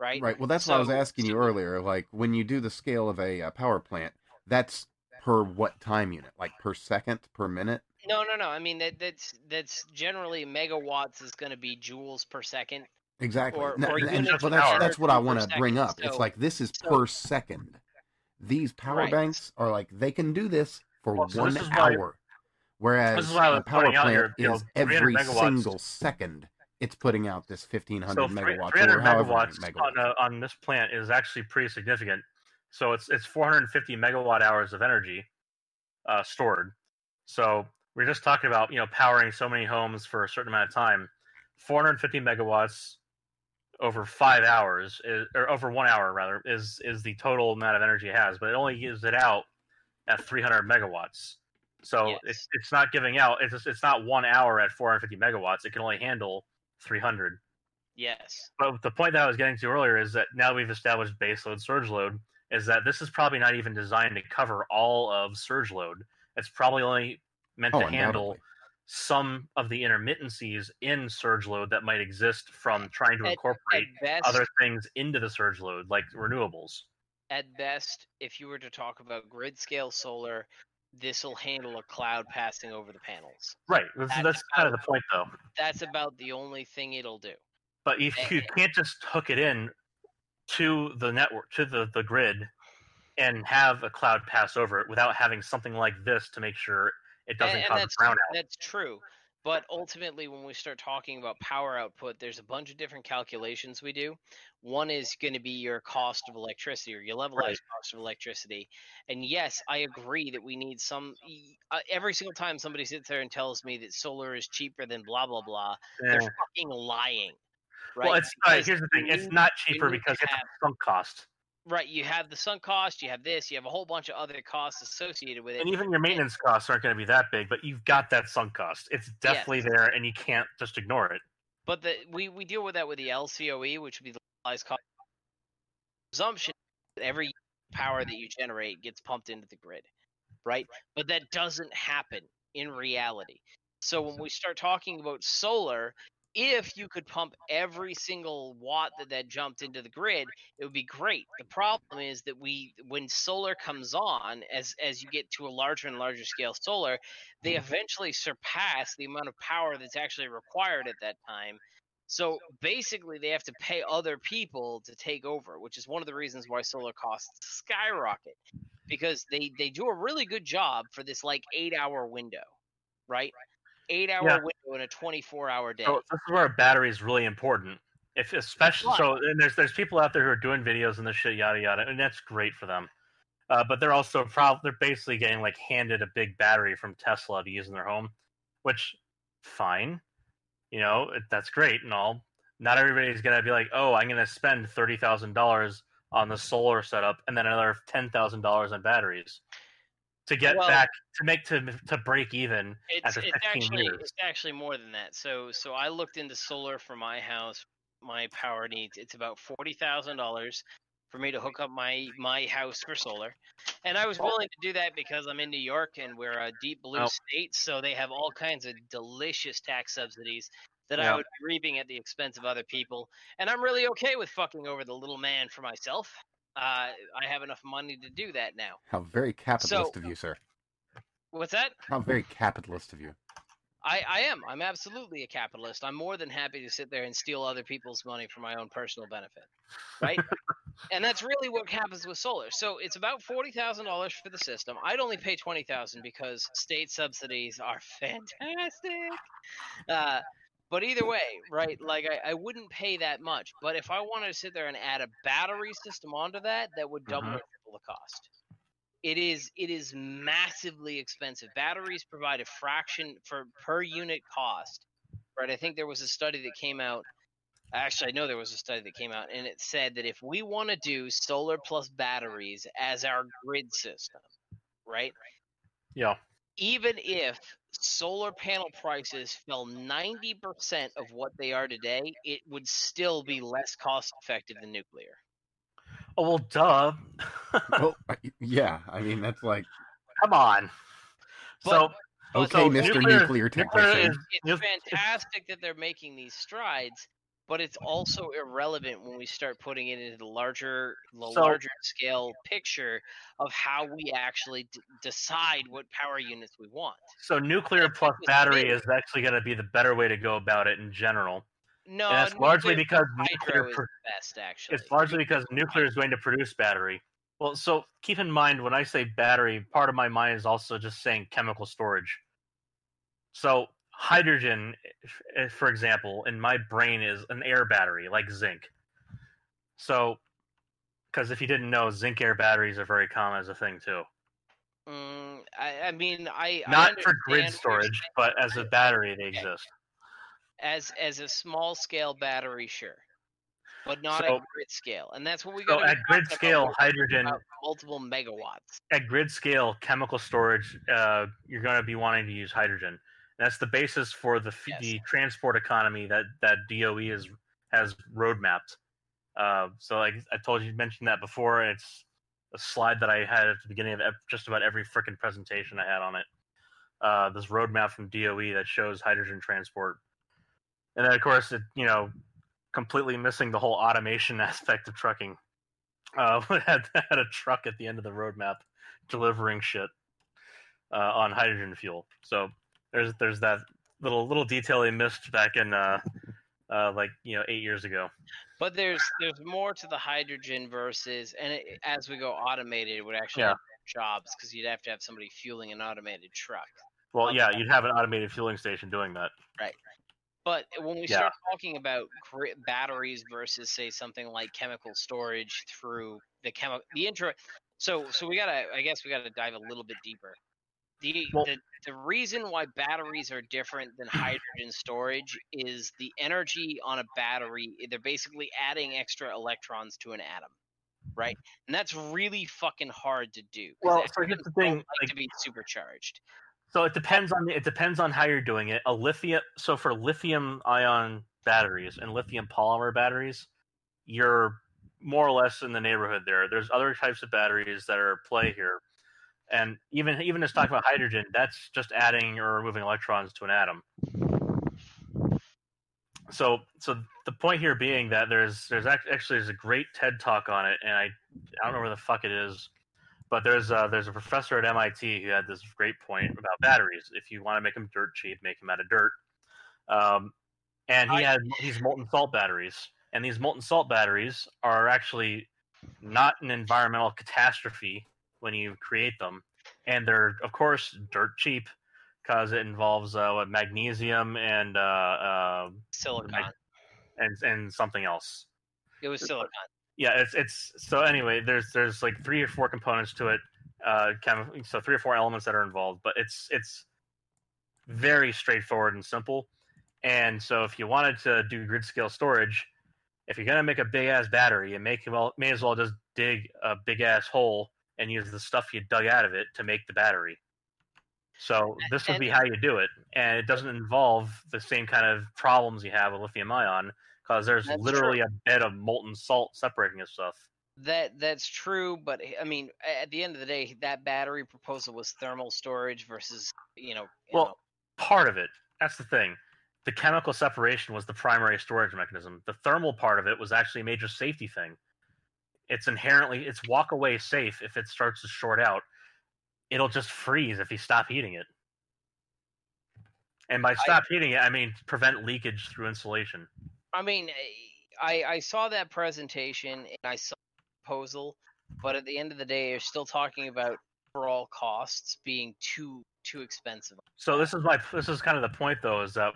Right? Right. Well, that's what I was So- asking you earlier. Like when you do the scale of a uh, power plant, that's per what time unit? Like per second, per minute? No, no, no. I mean, that, that's that's generally megawatts is going to be joules per second. Exactly. Or- No, or and- units well, that's hour. that's what I want to bring second. up. it's like this is so- per second. These power Right. banks are like they can do this for Well, so one this is why- hour, whereas this is why I a power plant here, you know, is every megawatts. single second it's putting out this fifteen hundred so megawatts 300 or however megawatts, megawatts. On, uh, on this plant is actually pretty significant. So it's it's 450 megawatt hours of energy uh, stored. So we're just talking about you know powering so many homes for a certain amount of time. 450 megawatts over five hours is, or over one hour rather is is the total amount of energy it has, but it only gives it out at 300 megawatts. So Yes. it's it's not giving out. It's just, it's not one hour at 450 megawatts. It can only handle 300. Yes. But the point that I was getting to earlier is that now we've established baseload, surge load, is that this is probably not even designed to cover all of surge load. It's probably only meant Oh, to handle some of the intermittencies in surge load that might exist from trying to At- incorporate At best, other things into the surge load, like mm-hmm. renewables. at best, if you were to talk about grid scale solar, this will handle a cloud passing over the panels. Right. That's, That's that's kind of the point, though. That's about the only thing it'll do. But if you can't just hook it in to the network, to the, the grid, and have a cloud pass over it without having something like this to make sure it doesn't and, and cause brownout. that's true. But ultimately, when we start talking about power output, there's a bunch of different calculations we do. One is going to be your cost of electricity or your levelized Right. cost of electricity. And yes, I agree that we need some. Uh, every single time somebody sits there and tells me that solar is cheaper than blah blah blah, they're Eh. fucking lying. Right? Well, it's Because here's the thing: it's not cheaper because it's a sunk cost, Right, you have the sunk cost, you have this, you have a whole bunch of other costs associated with it. and even your maintenance costs aren't going to be that big. But you've got that sunk cost; it's definitely there, and you can't just ignore it. But the, we, we deal with that with the LCOE, which would be the levelized cost presumption that every power that you generate gets pumped into the grid, right? But that doesn't happen in reality. So when we start talking about solar, if you could pump every single watt that that jumped into the grid, it would be great. The problem is that we, when solar comes on, as as you get to a larger and larger scale solar, they mm-hmm. eventually surpass the amount of power that's actually required at that time. So basically, they have to pay other people to take over, which is one of the reasons why solar costs skyrocket because they they do a really good job for this like eight hour window, right? Eight hour Yeah. window in a twenty four hour day. So this is where a battery is really important. If especially so, and there's there's people out there who are doing videos and this shit, yada yada, and that's great for them. Uh, but they're also prob- they're basically getting like handed a big battery from Tesla to use in their home, which fine, you know it, that's great and all. Not everybody's gonna be like, oh, I'm gonna spend thirty thousand dollars on the solar setup and then another ten thousand dollars on batteries to get Well- back to make to to break even. It's, it's 15 actually years. it's actually more than that. So so I looked into solar for my house, my power needs. It's about forty thousand dollars for me to hook up my my house for solar, and I was oh. willing to do that because I'm in New York and we're a deep blue Oh. state, so they have all kinds of delicious tax subsidies that Yeah. I would be reaping at the expense of other people, and I'm really okay with fucking over the little man for myself. Uh, I have enough money to do that now. How very capitalist So- of you, sir. What's that? How very capitalist of you. I, I am. I'm absolutely a capitalist. I'm more than happy to sit there and steal other people's money for my own personal benefit. Right? *laughs* and that's really what happens with solar. So it's about forty thousand dollars for the system. I'd only pay twenty thousand because state subsidies are *laughs* fantastic. Uh, but either way, right? Like I, I wouldn't pay that much. But if I wanted to sit there and add a battery system onto that, that would double Mhm. or triple the cost. It is it is massively expensive. Batteries provide a fraction for per unit cost. Right? I think there was a study that came out actually I know there was a study that came out and it said that if we want to do solar plus batteries as our grid system, right? Yeah. Even if solar panel prices fell 90% of what they are today, it would still be less cost effective than nuclear. Oh well, duh. well, *laughs* yeah, I mean that's like Come on. so But okay, so Mr. nuclear- Nuclear nuclear Technician. is- it's fantastic that they're making these strides, but it's also irrelevant when we start putting it into the larger, the So- larger scale picture of how we actually d- decide what power units we want. so nuclear That's plus battery is actually going to be the better way to go about it in general. No, and that's largely because nuclear pro- the best, actually. it's largely because nuclear is going to produce battery. Well, so keep in mind when I say battery, part of my mind is also just saying chemical storage. So hydrogen, if- if, for example, in my brain is an air battery like zinc. So, because if you didn't know, zinc air batteries are very common as a thing too. Mm, I, I mean, I I Not for grid storage, but as a battery, they exist. as as a small scale battery, sure, but not So- at grid scale, and that's what we So at grid scale, hydrogen multiple megawatts. at grid scale chemical storage, uh, you're going to be wanting to use hydrogen. That's the basis for the Yes. the transport economy that that DOE is has roadmapped. Uh, so, like I told you, mentioned that before. It's a slide that I had at the beginning of just about every freaking presentation I had on it. Uh, this roadmap from DOE that shows hydrogen transport, and then of course, it you know, completely missing the whole automation *laughs* aspect of trucking. Uh, we *laughs* had, had a truck at the end of the roadmap delivering shit uh, on hydrogen fuel. So there's there's that little little detail they missed back in uh, uh, like you know eight years ago. But there's there's more to the hydrogen versus, and it, as we go automated, it would actually Yeah. have jobs because you'd have to have somebody fueling an automated truck. Well, yeah, you'd have an automated fueling station doing that. Right. But when we Yeah. start talking about batteries versus, say, something like chemical storage through the chemical, the intro. So, so we gotta. I guess we gotta dive a little bit deeper. The, Well- the the reason why batteries are different than hydrogen storage is the energy on a battery. They're basically adding extra electrons to an atom, right? And that's really fucking hard to do. Well, so here's the thing, like like- to be supercharged. So it depends on the, it depends on how you're doing it. A lithium so for lithium ion batteries and lithium polymer batteries, you're more or less in the neighborhood there. There's other types of batteries that are at play here. And even even just talking about hydrogen, that's just adding or removing electrons to an atom. so so the point here being that there's there's actually there's a great TED talk on it, and I I don't know where the fuck it is, but there's a, there's a professor at MIT who had this great point about batteries. If you want to make them dirt cheap, make them out of dirt. Um, and he I- had these molten salt batteries, and these molten salt batteries are actually not an environmental catastrophe when you create them, and they're of course dirt cheap because it involves uh, what, magnesium and uh, uh, Silicon. and and something else. It was silicon. Yeah, it's it's so anyway. There's there's like three or four components to it. Uh, so three or four elements that are involved, but it's it's very straightforward and simple. And so if you wanted to do grid scale storage, if you're gonna make a big ass battery, you make well may as well just dig a big ass hole and use the stuff you dug out of it to make the battery. So this would be how you do it, and it doesn't involve the same kind of problems you have with lithium ion because there's That's literally a bed of molten salt separating this stuff. That that's true, but eh, I mean, at the end of the day, that battery proposal was thermal storage versus you know. you Well, know, Part of it, that's the thing. The chemical separation was the primary storage mechanism. The thermal part of it was actually a major safety thing. It's inherently it's walk away safe if it starts to short out. It'll just freeze if you stop heating it. And by stop heating it, I mean prevent leakage through insulation. I mean, I I saw that presentation and I saw the proposal, but at the end of the day, you're still talking about overall costs being too too expensive. So this is my this is kind of the point though is that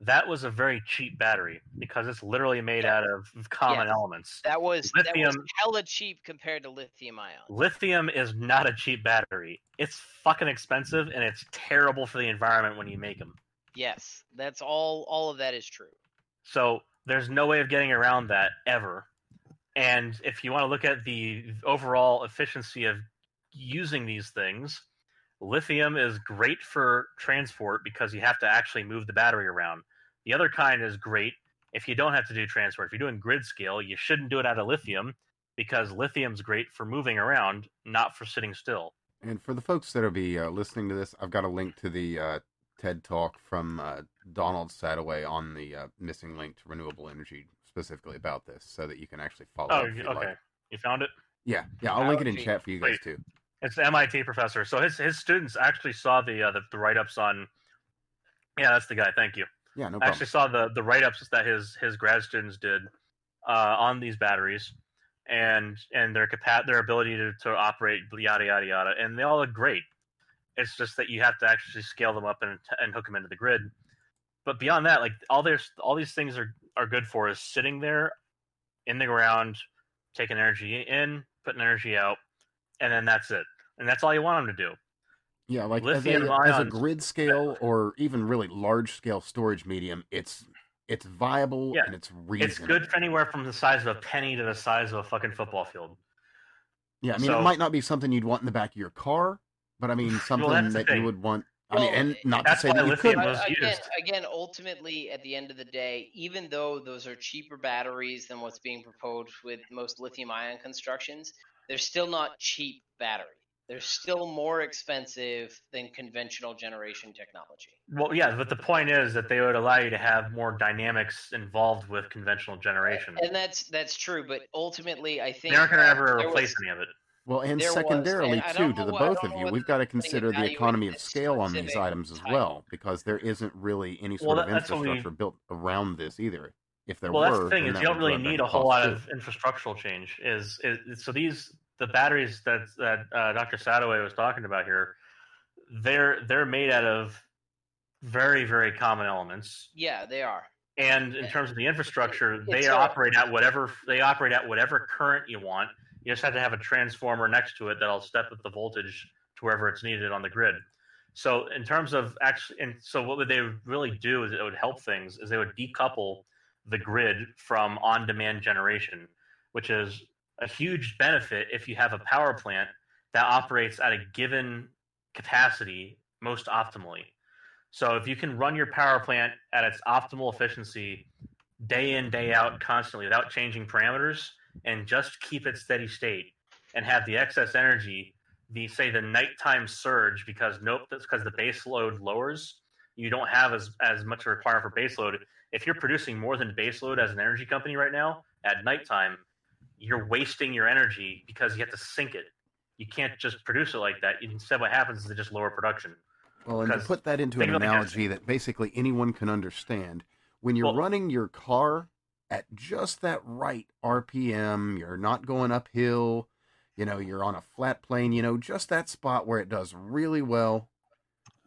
that was a very cheap battery because it's literally made Yeah. out of common Yes. elements. That was that was Lithium- hella cheap compared to lithium ion. Lithium is not a cheap battery. It's fucking expensive and it's terrible for the environment when you make them. Yes, that's all. All of that is true. So there's no way of getting around that ever. And if you want to look at the overall efficiency of using these things, lithium is great for transport because you have to actually move the battery around. The other kind is great if you don't have to do transport. If you're doing grid scale, you shouldn't do it out of lithium because lithium's great for moving around, not for sitting still. And for the folks that'll be uh, listening to this, I've got a link to the uh, TED talk from uh, Donald Sadoway on the uh, missing link to renewable energy, specifically about this, so that you can actually follow. Oh, okay. like. You found it? Yeah, yeah. I'll link it in chat for you guys Wait. too. It's the MIT professor. So his his students actually saw the uh, the, the write ups on. Yeah, that's the guy. Thank you. Yeah, no I problem. actually saw the the write ups that his his grad students did uh, on these batteries, and and their capa- their ability to, to operate yada yada yada, and they all look great. It's just that you have to actually scale them up and and hook them into the grid. But beyond that, like all there's all these things are are good for is sitting there in the ground, taking energy in, putting energy out, and then that's it. And that's all you want them to do. Yeah, like as a, Lithium as a grid scale or even really large scale storage medium, it's it's viable Yeah, and it's reasonable. It's good for anywhere from the size of a penny to the size of a fucking football field. Yeah, I mean, so- it might not be something you'd want in the back of your car, but I mean, *laughs* something that's the that you would want. I mean, and not to say that you couldn't. Uh, again, again, ultimately, at the end of the day, even though those are cheaper batteries than what's being proposed with most lithium-ion constructions, they're still not cheap battery. They're still more expensive than conventional generation technology. Well, yeah, but the point is that they would allow you to have more dynamics involved with conventional generation. And that's that's true, but ultimately, I think They aren't going to that ever replace was- any of it. Well, and There was, secondarily and too, to the what- both of you, we've got to consider the economy of scale on these items as well, because there isn't really any sort of that- that's what we- infrastructure built around this either. If there Well, were, that's the thing is you don't really need a whole lot costs, of infrastructural change. Is, is so these the batteries that that uh, Dr. Sadoway was talking about here, they're they're made out of very very common elements. Yeah, they are. And in terms of the infrastructure, they operate at whatever they operate at whatever current you want. You just have to have a transformer next to it that'll step up the voltage to wherever it's needed on the grid. So in terms of actually, and so what would they really do is it would help things is they would decouple the grid from on-demand generation, which is a huge benefit if you have a power plant that operates at a given capacity most optimally. So if you can run your power plant at its optimal efficiency day in day out constantly without changing parameters and just keep it steady state and have the excess energy the say the nighttime surge because nope that's because the base load lowers you don't have as as much requirement for baseload. If you're producing more than baseload as an energy company right now at nighttime, you're wasting your energy because you have to sink it. You can't just produce it like that. Instead, what happens is they just lower production. Well, and to put that into an of it like this. analogy that basically anyone can understand, when you're Well- running your car at just that right RPM, you're not going uphill, you know, you're on a flat plane, you know, just that spot where it does really well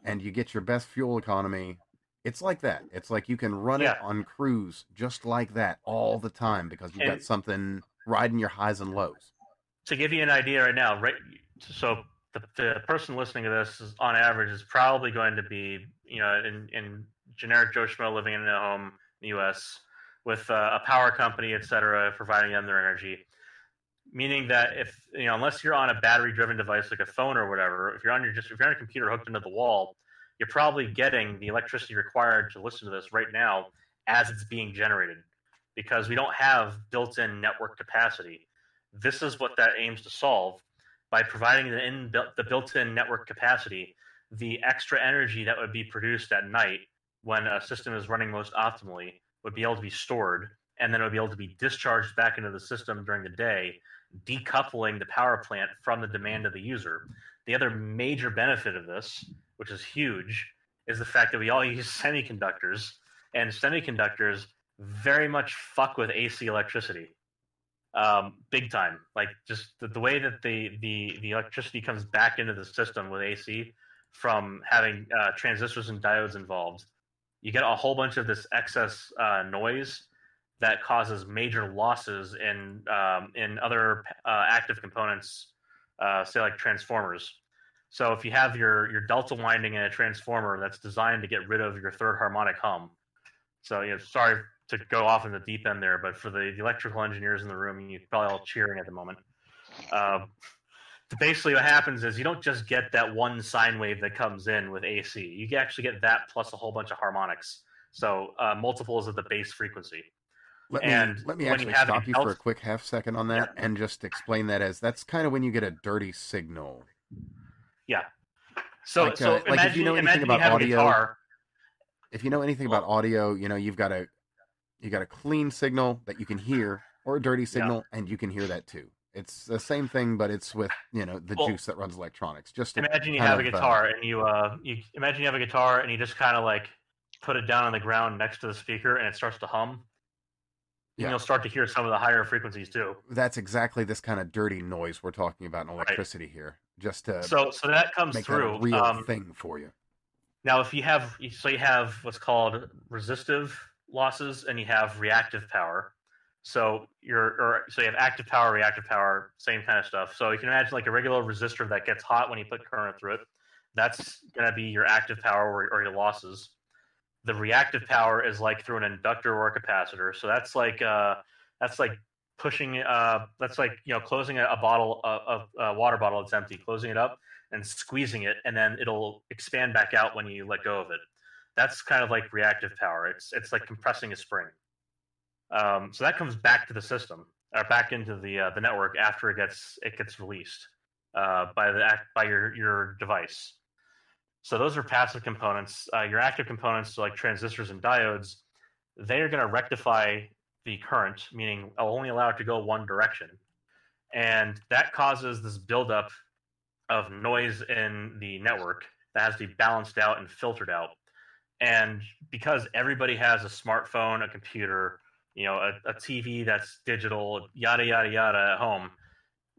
and you get your best fuel economy. It's like that. It's like you can run it on cruise just like that all the time because you've got something riding your highs and lows. to give you an idea right now, right? So the, the person listening to this is on average is probably going to be, you know, in, in generic Joe Schmo living in a home in the U.S. with uh, a power company, et cetera, providing them their energy. Meaning that if you know, unless you're on a battery-driven device like a phone or whatever, if you're on your just if you're on a computer hooked into the wall, you're probably getting the electricity required to listen to this right now as it's being generated, because we don't have built-in network capacity. This is what that aims to solve. By providing the, in, the built-in network capacity the extra energy that would be produced at night when a system is running most optimally would be able to be stored and then it would be able to be discharged back into the system during the day decoupling the power plant from the demand of the user. The other major benefit of this which is huge is the fact that we all *laughs* use semiconductors and semiconductors very much fuck with ac electricity um, big time. Like just the, the way that the, the the electricity comes back into the system with AC from having uh, transistors and diodes involved, you get a whole bunch of this excess uh, noise that causes major losses in um, in other uh, active components, uh, say like transformers. So if you have your your delta winding in a transformer that's designed to get rid of your third harmonic hum, so you know, sorry to go off in the deep end there, but for the, the electrical engineers in the room, you're probably all cheering at the moment. Um, basically, what happens is you don't just get that one sine wave that comes in with AC. You actually get that plus a whole bunch of harmonics. So uh, multiples of the base frequency. Let And me let me actually stop you for a quick half second on that and just explain that as that's kind of when you get a dirty signal. So, Like, so uh, like if you know anything about audio- guitar. If you know anything about audio, you know you've got a you got a clean signal that you can hear or a dirty signal and you can hear that too. It's the same thing, but it's with you know the Well, juice that runs electronics. Just Imagine you have a of, uh, guitar and you uh you imagine you have a guitar and you just kind of like put it down on the ground next to the speaker and it starts to hum. Yeah. And you'll start to hear some of the higher frequencies too. that's exactly this kind of dirty noise we're talking about in electricity here. Just to So so that comes through. that a real Um, thing for you. Now, if you have, so you have what's called resistive losses, and you have reactive power. So you're, or so you have active power, reactive power, same kind of stuff. So you can imagine like a regular resistor that gets hot when you put current through it. That's to be your active power or, or your losses. The reactive power is like through an inductor or a capacitor. So that's like, uh, that's like pushing, uh, that's like you know closing a, a bottle of a water bottle that's empty, closing it up and squeezing it, and then it'll expand back out when you let go of it. That's kind of like reactive power. It's it's like compressing a spring. Um, so that comes back to the system or back into the uh, the network after it gets it gets released uh, by the by your your device. So those are passive components. Uh, your active components, like transistors and diodes, they are going to rectify the current, meaning I'll only allow it to go one direction, and that causes this buildup of noise in the network that has to be balanced out and filtered out. And because everybody has a smartphone, a computer, you know, a, a TV that's digital, yada yada yada at home,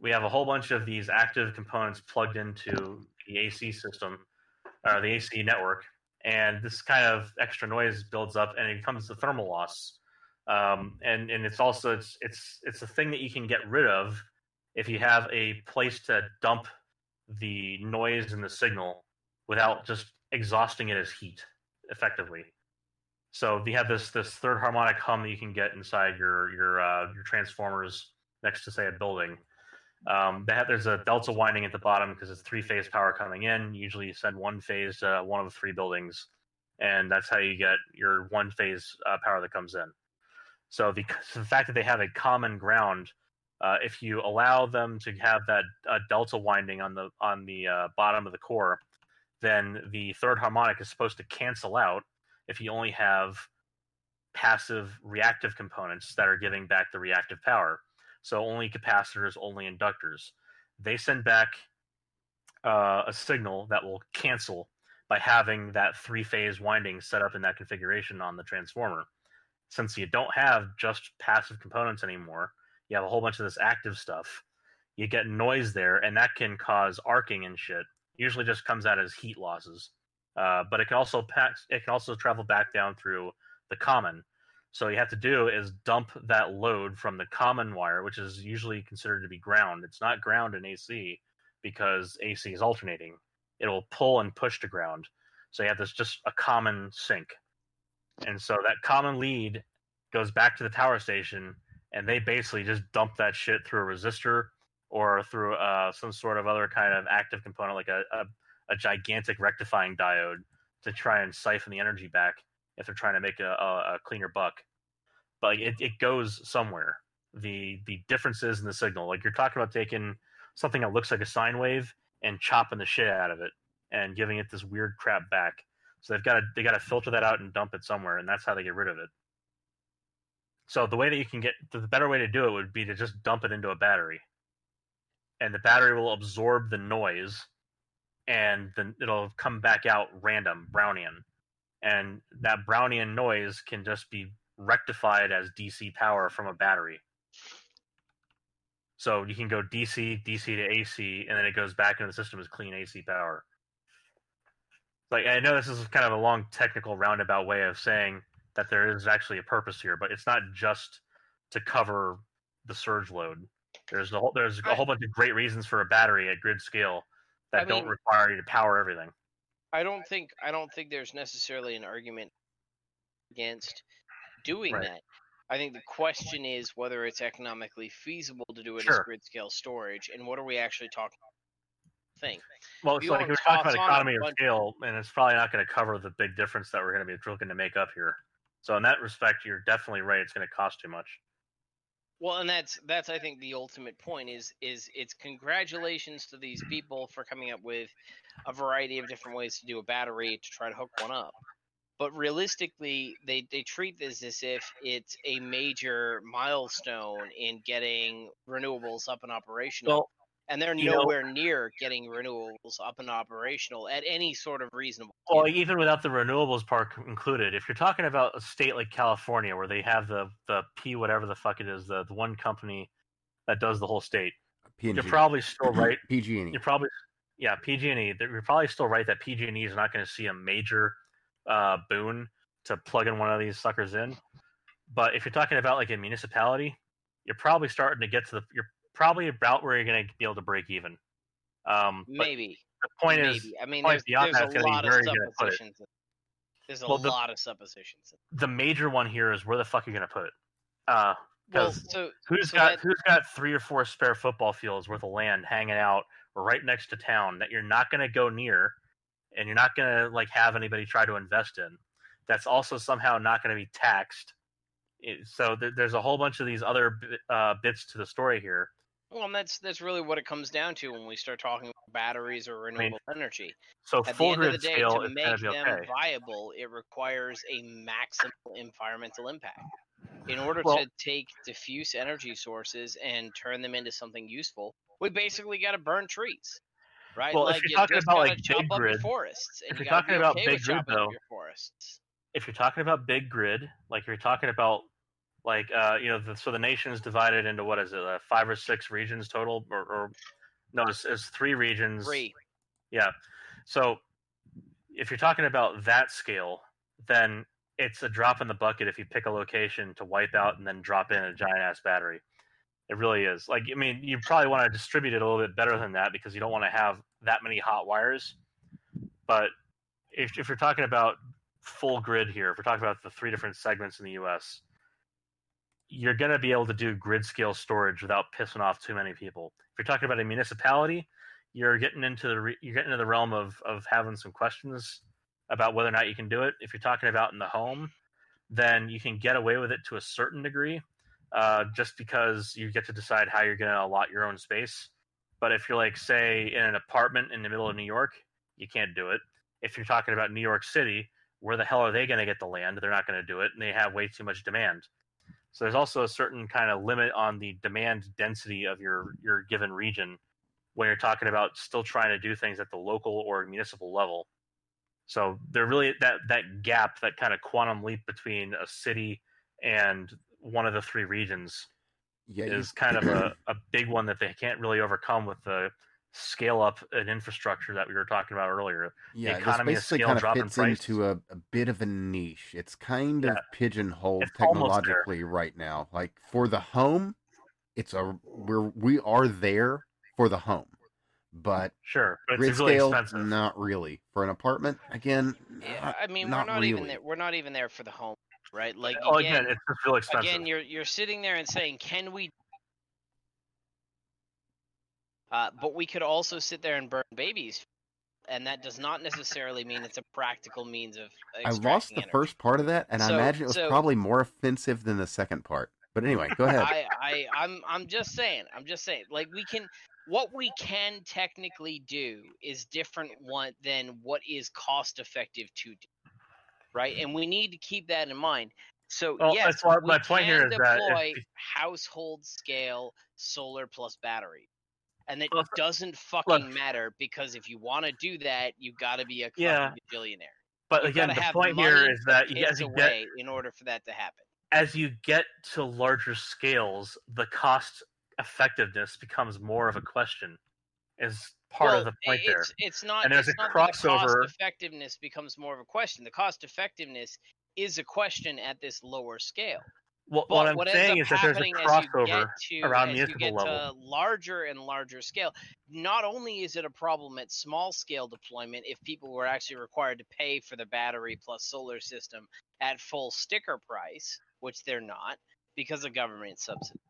we have a whole bunch of these active components plugged into the AC system or the AC network, and this kind of extra noise builds up, and it becomes the thermal loss. Um, and and it's also it's it's it's a thing that you can get rid of if you have a place to dump the noise and the signal without just exhausting it as heat effectively. So you have this this third harmonic hum that you can get inside your your uh, your transformers next to say a building. Um, have, there's a delta winding at the bottom because it's three phase power coming in. Usually you send one phase to one of the three buildings, and that's how you get your one phase uh, power that comes in. So the, the fact that they have a common ground uh, if you allow them to have that uh, delta winding on the on the uh, bottom of the core, then the third harmonic is supposed to cancel out if you only have passive reactive components that are giving back the reactive power. So only capacitors, only inductors. They send back uh, a signal that will cancel by having that three phase winding set up in that configuration on the transformer. Since you don't have just passive components anymore, you have a whole bunch of this active stuff. You get noise there, and that can cause arcing and shit. Usually, just comes out as heat losses, uh, but it can also pass, it can also travel back down through the common. So you have to do is dump that load from the common wire, which is usually considered to be ground. It's not ground in AC because AC is alternating. It'll pull and push to ground. So you have this just a common sink. And so that common lead goes back to the tower station and they basically just dump that shit through a resistor or through uh, some sort of other kind of active component like a, a, a gigantic rectifying diode to try and siphon the energy back if they're trying to make a, a, cleaner buck. But it, it goes somewhere. The the differences in the signal, like you're talking about taking something that looks like a sine wave and chopping the shit out of it and giving it this weird crap back. So they've got to they got to filter that out and dump it somewhere, and that's how they get rid of it. So the way that you can get the better way to do it would be to just dump it into a battery, and the battery will absorb the noise, and then it'll come back out random Brownian, and that Brownian noise can just be rectified as DC power from a battery. So you can go DC, DC to AC, and then it goes back into the system as clean AC power. Like I know this is kind of a long technical roundabout way of saying that there is actually a purpose here, but it's not just to cover the surge load. There's a whole, there's a whole bunch of great reasons for a battery at grid scale that I don't require you to power everything. I don't think I don't think there's necessarily an argument against doing Right. that. I think the question is whether it's economically feasible to do it as grid scale storage, and what are we actually talking? Thing. Well, it's you like we're talking about toss on a economy of scale, and it's probably not going to cover the big difference that we're going to be looking to make up here. So in that respect, you're definitely right. It's going to cost too much. Well, and that's that's I think the ultimate point is is it's congratulations to these people for coming up with a variety of different ways to do a battery to try to hook one up. But realistically, they, they treat this as if it's a major milestone in getting renewables up and operational. Well, and they're you know- nowhere near getting renewables up and operational at any sort of reasonable. Well, even without the renewables part included, if you're talking about a state like California where they have the the P whatever the fuck it is, the, the one company that does the whole state, PG. you're probably still right. *clears throat* PG&E. You're probably yeah PG&E. You're probably still right that PG&E is not going to see a major uh, boon to plug in one of these suckers in. But if you're talking about like a municipality, you're probably starting to get to the. You're probably about where you're going to be able to break even. Um, Maybe. the point maybe. is, I mean, there's, beyond there's that a lot of very good at put it. suppositions. There's a Well, the- lot of suppositions. the major one here is where the fuck are you going to put it? Uh, Well, so Who's So got that- who's got three or four spare football fields worth of land hanging out right next to town that you're not going to go near, and you're not going to like have anybody try to invest in? That's also somehow not going to be taxed. So there, there's a whole bunch of these other uh, bits to the story here. Well, and that's that's really what it comes down to when we start talking about batteries or renewable energy. So At the end of the day, scale to make be them okay. viable, it requires a maximal environmental impact. In order Well- to take diffuse energy sources and turn them into something useful, we basically got to burn trees, right? Well, if you're talking about, like, big grid- forests, if you you're talking about okay big grid, though, if you're talking about big grid, like you're talking about, like uh, you know, the, so the nation is divided into what is it, uh, five or six regions total, or, or no, it's, it's three regions. Three. Yeah. So if you're talking about that scale, then it's a drop in the bucket if you pick a location to wipe out and then drop in a giant ass battery. It really is. Like, I mean, you probably want to distribute it a little bit better than that because you don't want to have that many hot wires. But if, if you're talking about full grid here, if we're talking about the three different segments in the US, you're going to be able to do grid scale storage without pissing off too many people. If you're talking about a municipality, you're getting into the re- you're getting into the realm of of having some questions about whether or not you can do it. If you're talking about in the home, then you can get away with it to a certain degree, uh, just because you get to decide how you're going to allot your own space. But if you're like, say, in an apartment in the middle of New York, you can't do it. if you're talking about New York City, where the hell are they going to get the land? They're not going to do it, and they have way too much demand. So there's also a certain kind of limit on the demand density of your your given region when you're talking about still trying to do things at the local or municipal level. So there really that that gap, that kind of quantum leap between a city and one of the three regions Yeah, you- is kind of *clears throat* a, a big one that they can't really overcome with the scale up an infrastructure that we were talking about earlier. yeah. This economy of basically scale kind of fits into a, a bit of a niche. It's kind of pigeonholed It's technologically right now. Like for the home, it's a we're we are there for the home, but Sure, but grid really scale, expensive. not really. For an apartment, again, Yeah, not- I mean, not we're not even there. We're not even there for the home, right? Like oh, again, again, it's just really expensive. again, you're you're sitting there and saying, "Can we?" Uh, but we could also sit there and burn babies, and that does not necessarily mean it's a practical means of. I lost the energy. first part of that, and I imagine it was so- probably more offensive than the second part. But anyway, go ahead. I, I, I'm, I'm just saying. I'm just saying. Like we can, what we can technically do is different one than what is cost effective to do, right? And we need to keep that in mind. So Well, yes, that's why- we my point here can is that if deploy household scale solar plus battery. And it *laughs* doesn't fucking matter because if you want to do that, you got to be a Yeah. billionaire. but You've again, the point here is that you, as you get in order for that to happen. as you get to larger scales, the cost effectiveness becomes more of a question. Is part well, of the point there. it's, It's not. And there's it's a that the crossover- Cost effectiveness becomes more of a question. The cost effectiveness is a question at this lower scale. Well, what I'm ends saying is that there's a happening as you get crossover to, around municipal level. to larger and larger scale. Not only is it a problem at small scale deployment if people were actually required to pay for the battery plus solar system at full sticker price, which they're not because of government subsidy,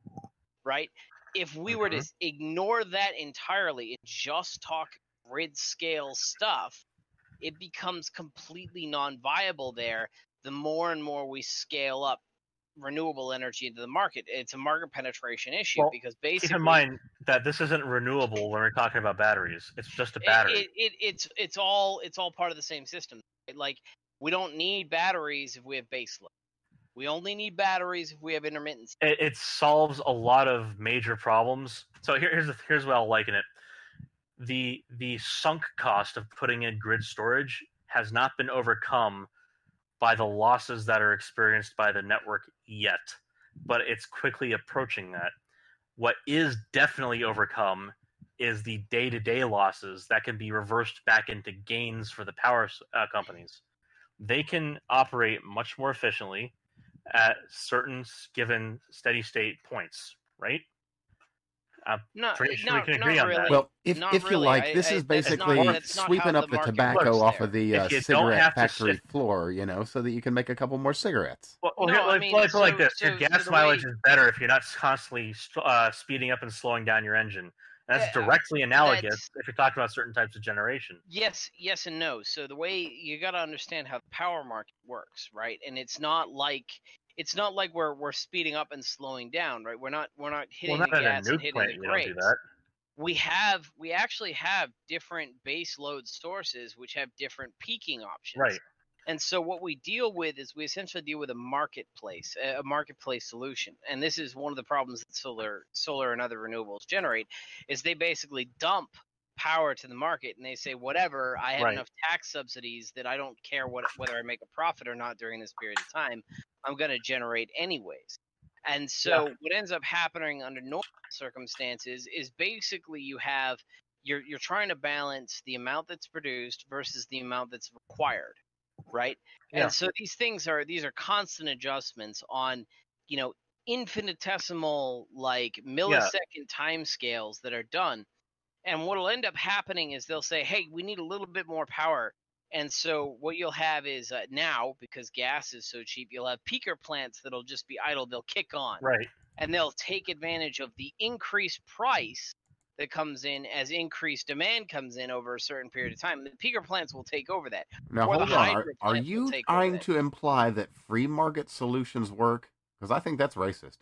right? If we were to Mhm. ignore that entirely and just talk grid scale stuff, it becomes completely non-viable there the more and more we scale up renewable energy into the market. It's a market penetration issue Well, because basically Keep in mind that this isn't renewable when we're talking about batteries. It's just a battery. It, it, it's it's all it's all part of the same system. Like we don't need batteries if we have baseload. We only need batteries if we have intermittency. it, it solves a lot of major problems. So here, here's the, here's what I'll liken it: the the sunk cost of putting in grid storage has not been overcome by the losses that are experienced by the network yet, but it's quickly approaching that. What is definitely overcome is the day-to-day losses that can be reversed back into gains for the power uh, companies. They can operate much more efficiently at certain given steady state points, right? Not, Pretty sure we not, can not agree on really. that. Well, if Not if you really. like, this I- is basically not sweeping up the the tobacco off there. of the uh, cigarette factory sit- floor, you know, so that you can make a couple more cigarettes. Well, well No, here, I like, mean, like, like so- this, your gas so mileage way- is better if you're not constantly uh, speeding up and slowing down your engine. And that's Yeah, directly analogous that's- if you're talking about certain types of generation. Yes, yes, and no. So the way you got to understand how the power market works, right? And it's not like it's not like we're we're speeding up and slowing down, right? We're not we're not hitting well, not the gas and hitting plant, the brakes. We have we actually have different base load sources which have different peaking options. Right. And so what we deal with is we essentially deal with a marketplace, a marketplace solution. And this is one of the problems that solar solar and other renewables generate is they basically dump power to the market and they say whatever, I have Right. enough tax subsidies that I don't care what whether I make a profit or not during this period of time, I'm going to generate anyways. And so what ends up happening under normal circumstances is basically you have you're you're trying to balance the amount that's produced versus the amount that's required, right? Yeah. And so these things are these are constant adjustments on, you know, infinitesimal like millisecond time scales that are done. And what'll end up happening is they'll say, "Hey, we need a little bit more power." And so what you'll have is uh, now because gas is so cheap, you'll have peaker plants that'll just be idle. They'll kick on Right. and they'll take advantage of the increased price that comes in as increased demand comes in over a certain period of time. The peaker plants will take over that. Now, Or hold on. Are, are you trying to imply that free market solutions work? Because I think that's racist.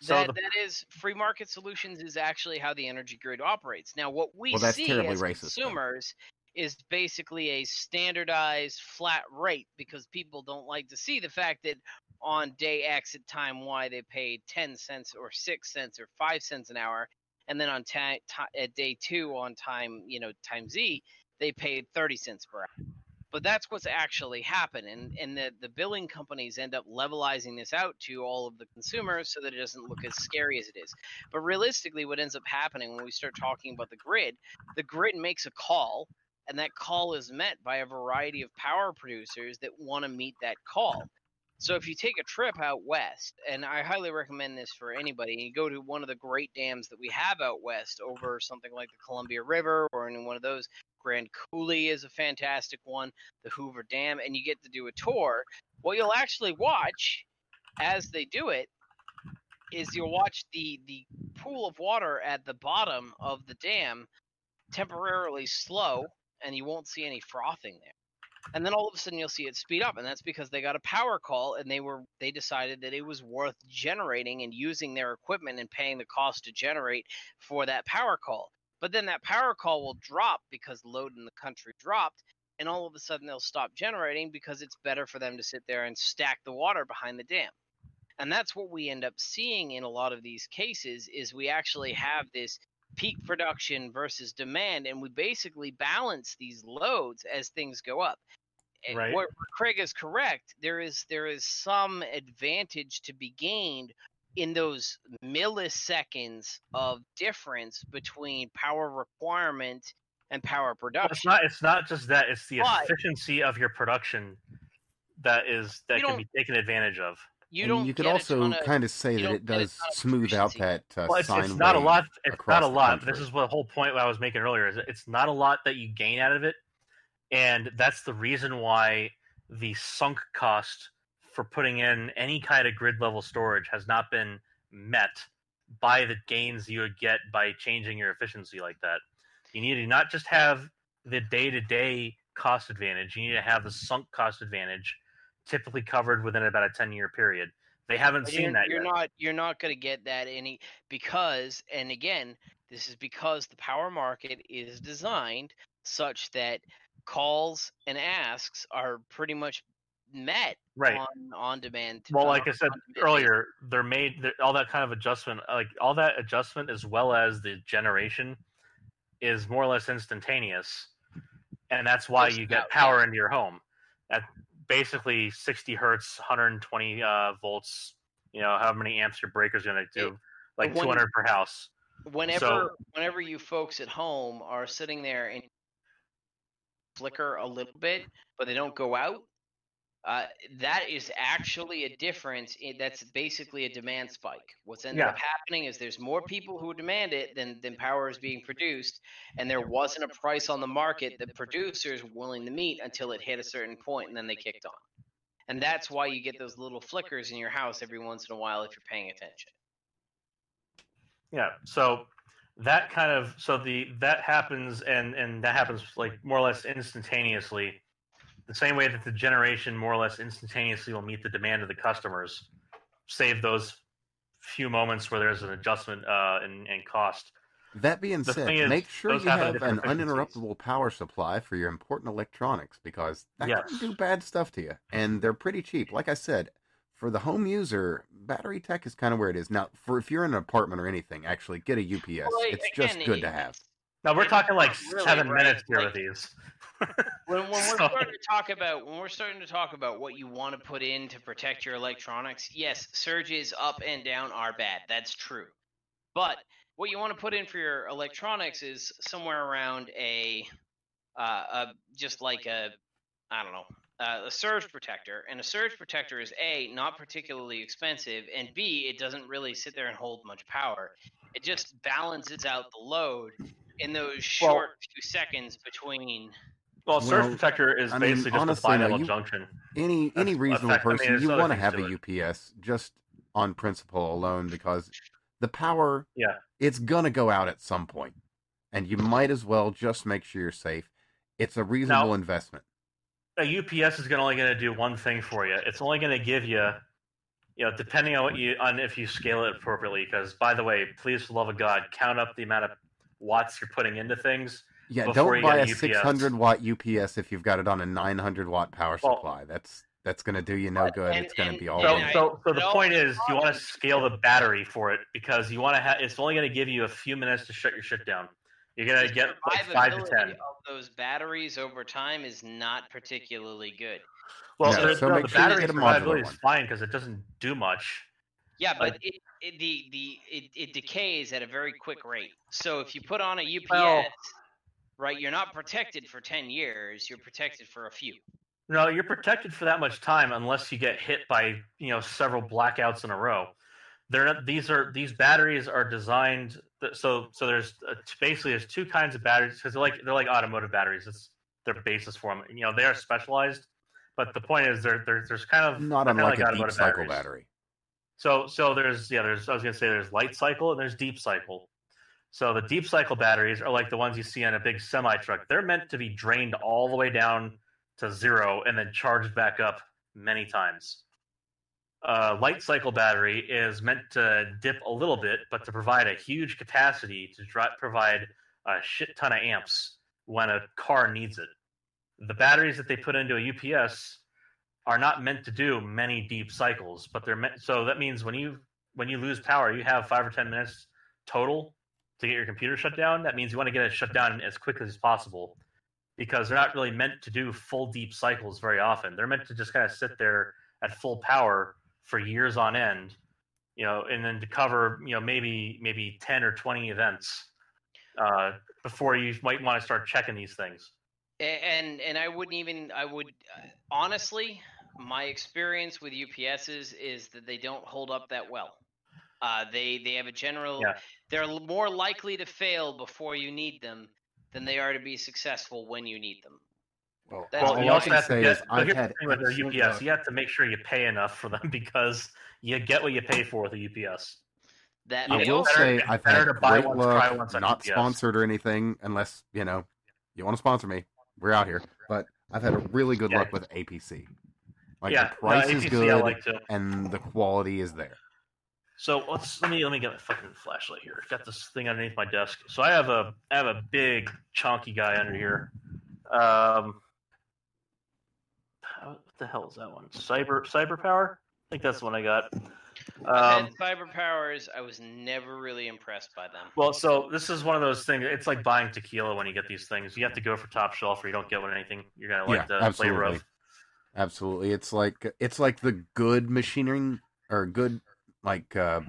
So that, the, that is free market solutions is actually how the energy grid operates. Now, what we Well, see as racist, consumers is basically a standardized flat rate because people don't like to see the fact that on day X at time Y they paid 10 cents or 6 cents or 5 cents an hour and then on ta- ta- at day 2 on time, you know, time Z, they paid 30 cents per hour. But that's what's actually happened and and the the billing companies end up levelizing this out to all of the consumers so that it doesn't look as scary as it is. But realistically what ends up happening when we start talking about the grid, the grid makes a call and that call is met by a variety of power producers that want to meet that call. So if you take a trip out west, and I highly recommend this for anybody, you go to one of the great dams that we have out west over something like the Columbia River or in one of those, Grand Coulee is a fantastic one, the Hoover Dam, and you get to do a tour. What you'll actually watch as they do it is you'll watch the the pool of water at the bottom of the dam temporarily slow and you won't see any frothing there. And then all of a sudden you'll see it speed up, and that's because they got a power call and they were they decided that it was worth generating and using their equipment and paying the cost to generate for that power call. But then that power call will drop because load in the country dropped, and all of a sudden they'll stop generating because it's better for them to sit there and stack the water behind the dam. And that's what we end up seeing in a lot of these cases is we actually have this peak production versus demand, and we basically balance these loads as things go up. And Right. Where Craig is correct, there is there is some advantage to be gained in those milliseconds of difference between power requirement and power Well, production. it's not. It's not just that. It's the But- efficiency of your production that is that can be taken advantage of. You don't you could also of- kind of say that it does smooth out that uh, Well, it's, sine it's not a lot. It's not a lot. This is what the whole point I was making earlier. Is it's not a lot that you gain out of it, and that's the reason why the sunk cost for putting in any kind of grid level storage has not been met by the gains you would get by changing your efficiency like that. You need to not just have the day to day cost advantage. You need to have the sunk cost advantage, typically covered within about a ten year period. They haven't But seen you're, that you're yet. not you're not going to get that any because and again this is because the power market is designed such that calls and asks are pretty much met right. on on demand Well, uh, like I said on demand basis. earlier, they're made they're, all that kind of adjustment, like all that adjustment, as well as the generation, is more or less instantaneous, and that's why Just you get power into your home at basically 60 hertz, 120 uh, volts. You know how many amps your breaker's going to do, like when- 200 per house. whenever so- whenever you folks at home are sitting there and flicker a little bit but they don't go out uh, that is actually a difference in, that's basically a demand spike what's ended Yeah. up happening is there's more people who demand it than, than power is being produced and there wasn't a price on the market that producers were willing to meet until it hit a certain point and then they kicked on and that's why you get those little flickers in your house every once in a while if you're paying attention Yeah. So that kind of so the that happens and and that happens like more or less instantaneously. The same way that the generation more or less instantaneously will meet the demand of the customers, save those few moments where there's an adjustment uh, in, in cost. That being The said, is, make sure you have have an uninterruptible power supply for your important electronics because that Yes. can do bad stuff to you. And they're pretty cheap. Like I said, for the home user, battery tech is kind of where it is. Now, for if you're in an apartment or anything, actually get a UPS. Well, it's just good it- to have. Now we're talking like really, seven right? minutes here Like- with these. *laughs* when, when *laughs* we're So- starting to talk about when we're starting to talk about what you want to put in to protect your electronics, yes, surges up and down are bad. That's true. But what you want to put in for your electronics is somewhere around a, uh, a just like a, I don't know, uh, a surge protector. And a surge protector is a not particularly expensive, and b it doesn't really sit there and hold much power. It just balances out the load in those short few seconds between Well, surge Well, protector is I mean, basically just honestly, a no, binaural junction. Any any That's- reasonable effect- I mean, person, you want to have a UPS just on principle alone because the power, Yeah. it's gonna go out at some point, and you might as well just make sure you're safe. It's a reasonable investment. a UPS is gonna only going to do one thing for you. It's only going to give you, you know, depending on what you on if you scale it appropriately. Because by the way, please for the love of God, count up the amount of watts you're putting into things. Yeah, don't you buy a a UPS. 600 watt UPS if you've got it on a 900 watt power Well- supply. That's that's going to do you no good. and- it's going to be all So. I- so, so the no, point is, you want to scale the battery for it because you want to have. It's only going to give you a few minutes to shut your shit down. You're going to get like five to ten. of those batteries over time is not particularly good. Well, No, so no, make the sure battery get a modular survivability is fine because it doesn't do much. Yeah, but Like- it, it the the it, it decays at a very quick rate. So if you put on a UPS, Well- right, you're not protected for ten years. You're protected for a few. No, you're protected for that much time unless you get hit by you know several blackouts in a row. They're not, these are these batteries are designed so so there's uh, basically there's two kinds of batteries because they're like they're like automotive batteries. It's their basis for them. You know they are specialized, but the point is there there there's kind of Not they're kinda unlike a deep automotive cycle batteries. battery. So so there's yeah there's I was gonna say there's light cycle and there's deep cycle. So the deep cycle batteries are like the ones you see on a big semi truck. They're meant to be drained all the way down to zero and then charged back up many times. Uh, light cycle battery is meant to dip a little bit, but to provide a huge capacity to dri- provide a shit ton of amps when a car needs it. The batteries that they put into a UPS are not meant to do many deep cycles, but they're meant. So that means when you when you lose power, you have five or ten minutes total to get your computer shut down. That means you want to get it shut down as quickly as possible because they're not really meant to do full deep cycles very often. They're meant to just kind of sit there at full power for years on end, you know, and then to cover you know maybe maybe ten or twenty events uh, before you might want to start checking these things. And and I wouldn't even I would uh, honestly my experience with UPSs is that they don't hold up that well. Uh, they they have a general Yeah. they're more likely to fail before you need them than they are to be successful when you need them. Well, That's well, all you I also can have to say get. is I've here's the had thing with their UPS, you have to make sure you pay enough for them *laughs* because you get what you pay for with a UPS. That I will better- say I've had to buy great once, luck, once not UPS. sponsored or anything, unless you know you want to sponsor me. We're out here, but I've had a really good Yeah. luck with APC. Like yeah, the price no, is good like to. and the quality is there. So let's let me let me get my fucking flashlight here. Got this thing underneath my desk. So I have a I have a big chunky guy under here. Um, what the hell is that one? Cyber Cyber Power. I think that's the one I got. I've Um, had cyber powers. I was never really impressed by them. well, so this is one of those things. It's like buying tequila when you get these things. You have to go for top shelf, or you don't get what anything you're gonna like Yeah, the flavor of. Absolutely, it's like it's like the good machining or good like uh,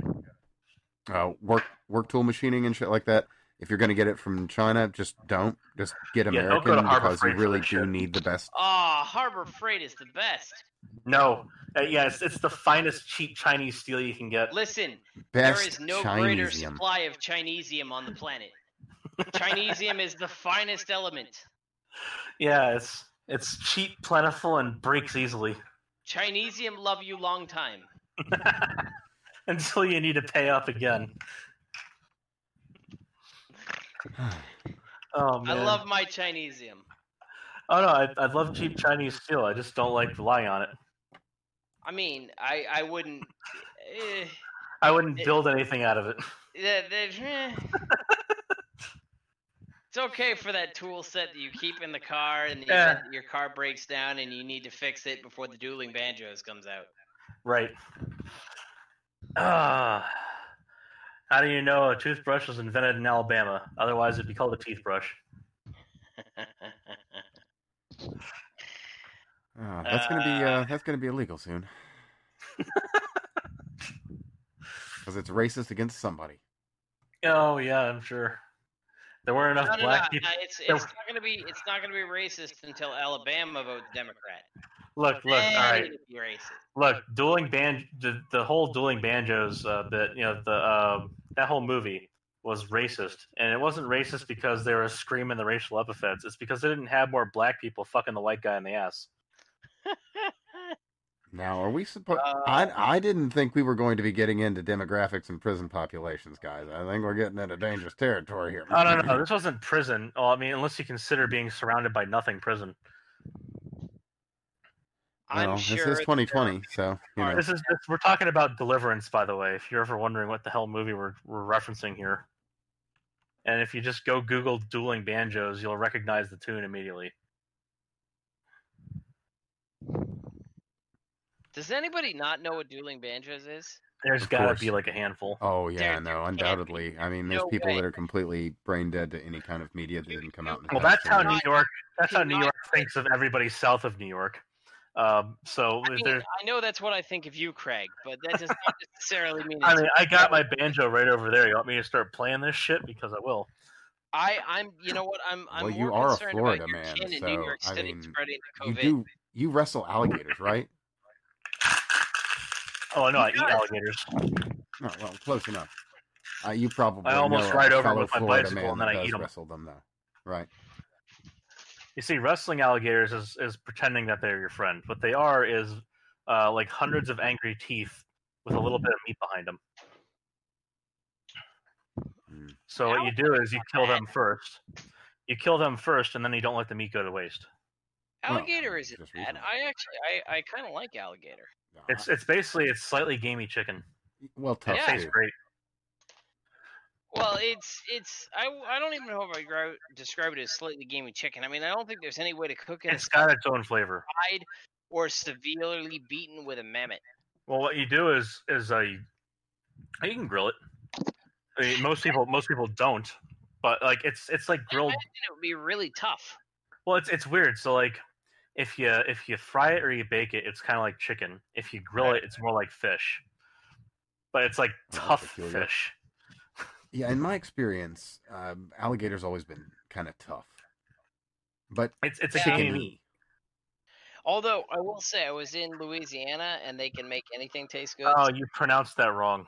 uh, work work tool machining and shit like that. If you're gonna get it from China, just don't. Just get Yeah, don't American go to Harbor because you Freight for really that do shit. need the best. Ah, Harbor Freight is the best. No, uh, yeah, it's, it's the finest cheap Chinese steel you can get. Listen, Best there is no greater Chinesium. supply of Chinesium on the planet. Chinesium is the finest element. *laughs* Yeah, it's it's cheap, plentiful, and breaks easily Chinesium love you long time. *laughs* until you need to pay up again. *sighs* Oh man. I love my Chinesium. Oh no, I, I love cheap Chinese steel. I just don't like relying on it. I mean, I I wouldn't. Eh, I wouldn't It- build anything out of it. eh. *laughs* it's okay for that tool set that you keep in the car, and Yeah. event your car breaks down and you need to fix it before the dueling banjos comes out. Right. Ah. how do you know a toothbrush was invented in Alabama? Otherwise, it'd be called a teeth brush. *laughs* Oh, that's gonna be uh, that's gonna be illegal soon. *laughs* Because it's racist against somebody. Oh yeah, I'm sure. There weren't enough No, no, black no, people. It's it's not gonna be it's not gonna be racist until Alabama votes Democrat. Look, look. Then All right. look, dueling ban the, the whole dueling banjos uh, bit, you know, the um, that whole movie was racist, and it wasn't racist because they were screaming the racial epithets. It's because they didn't have more black people fucking the white guy in the ass. *laughs* Now, are we supposed? Uh, I I didn't think we were going to be getting into demographics and prison populations, guys. I think we're getting into dangerous territory here. Oh no, no, *laughs* this wasn't prison. Well, I mean, unless you consider being surrounded by nothing prison. I'm Well, sure this is 2020, so you know. This is this, we're talking about Deliverance, by the way. If you're ever wondering what the hell movie we're we're referencing here, and if you just go Google dueling banjos, you'll recognize the tune immediately. Does anybody not know what dueling banjos is? There's Of got to course. be like a handful. Oh yeah, There- no, there can't undoubtedly. I mean, there's No people way. that are completely brain dead to any kind of media that didn't come out. In the Well, past that's how 10 New. York. That's how New York thinks of everybody south of New York. Um, so I, mean, there's. I know that's what I think of you, Craig, but that does not necessarily mean. I it's- mean, I *laughs* got my banjo right over there. You want me to start playing this shit because I will. I, I'm, you know what? I'm, I'm Well, more you are a concerned Florida about your man, kin in so, York I City mean, spreading the You do you wrestle alligators, right? Oh no, I eat alligators. Oh, well, close enough. Uh, you probably I almost know ride over fellow with my Florida bicycle man and then I eat eat 'em. Wrestle them though, right? You see, wrestling alligators is, is pretending that they're your friend. What they are is uh, like hundreds of angry teeth with a little bit of meat behind them. Mm. So what you do is you kill them first. You kill them first, and then you don't let the meat go to waste. Well, Alligator isn't just bad. I actually, I, I kind of like alligator. It's it's basically it's slightly gamey chicken. well tough Yeah. Tastes great. Well, it's it's I, I don't even know if I gro- describe it as slightly gamey chicken. I mean, I don't think there's any way to cook it It's got its own flavor. fried or severely beaten with a mammoth. Well, what you do is is uh, you, you can grill it. I mean, most people most people don't, but like it's it's like I grilled. imagine it would be really tough. Well, it's it's weird. So like, if you if you fry it or you bake it, it's kind of like chicken. If you grill it, it's more like fish. But it's like Oh, tough peculiar. fish. Yeah, in my experience, um, alligator's always been kind of tough, but It's it's a Yeah. gamey. Although I will say, I was in Louisiana and they can make anything taste good. Oh, you pronounced that wrong.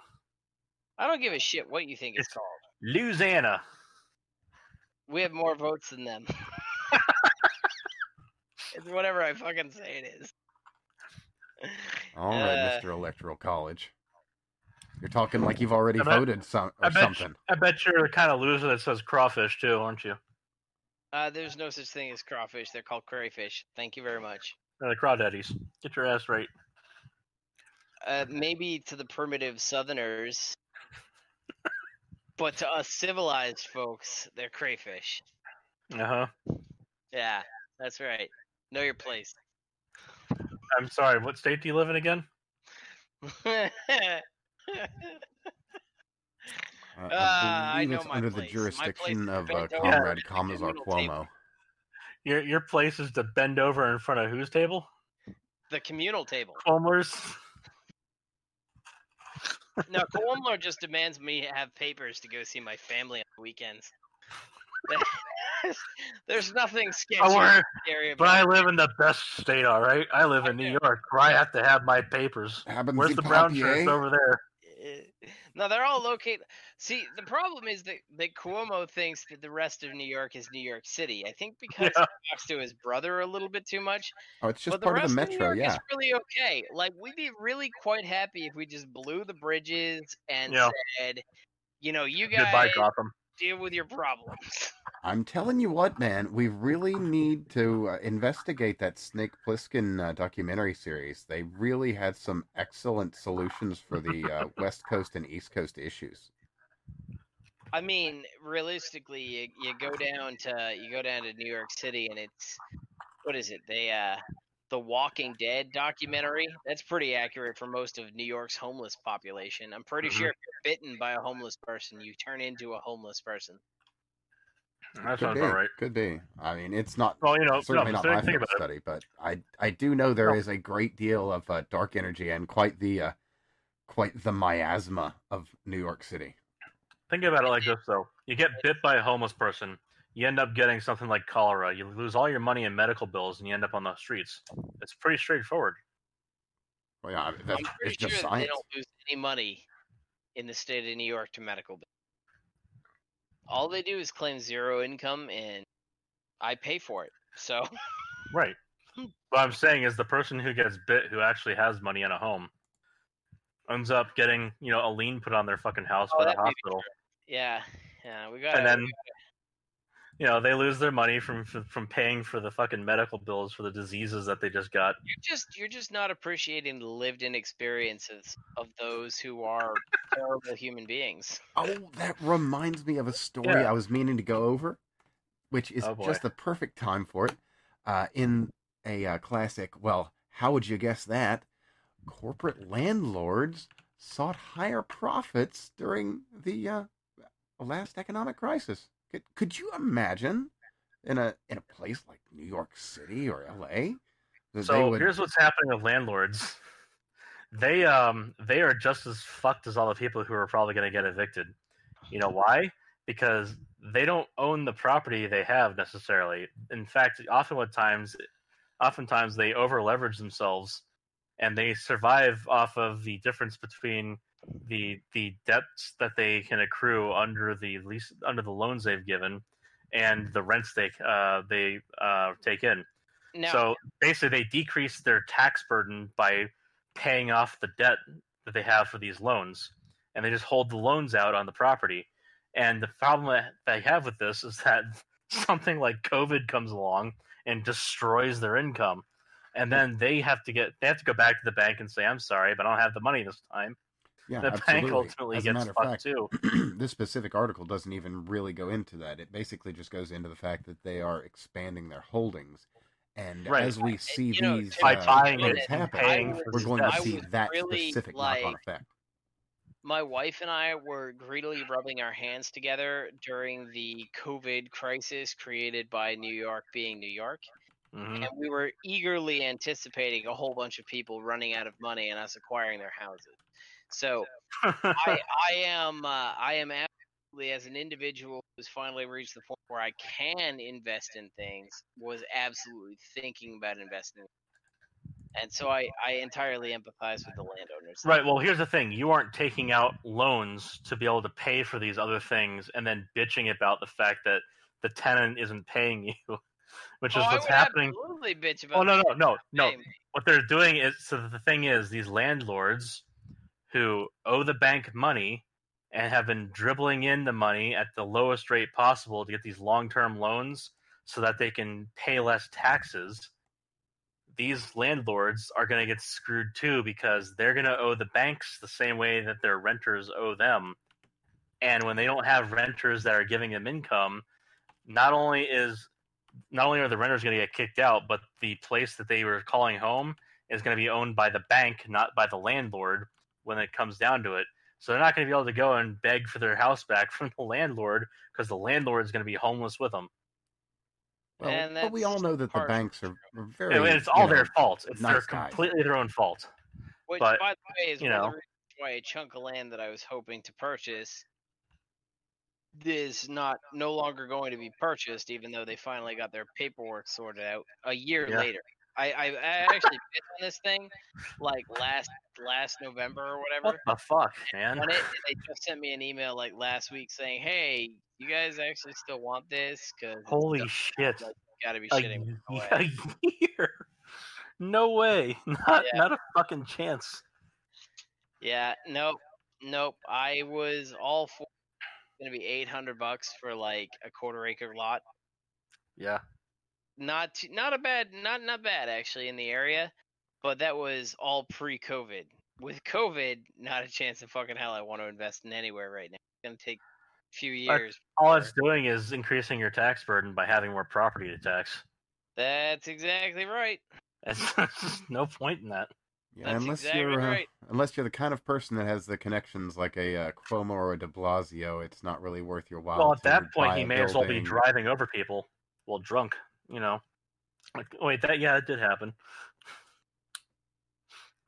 I don't give a shit what you think it's It's- called. Louisiana. We have more votes than them. *laughs* it's whatever I fucking say it is. *laughs* all right, Uh, Mr. Electoral College, you're talking like you've already I bet- voted some I or bet something. I bet you're the kind of loser that says crawfish too, aren't you? Uh, there's no such thing as crawfish. They're called crayfish. Thank you very much. They're the crawdaddies. Get your ass right. Uh, maybe to the primitive Southerners, but to us civilized folks, they're crayfish. Uh huh. Yeah, that's right. Know your place. I'm sorry. What state do you live in again? Uh, Ah, I I believe know it's my under the place. My place jurisdiction of uh, Comrade at Commissar communal table. Cuomo. Your your place is to bend over in front of whose table? the communal table. Homer's. No, Coamler just demands me have papers to go see my family on the weekends. *laughs* *laughs* *laughs* There's nothing sketchy I or work, scary but I live in the best state. All right, I live in New York, where I have to have my papers. Where's the brown Papier. shirts over there? it. No, they're all located. See, the problem is that, that Cuomo thinks that the rest of New York is New York City. I think *laughs* because Yeah. he talks to his brother a little bit too much. Oh, it's just but part the of the metro, York yeah. is really okay. Like we'd be really quite happy if we just blew the bridges and Yeah. said, you know, you guys Goodbye, Gotham. Deal with your problems. I'm telling you what, man, we really need to uh, investigate that Snake Plissken uh, documentary series. They really had some excellent solutions for the uh, *laughs* West Coast and East Coast issues. I mean, realistically, you, you go down to you go down to New York City, and it's what is it? They uh, the Walking Dead documentary. That's pretty accurate for most of New York's homeless population. I'm pretty Mhm. sure if you're bitten by a homeless person, you turn into a homeless person. That could sounds be, about right. could be. I mean, it's not Well, you know, certainly no, not think, my think field about it. study, but I I do know there No. is a great deal of uh, dark energy and quite the uh, quite the miasma of New York City. Think about it like this, though. You get bit by a homeless person, you end up getting something like cholera. You lose all your money in medical bills, and you end up on the streets. It's pretty straightforward. Well, yeah, that's, I'm it's pretty just sure that science. they don't lose any money in the state of New York to medical bills. All they do is claim zero income, and I pay for it. So Right. *laughs* What I'm saying is the person who gets bit who actually has money in a home ends up getting, you know, a lien put on their fucking house Oh, by the that may be hospital. yeah, yeah, we got. And then you know they lose their money from from paying for the fucking medical bills for the diseases that they just got. You're just you're just not appreciating the lived-in experiences of those who are terrible human beings. Oh, that reminds me of a story Yeah. I was meaning to go over, which is Oh, just the perfect time for it. Uh, in a uh, classic, well, how would you guess that? Corporate landlords sought higher profits during the uh, last economic crisis. Could, could you imagine in a in a place like New York City or L.A. So would- here's what's happening with landlords. *laughs* They um they are just as fucked as all the people who are probably going to get evicted. You know why? Because they don't own the property they have necessarily. In fact, often what times, oftentimes they over leverage themselves, and they survive off of the difference between the the debts that they can accrue under the lease under the loans they've given, and the rents they uh, they uh, take in. So basically, they decrease their tax burden by paying off the debt that they have for these loans, and they just hold the loans out on the property. And the problem that they have with this is that *laughs* something like COVID comes along and destroys their income, and then they have to get they have to go back to the bank and say, "I'm sorry, but I don't have the money this time." Yeah, the bank absolutely. ultimately As a gets matter of fucked fact, too. *clears throat* this specific article doesn't even really go into that. It basically just goes into the fact that they are expanding their holdings, and Right. as we see you know, these by uh, buying things it and happen, paying I for we're going debts. to see that really, specific like- knock-on effect. my wife and I were greedily rubbing our hands together during the COVID crisis created by New York being New York. Mhm. and we were eagerly anticipating a whole bunch of people running out of money and us acquiring their houses. So I, *laughs* I am uh, I am absolutely as an individual who's finally reached the point where I can invest in things was absolutely thinking about investing. And so I, I entirely empathize with the landowners. Right. Well, here's the thing: you aren't taking out loans to be able to pay for these other things, and then bitching about the fact that the tenant isn't paying you, *laughs* which Oh, is I what's happening. Absolutely bitch about Oh no, no, no, no! What they're doing is so the thing is these landlords who owe the bank money and have been dribbling in the money at the lowest rate possible to get these long-term loans so that they can pay less taxes. These landlords are going to get screwed too because they're going to owe the banks the same way that their renters owe them. And when they don't have renters that are giving them income, not only is not only are the renters going to get kicked out, but the place that they were calling home is going to be owned by the bank, not by the landlord when it comes down to it. So they're not going to be able to go and beg for their house back *laughs* from the landlord because the landlord is going to be homeless with them. Well, And but we all know that the banks are the are very. And it's you all know, their fault. It's nice their guys. completely their own fault. Which, But, by the way, is you one of the know. why a chunk of land that I was hoping to purchase is not no longer going to be purchased, even though they finally got their paperwork sorted out a year Yeah. later. I, I, I actually bid on this thing like last last November or whatever. What the fuck, man? It, they just sent me an email like last week saying, "Hey, you guys actually still want this? Because Holy shit! gotta be A, shitting me. *laughs* A year? No way! Not Yeah. not a fucking chance. Yeah, nope, nope. I was all for it's gonna be eight hundred bucks for like a quarter acre lot. Yeah. Not too, not a bad, not not bad actually in the area, but that was all pre-COVID. With COVID, not a chance in fucking hell I want to invest in anywhere right now. It's gonna take a few years. All it's doing is increasing your tax burden by having more property to tax. That's exactly right. There's *laughs* just no point in that. Yeah, That's unless exactly you're uh, right. unless you're the kind of person that has the connections like a uh, Cuomo or a De Blasio, it's not really worth your while. Well, at to that point, he a may as well be driving over people while drunk. You know. Like, wait, that yeah, it did happen.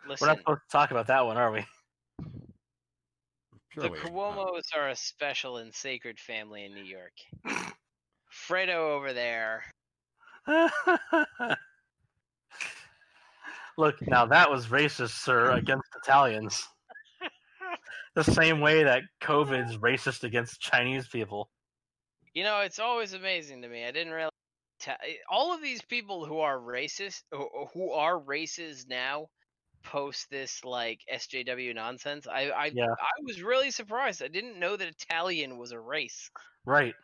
We're not supposed to talk about that one, are we? the Purely, Cuomo's are a special and sacred family in New York. Fredo over there. *laughs* Look, now that was racist, sir, against Italians. *laughs* The same way that COVID's racist against Chinese people. You know, it's always amazing to me. I didn't realize ta- eh, all of these people who are racist, who- uh, who are racist now, post this like SJW nonsense. I I, Yeah. I was really surprised. I didn't know that Italian was a race. Right.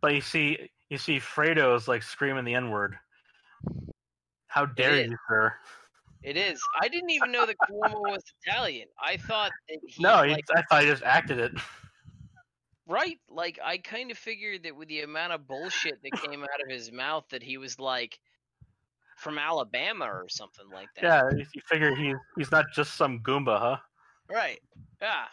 But you see, you see Fredo's like screaming the N word. How dare you, sir? It is. I didn't even know that Cuomo was Italian. I thought that he *laughs* No, he, like, I thought he just acted it. Right. Like I kind of figured that with the amount of bullshit that came out of his mouth, that he was like from Alabama or something like that. Yeah, you you figure he's he's not just some Goomba, huh? Right. Yeah.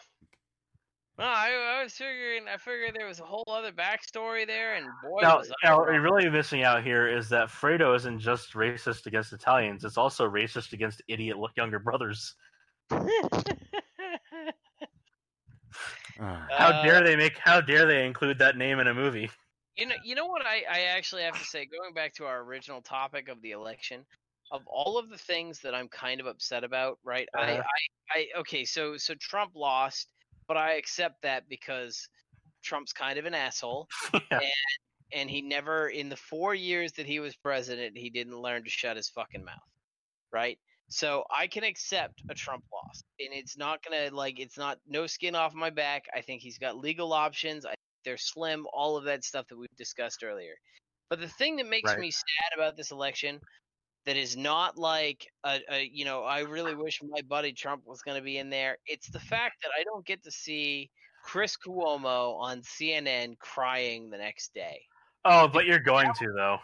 Well, I, I was figuring. I figured there was a whole other backstory there, and boy, Now, was now, what you're really missing out here is that Fredo isn't just racist against Italians; it's also racist against idiot look younger brothers. *laughs* Ah, How Uh, dare they make? How dare they include that name in a movie? You know, you know what I, I actually have to say, going back to our original topic of the election, of all of the things that I'm kind of upset about, right? I, Uh-huh. I, I, okay, so so Trump lost, but I accept that because Trump's kind of an asshole, *laughs* Yeah. and he never, in the four years that he was president, he didn't learn to shut his fucking mouth, right? So I can accept a Trump loss, and it's not gonna like it's not no skin off my back. I think he's got legal options. I they're slim, all of that stuff that we've discussed earlier. But the thing that makes Right. me sad about this election that is not like a, a you know, I really wish my buddy Trump was going to be in there. It's the fact that I don't get to see Chris Cuomo on CNN crying the next day. Oh, but you're going to though.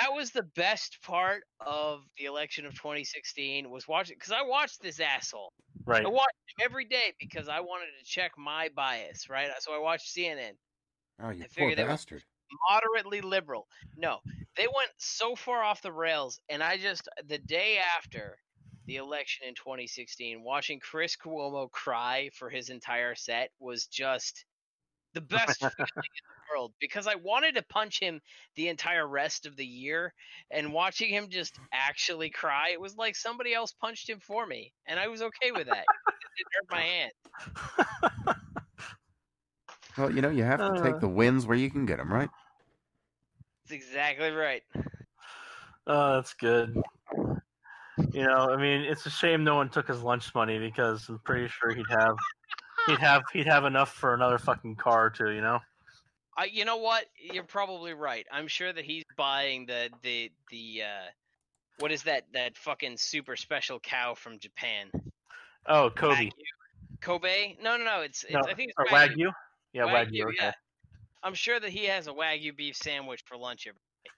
That was the best part of the election of 2016 was watching because I watched this asshole. Right. I watched him every day because I wanted to check my bias, right? So I watched CNN. oh, you I poor bastard. moderately liberal. No, they went so far off the rails, and I just the day after the election in 2016, watching Chris Cuomo cry for his entire set was just the best *laughs* feeling in the world because I wanted to punch him the entire rest of the year, and watching him just actually cry, it was like somebody else punched him for me, and I was okay with that. it didn't hurt my hand. *laughs* Well, you know, you have to Uh. take the wins where you can get them, right? That's exactly right. Oh, that's good. You know, I mean, it's a shame no one took his lunch money because I'm pretty sure he'd have he'd have he'd have enough for another fucking car too. You know. I, you know what? You're probably right. I'm sure that he's buying the the the uh, what is that that fucking super special cow from Japan? Oh, Kobe. Wagyu. Kobe? No, no, no. It's, it's No, I think it's or Wagyu. Wagyu. Yeah, Wagyu. okay. yeah. I'm sure that he has a Wagyu beef sandwich for lunch every day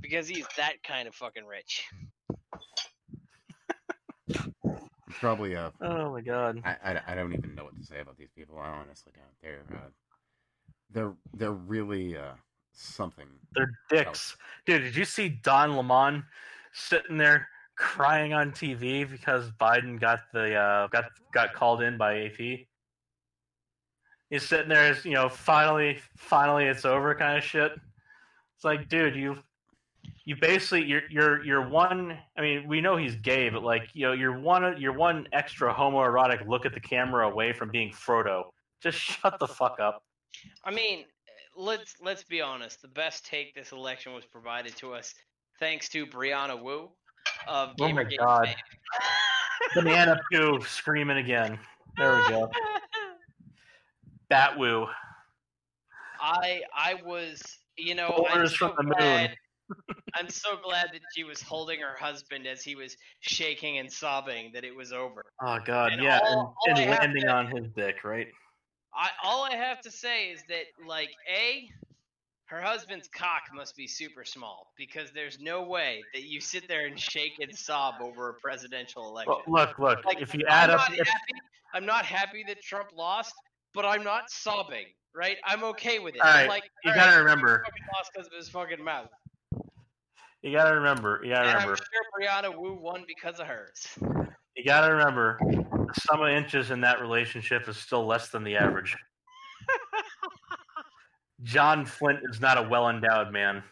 because he's that kind of fucking rich. Probably, uh, Oh my god. I, I, I don't even know what to say about these people. I honestly don't. They're, uh, they're, they're really, uh, something. They're dicks. Dude, did you see Don Lemon sitting there crying on TV because Biden got the uh, got got called in by AP? He's sitting there as you know, finally, finally, it's over, kind of shit. It's like, dude, you, you basically, you're, you're, you're one. I mean, we know he's gay, but like, you know, you're one, you're one extra homoerotic look at the camera away from being Frodo. Just *laughs* shut the fuck up. I mean, let's let's be honest. The best take this election was provided to us thanks to Brianna Wu of Oh my God. fame. *laughs* Banana poo screaming again. There we go. *laughs* Batwoo. I I was you know I'm Orders so from the moon. glad *laughs* I'm so glad that she was holding her husband as he was shaking and sobbing that it was over. Oh god, And yeah, all- and, I and have landing to- on his dick, right? I all I have to say is that like a her husband's cock must be super small because there's no way that you sit there and shake and sob over a presidential election. Well, look, look. Like, if you add I'm up, not if, happy. I'm not happy that Trump lost, but I'm not sobbing. Right? I'm okay with it. All right, like, you all gotta right, remember. Lost because of his fucking mouth. you gotta remember, you gotta And remember, I'm sure Brianna Wu won because of hers. You gotta remember. The sum of inches in that relationship is still less than the average. *laughs* John Flint is not a well endowed man.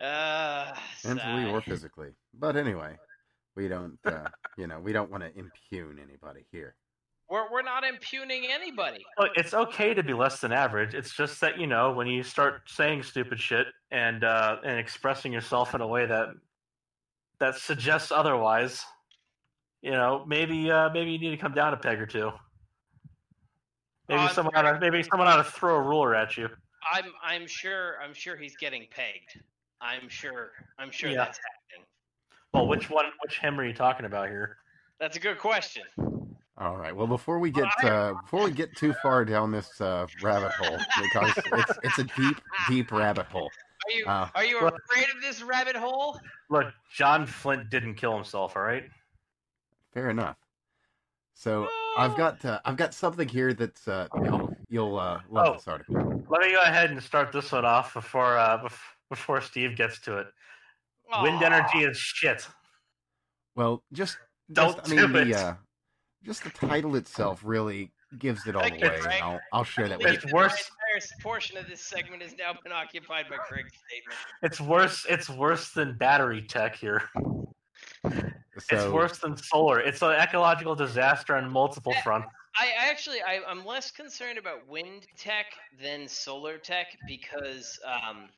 uh, *laughs* mentally or physically. But anyway, we don't, uh, you know, we don't want to impugn anybody here. We're we're not impugning anybody. Look, it's okay to be less than average. It's just that you know when you start saying stupid shit and uh, and expressing yourself in a way that that suggests otherwise, you know, maybe uh, maybe you need to come down a peg or two. Maybe Oh, someone ought to, maybe someone ought to throw a ruler at you. I'm I'm sure I'm sure he's getting pegged. I'm sure I'm sure Yeah. that's happening. Well, which one? Which him are you talking about here? That's a good question. All right. Well, before we get uh, before we get too far down this uh, rabbit hole, because it's it's a deep deep rabbit hole. Are you Uh, are you well- afraid of this rabbit hole? Look, John Flint didn't kill himself. All right. Fair enough. So I've got uh, I've got something here that's uh, you'll you'll uh, love Oh. this article. Let me go ahead and start this one off before uh, bef- before Steve gets to it. Wind energy is shit. Well, just Don't just, I mean do it. the uh, just the title itself really gives it all away. you, and I'll I'll share that with It's you. It's worse- The entire portion of this segment has now been occupied by Craig's statement. It's worse. It's worse than battery tech here. It's worse than solar. It's an ecological disaster on multiple fronts. I I actually I, I'm less concerned about wind tech than solar tech because um,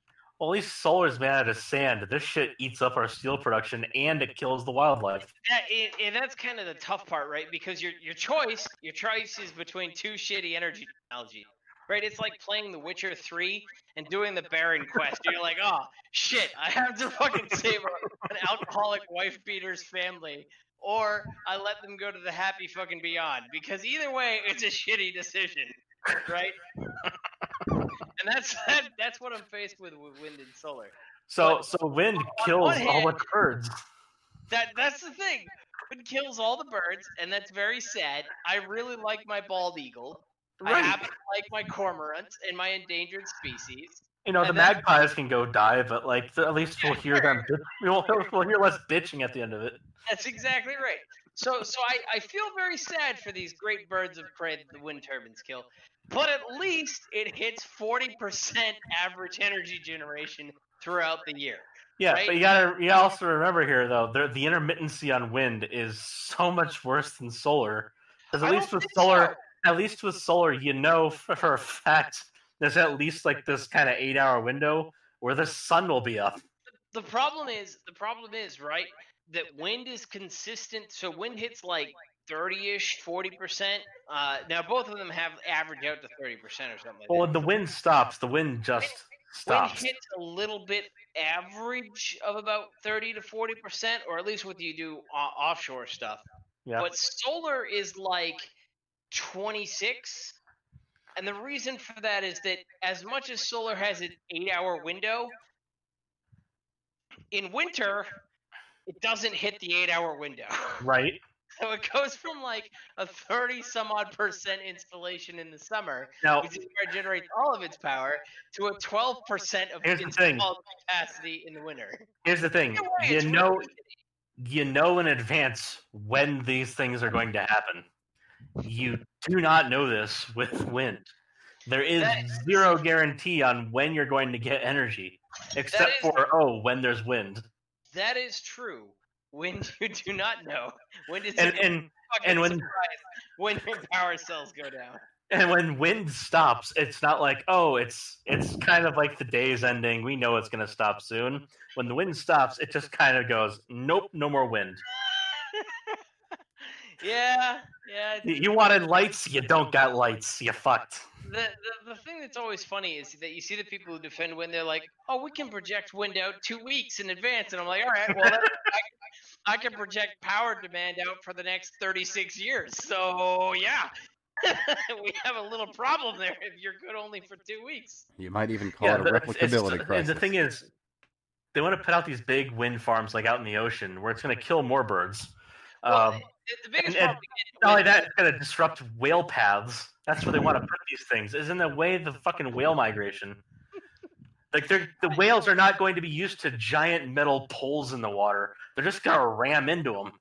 Well, at least solar's made out of sand. This shit eats up our steel production and it kills the wildlife. that, it, it, that's kind of the tough part, right? Because your your choice your choice is between two shitty energy technologies, right? It's like playing The Witcher three and doing the Baron quest. You're like, oh shit, I have to fucking save an alcoholic wife beater's family. Or I let them go to the happy fucking beyond because either way, it's a shitty decision, right? and that's that, that's what I'm faced with with wind and solar. So, But so wind on kills one all the birds. That that's the thing. Wind kills all the birds, and that's very sad. I really like my bald eagle. I Right. happen to like my cormorants and my endangered species. You know, the that- magpies can go die, but like at least we'll hear them. *laughs* We'll, we'll hear less bitching at the end of it. That's exactly right. So so I, I feel very sad for these great birds of prey that the wind turbines kill. But at least it hits forty percent average energy generation throughout the year. Yeah, Right? but you gotta you also remember here though, the the intermittency on wind is so much worse than solar. Because at don't least with solar, so. At least with solar, you know for, for a fact there's at least like this kind of eight hour window where the sun will be up. the problem is the problem is right that wind is consistent so wind hits like 30ish 40% uh, now both of them have average out to 30% or something like Well, that when the wind stops, the wind just wind stops. hits a little bit average of about 30 to 40% or at least what you do o- offshore stuff Yeah. but solar is like 26 and the reason for that is that as much as solar has an eight hour window in winter it doesn't hit the eight hour window *laughs* Right. so it goes from like a 30 some odd percent installation in the summer Now, which is where it generates all of its power to a 12% of Here's the thing. installed capacity in the winter here's the thing. Way, You know, you know in advance when these things are going to happen. You do not know this with wind. There is zero guarantee on when you're going to get energy, except is- for oh, when there's wind. that is true when *laughs* you do not know when And and and when- when your power cells go down and when wind stops, it's not like oh, it's it's kind of like the day's ending. We know it's going to stop soon. When the wind stops, it just kind of goes, nope, no more wind. *laughs* yeah yeah You you wanted lights, you don't got lights. You fucked. the, the the thing that's always funny is that you see the people who defend wind. They're like, "Oh, we can project wind out two weeks in advance," and I'm like, "All right, well, that, I, I can project power demand out for the next 36 years." So yeah, *laughs* we have a little problem there if you're good only for two weeks. You might even call yeah, it a replicability it's- crisis. The thing is, they want to put out these big wind farms like out in the ocean where it's going to kill more birds. Well, Um, the, biggest and- and problem again not only that, it's going to disrupt whale paths. That's where they want to put these things. Is in the way of the fucking whale migration. Like they're the whales are not going to be used to giant metal poles in the water. They're just going to ram into them.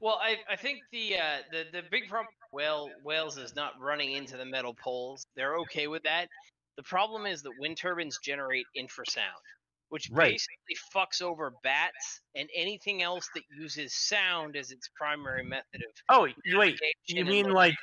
Well, I, I think the, uh, the the big problem with whale whales is not running into the metal poles. They're okay with that. The problem is that wind turbines generate infrasound, which Right. basically fucks over bats and anything else that uses sound as its primary method of Oh, wait. You mean like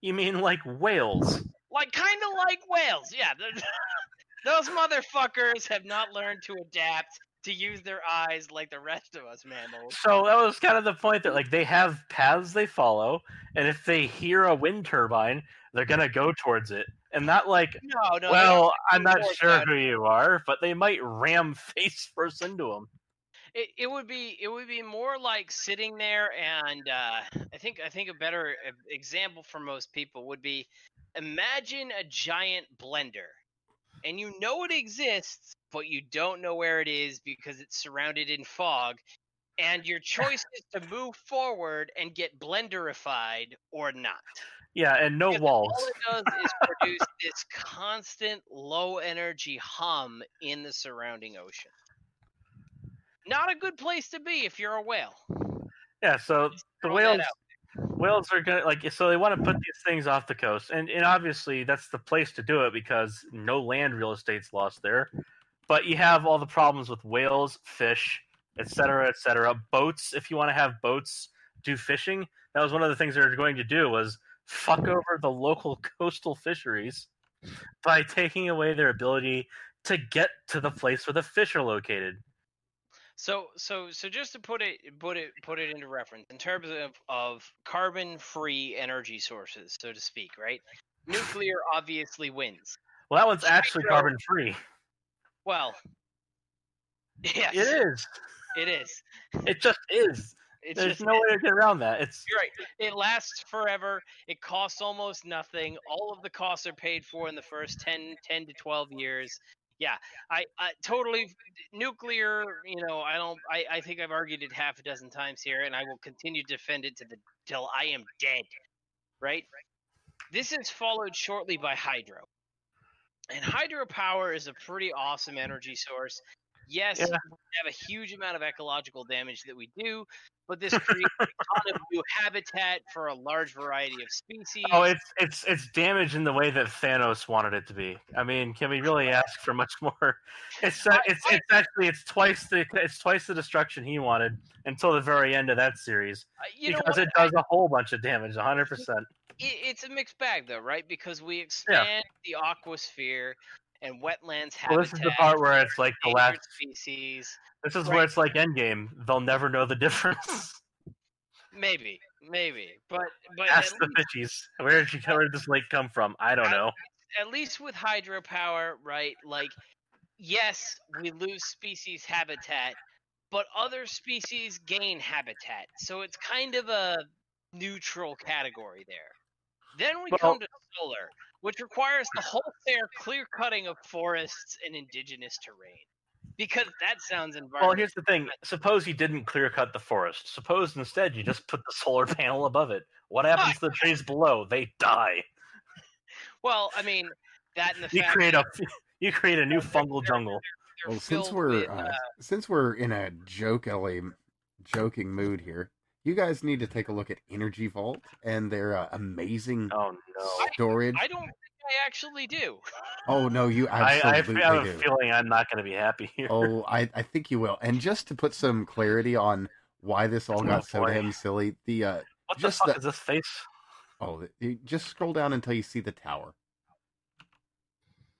you mean like whales? like kind of like whales? Yeah, *laughs* those motherfuckers have not learned to adapt to use their eyes like the rest of us mammals. So that was kind of the point that like they have paths they follow, and if they hear a wind turbine, they're gonna go towards it. And not like, No, no. well, I'm don't sure who you are, but they might ram *laughs* face first into him. It, it would be it would be more like sitting there and uh, I think I think a better example for most people would be imagine a giant blender and you know it exists but you don't know where it is because it's surrounded in fog and your choice *laughs* is to move forward and get blenderified or not. Yeah, and no Because walls. All it *laughs* does is produce this constant low energy hum in the surrounding ocean. Not a good place to be if you're a whale. Yeah, so the whales whales are gonna like so they want to put these things off the coast, and and obviously that's the place to do it because no land real estate's lost there. But you have all the problems with whales, fish, etc., cetera, et cetera. Boats, if you want to have boats do fishing, that was one of the things they were going to do was fuck over the local *laughs* coastal fisheries by taking away their ability to get to the place where the fish are located. So so so just to put it put it put it into reference in terms of of carbon free energy sources, so to speak, right? Nuclear obviously wins. Well, that one's actually carbon free. Well, *laughs* yes, It is. It is. It just is. It's There's just no way to get around that. It's You're right. It lasts forever. It costs almost nothing. All of the costs are paid for in the first 10, 10 to 12 years. Yeah, I, I totally nuclear. You know, I don't. I, I think I've argued it half a dozen times here, and I will continue to defend it to the till I am dead. Right. This is followed shortly by hydro, and hydropower is a pretty awesome energy source. Yes, Yeah. we have a huge amount of ecological damage that we do, but this creates a ton of new habitat for a large variety of species. oh, it's it's it's damage in the way that Thanos wanted it to be. I mean, can we really ask for much more? *laughs* It's uh, it's it's actually it's twice the it's twice the destruction he wanted until the very end of that series Uh, because it does a whole bunch of damage, 100. percent it's a mixed bag though, right? Because we expand the aquasphere and wetlands habitat. Well, this is the part where it's like the last. species. This is right. where it's like Endgame. They'll never know the *laughs* difference. Maybe, maybe, but but Ask the least, fishies. Where did you where did this lake come from? I don't know. at least with hydropower, right? Like, yes, we lose species habitat, but other species gain habitat. So it's kind of a neutral category there. Then we Well- come to solar, which requires the wholesale clear cutting of forests and indigenous terrain. Because that sounds environmental. Well, here's the thing. Suppose you didn't clear cut the forest. Suppose instead you just put the solar panel above it. What happens to the trees below? They die. well, I mean, that and the You fact create a *laughs* you create a new fungal jungle. they're Well, since we're with, uh, uh, since we're in a jokingly joking mood here, you guys need to take a look at Energy Vault and their uh, amazing Oh no. storage. I don't think I actually do. oh no, you absolutely I, I absolutely have a do. feeling I'm not going to be happy here. Oh, I, I think you will. And just to put some clarity on why this all Oh, got so boy. damn silly, the uh what the just fuck the- is this face? oh, you just scroll down until you see the tower.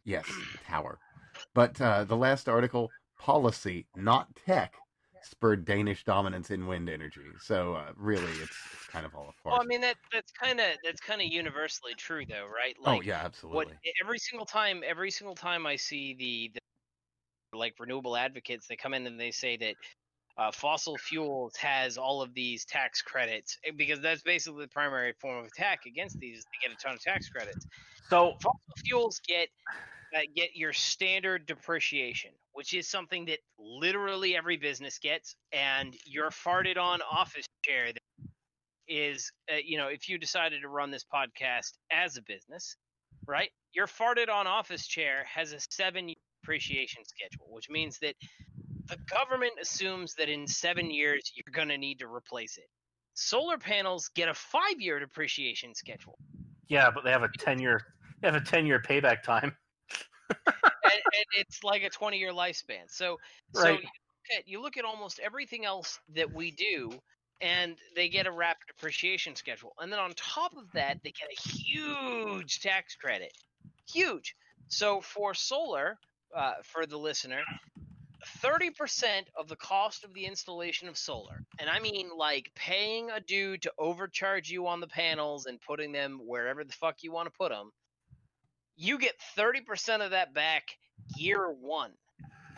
Yes, tower. But uh, the last article, policy, not tech, spurred Danish dominance in wind energy. So uh, really, it's it's kind of all a farce. Well, I mean that that's kind of that's kind of universally true though, right? oh Like yeah, what absolutely. every single time every single time I see the, the like renewable advocates they come in and they say that uh, fossil fuels has all of these tax credits eh, because that's basically the primary form of attack against these is they get a ton of tax credits. So Fossil fuels get uh, get your standard depreciation, which is something that literally every business gets, and your farted on office chair that is, uh, you know, if you decided to run this podcast as a business, right? Your farted on office chair has a seven year depreciation schedule, which means that the government assumes that in seven years you're going to need to replace it. Solar panels get a five year depreciation schedule. yeah, but they have a ten year they have a ten year payback time. *laughs* and, and it's like a 20 year lifespan. So, so Right. you, look at, you look at almost everything else that we do, and they get a rapid depreciation schedule. And then on top of that, they get a huge tax credit. Huge. So for solar, uh, for the listener, 30% of the cost of the installation of solar, and I mean like paying a dude to overcharge you on the panels and putting them wherever the fuck you want to put them, you get 30% of that back year one.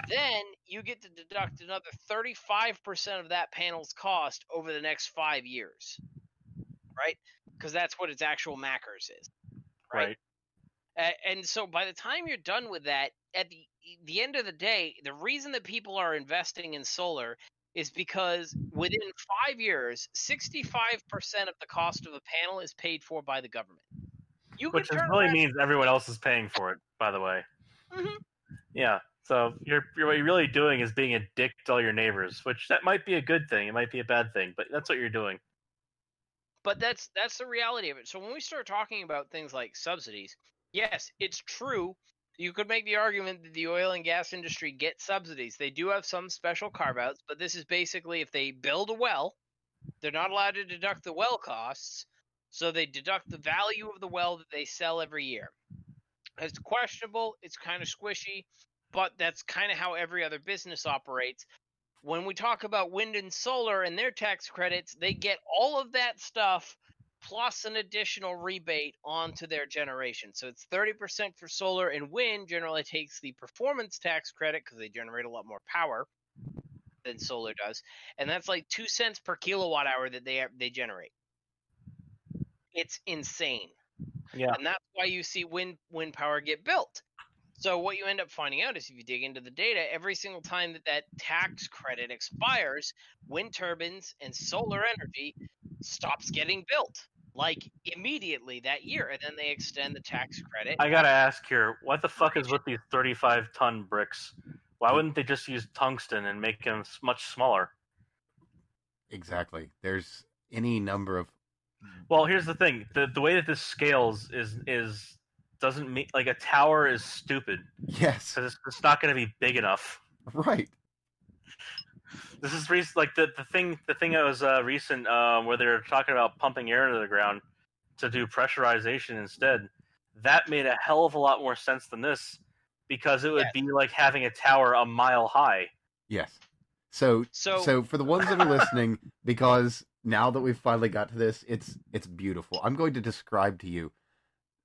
Then you get to deduct another 35% of that panel's cost over the next five years, right? Because that's what its actual MACRS is. Right. Right. And so by the time you're done with that, at the the end of the day, the reason that people are investing in solar is because within five years, 65% of the cost of a panel is paid for by the government. You Which really around- means everyone else is paying for it. By the way. Mhm. Yeah. So you're, you're what you're really doing is being a dick to all your neighbors, which that might be a good thing. It might be a bad thing, but that's what you're doing. but that's that's the reality of it. So when we start talking about things like subsidies, yes, it's true. You could make the argument that the oil and gas industry gets subsidies. They do have some special carve outs, but this is basically if they build a well, they're not allowed to deduct the well costs, so they deduct the value of the well that they sell every year. It's questionable, it's kind of squishy, but that's kind of how every other business operates when we talk about wind and solar and their tax credits, they get all of that stuff plus an additional rebate onto their generation. So it's 30% for solar and wind generally takes the performance tax credit because they generate a lot more power than solar does. And that's like 2 cents per kilowatt hour that they they generate. It's insane. Yeah. And that's why you see wind wind power get built. So what you end up finding out is if you dig into the data, every single time that that tax credit expires, wind turbines and solar energy stops getting built like immediately that year, and then they extend the tax credit. I gotta ask here, what the fuck is with these 35 ton bricks? Why wouldn't they just use tungsten and make them much smaller? Exactly. There's any number of Well, here's the thing: the the way that this scales is is doesn't mean like a tower is stupid yes, because it's, it's not going to be big enough. right. This is recent, like the, the thing the thing that was uh, recent um, where they're talking about pumping air into the ground to do pressurization instead. That made a hell of a lot more sense than this because it would Yes. be like having a tower a mile high. Yes. So, So- so for the ones that are listening, because now that we've finally got to this, it's it's beautiful. I'm going to describe to you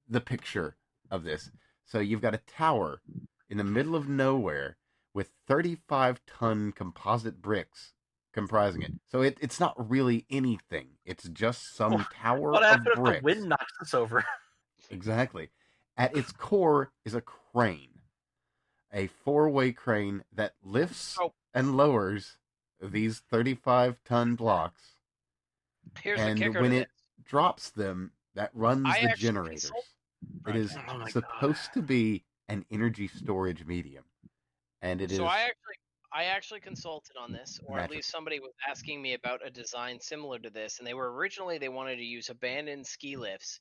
the picture of this. So you've got a tower in the middle of nowhere with 35 ton composite bricks comprising it. So it, it's not really anything. It's just some Well, tower What of happened if the wind knocks us over? Exactly. At *laughs* its core is a crane, a four way crane that lifts Oh. and lowers these 35 ton blocks, Here's and the kicker when it drops them, that runs I the generators. consult- It is Oh my God. supposed to be an energy storage medium, and it this. is. So I actually I actually consulted on this, or at least somebody was asking me about a design similar to this, and they were originally they wanted to use abandoned ski lifts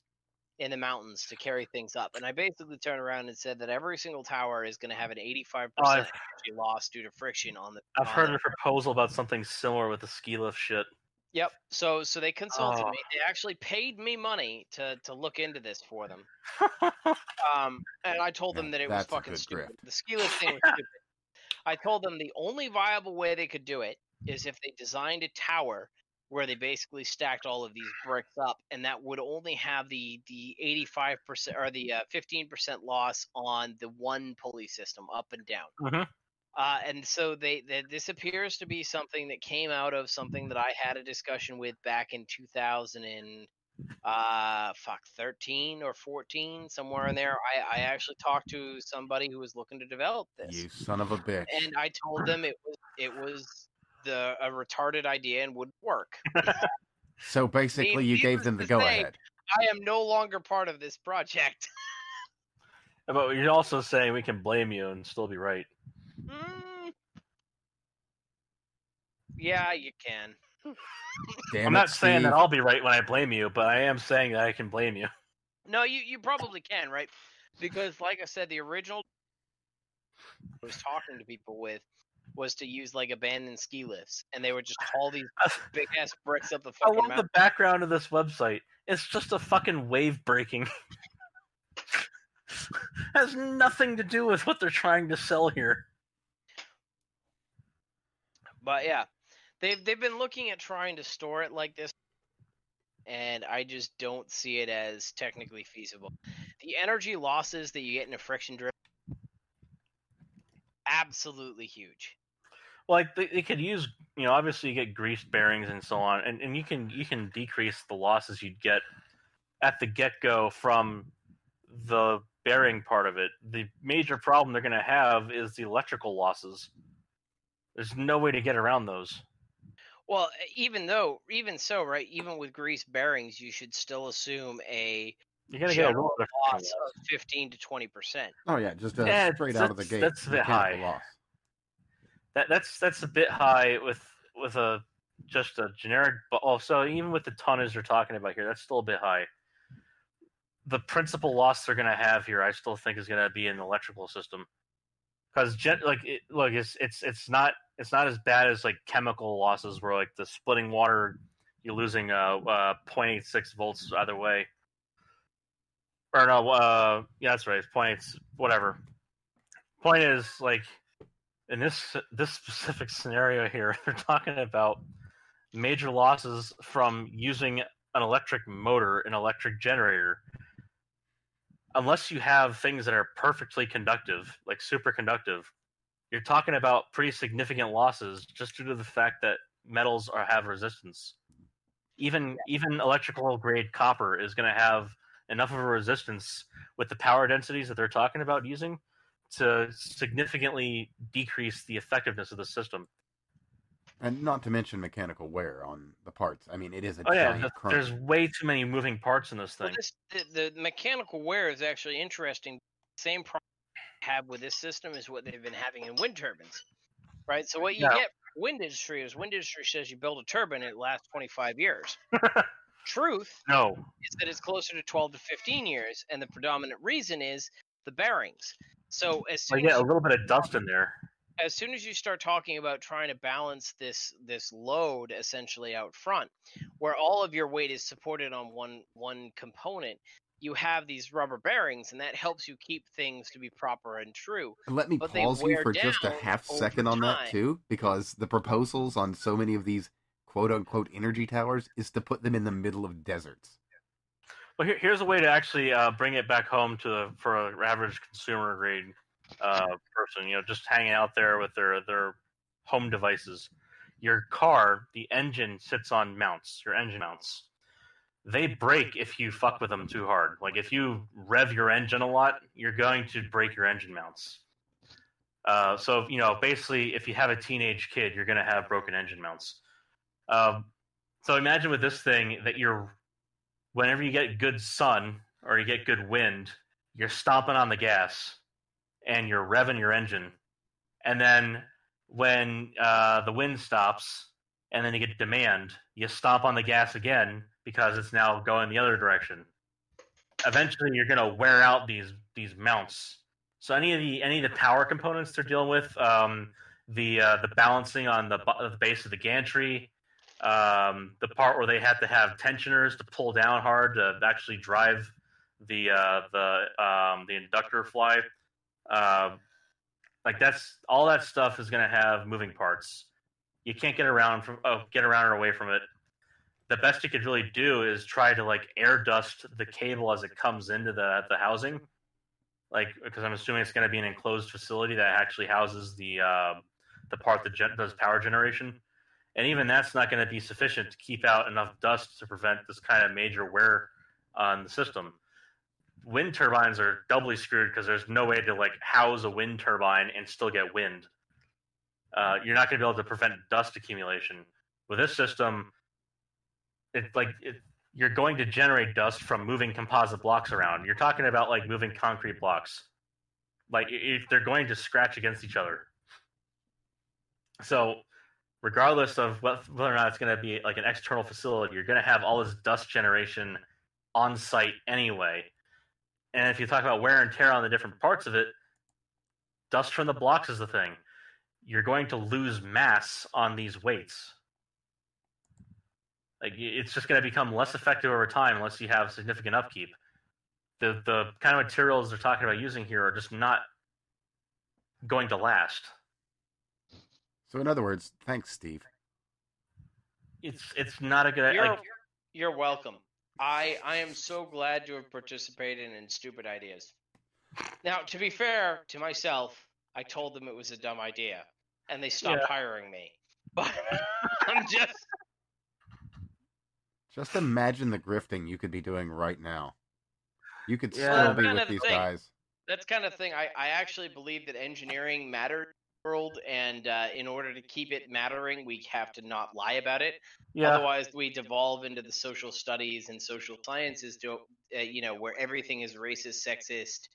in the mountains to carry things up. And I basically turned around and said that every single tower is going to have an 85% Oh, energy loss due to friction on the. I've on heard the- a proposal about something similar with the ski lift shit. Yep. So so they consulted Oh. me. They actually paid me money to to look into this for them. *laughs* Um, and I told them that it was fucking stupid. grift. The ski lift thing was stupid. I told them the only viable way they could do it is if they designed a tower where they basically stacked all of these bricks up, and that would only have the the 85% or the uh, 15% loss on the one pulley system up and down. Mhm. Uh, and so they, they this appears to be something that came out of something that I had a discussion with back in 2000 and uh fuck 13 or 14 somewhere in there I, I actually talked to somebody who was looking to develop this you son of a bitch. and I told them it was it was the a retarded idea and wouldn't work. so basically, you gave them the go say- ahead. I am no longer part of this project. *laughs* But you're also saying we can blame you and still be right. Mm. Yeah, you can. Damn I'm it, not saying that I'll be right when I blame you, but I am saying that I can blame you. No, you you probably can, right? Because like I said, the original I was talking to people with was to use like abandoned ski lifts, and they would just haul these *laughs* big ass bricks up the I love mountain. the background of this website. It's just a fucking wave breaking. *laughs* Has nothing to do with what they're trying to sell here. But yeah, they've they've been looking at trying to store it like this, and I just don't see it as technically feasible. the energy losses that you get in a friction driven, absolutely huge. Like they, they could use, you know, obviously you get greased bearings and so on, and, and you can you can decrease the losses you'd get at the get go from the bearing part of it. The major problem they're going to have is the electrical losses. There's no way to get around those. Well, even though, even so, right? Even with grease bearings, you should still assume a You're going to get a little of loss of fifteen to twenty percent. Oh yeah, just uh, Yeah, straight out of the gate. that's a bit high. Loss. that that's that's a bit high with with a just a generic. But also, even with the tonnage they're talking about here, that's still a bit high. The principal loss they're going to have here, I still think, is going to be an electrical system, because like it, look, it's it's it's not it's not as bad as like chemical losses where like the splitting water, you're losing uh, uh 0.86 volts either way. Or no, uh, yeah, that's right. Points, whatever. Point is, like, in this this specific scenario here, *laughs* they're talking about major losses from using an electric motor, an electric generator. Unless you have things that are perfectly conductive, like superconductive, you're talking about pretty significant losses just due to the fact that metals are have resistance. Even even electrical grade copper is going to have enough of a resistance with the power densities that they're talking about using to significantly decrease the effectiveness of the system. And not to mention mechanical wear on the parts. I mean, it is a Oh yeah, giant th- crunch. there's way too many moving parts in this Well, thing. this, the, the mechanical wear is actually interesting. Same problem they have with this system is what they've been having in wind turbines, right? So what you Yeah. get from wind industry is wind industry says you build a turbine, it lasts 25 years. *laughs* Truth No, is that it's closer to 12 to 15 years, and the predominant reason is the bearings. So as I soon get as a little bit of dust in there. as soon as you start talking about trying to balance this this load essentially out front where all of your weight is supported on one one component you have these rubber bearings and that helps you keep things to be proper and true And Let me but pause you for just a half second on that too, because the proposals on so many of these quote unquote energy towers is to put them in the middle of deserts. Well, here, here's a way to actually uh, bring it back home to the, for an average consumer grade uh, person. You know, just hanging out there with their their home devices. Your car, the engine sits on mounts. Your engine mounts. They break if you fuck with them too hard. Like if you rev your engine a lot, you're going to break your engine mounts. Uh, so you know, basically, if you have a teenage kid, you're going to have broken engine mounts. Um, so imagine with this thing that you're whenever you get good sun or you get good wind, you're stomping on the gas and you're revving your engine. And then when uh, the wind stops and then you get demand, you stomp on the gas again because it's now going the other direction. Eventually, you're going to wear out these these mounts. So any of the any of the power components they're dealing with, um, the uh, the balancing on the, the base of the gantry, um, the part where they have to have tensioners to pull down hard to actually drive the uh, the um, the inductor fly. Uh, like that's all that stuff is going to have moving parts. You can't get around from oh get around or away from it. The best you could really do is try to like air dust the cable as it comes into the the housing, like because I'm assuming it's going to be an enclosed facility that actually houses the uh, the part that gen- does power generation and even that's not going to be sufficient to keep out enough dust to prevent this kind of major wear on the system. Wind turbines are doubly screwed because there's no way to like house a wind turbine and still get wind. Uh, you're not going to be able to prevent dust accumulation with this system. It's like it, you're going to generate dust from moving composite blocks around. You're talking about like moving concrete blocks. Like if they're going to scratch against each other. So regardless of what, whether or not it's going to be like an external facility, you're going to have all this dust generation on site anyway. And if you talk about wear and tear on the different parts of it, dust from the blocks is the thing. You're going to lose mass on these weights. Like it's just going to become less effective over time unless you have significant upkeep. The the kind of materials they're talking about using here are just not going to last. So in other words, thanks, Steve. It's it's not a good you're, like, you're welcome I I am so glad to have participated in stupid ideas. Now, to be fair to myself, I told them it was a dumb idea, and they stopped Yeah. hiring me. But *laughs* I'm just Just imagine the grifting you could be doing right now. You could Yeah. still be with these thing. guys. that's kind of thing. I, I actually believe that engineering matters in the world, and uh, in order to keep it mattering, we have to not lie about it. Yeah. Otherwise, we devolve into the social studies and social sciences, to uh, you know, where everything is racist, sexist,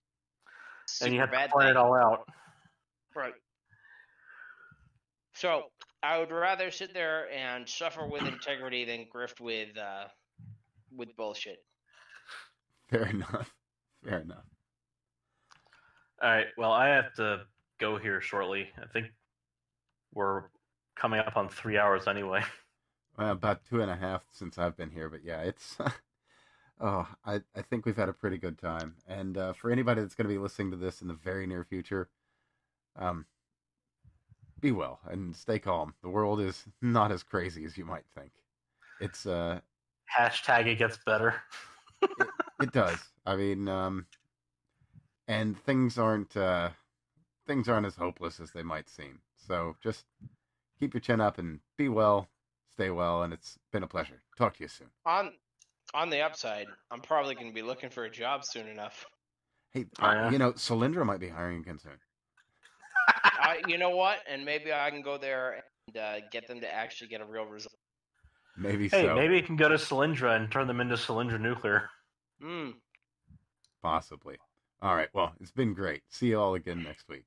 and you have to point it all out. Right. So I would rather sit there and suffer with integrity than grift with uh, with bullshit. Fair enough. Fair enough. All right. Well, I have to go here shortly. I think we're coming up on three hours anyway. *laughs* Well, about two and a half since I've been here, but yeah, it's. *laughs* oh, I, I think we've had a pretty good time. And uh, for anybody that's going to be listening to this in the very near future, um, be well and stay calm. The world is *laughs* not as crazy as you might think. It's uh, Hashtag it gets better. *laughs* it does. I mean, um, and things aren't uh, things aren't as hopeless as they might seem. So just keep your chin up and be well, stay well, and it's been a pleasure. Talk to you soon. On on the upside, I'm probably going to be looking for a job soon enough. Hey, yeah? you know, Solyndra might be hiring again soon. I, you know what? And maybe I can go there and uh, get them to actually get a real result. Maybe Hey, so. maybe you can go to Solyndra and turn them into Solyndra Nuclear. Mm. Possibly. All right. Well, it's been great. See you all again next week.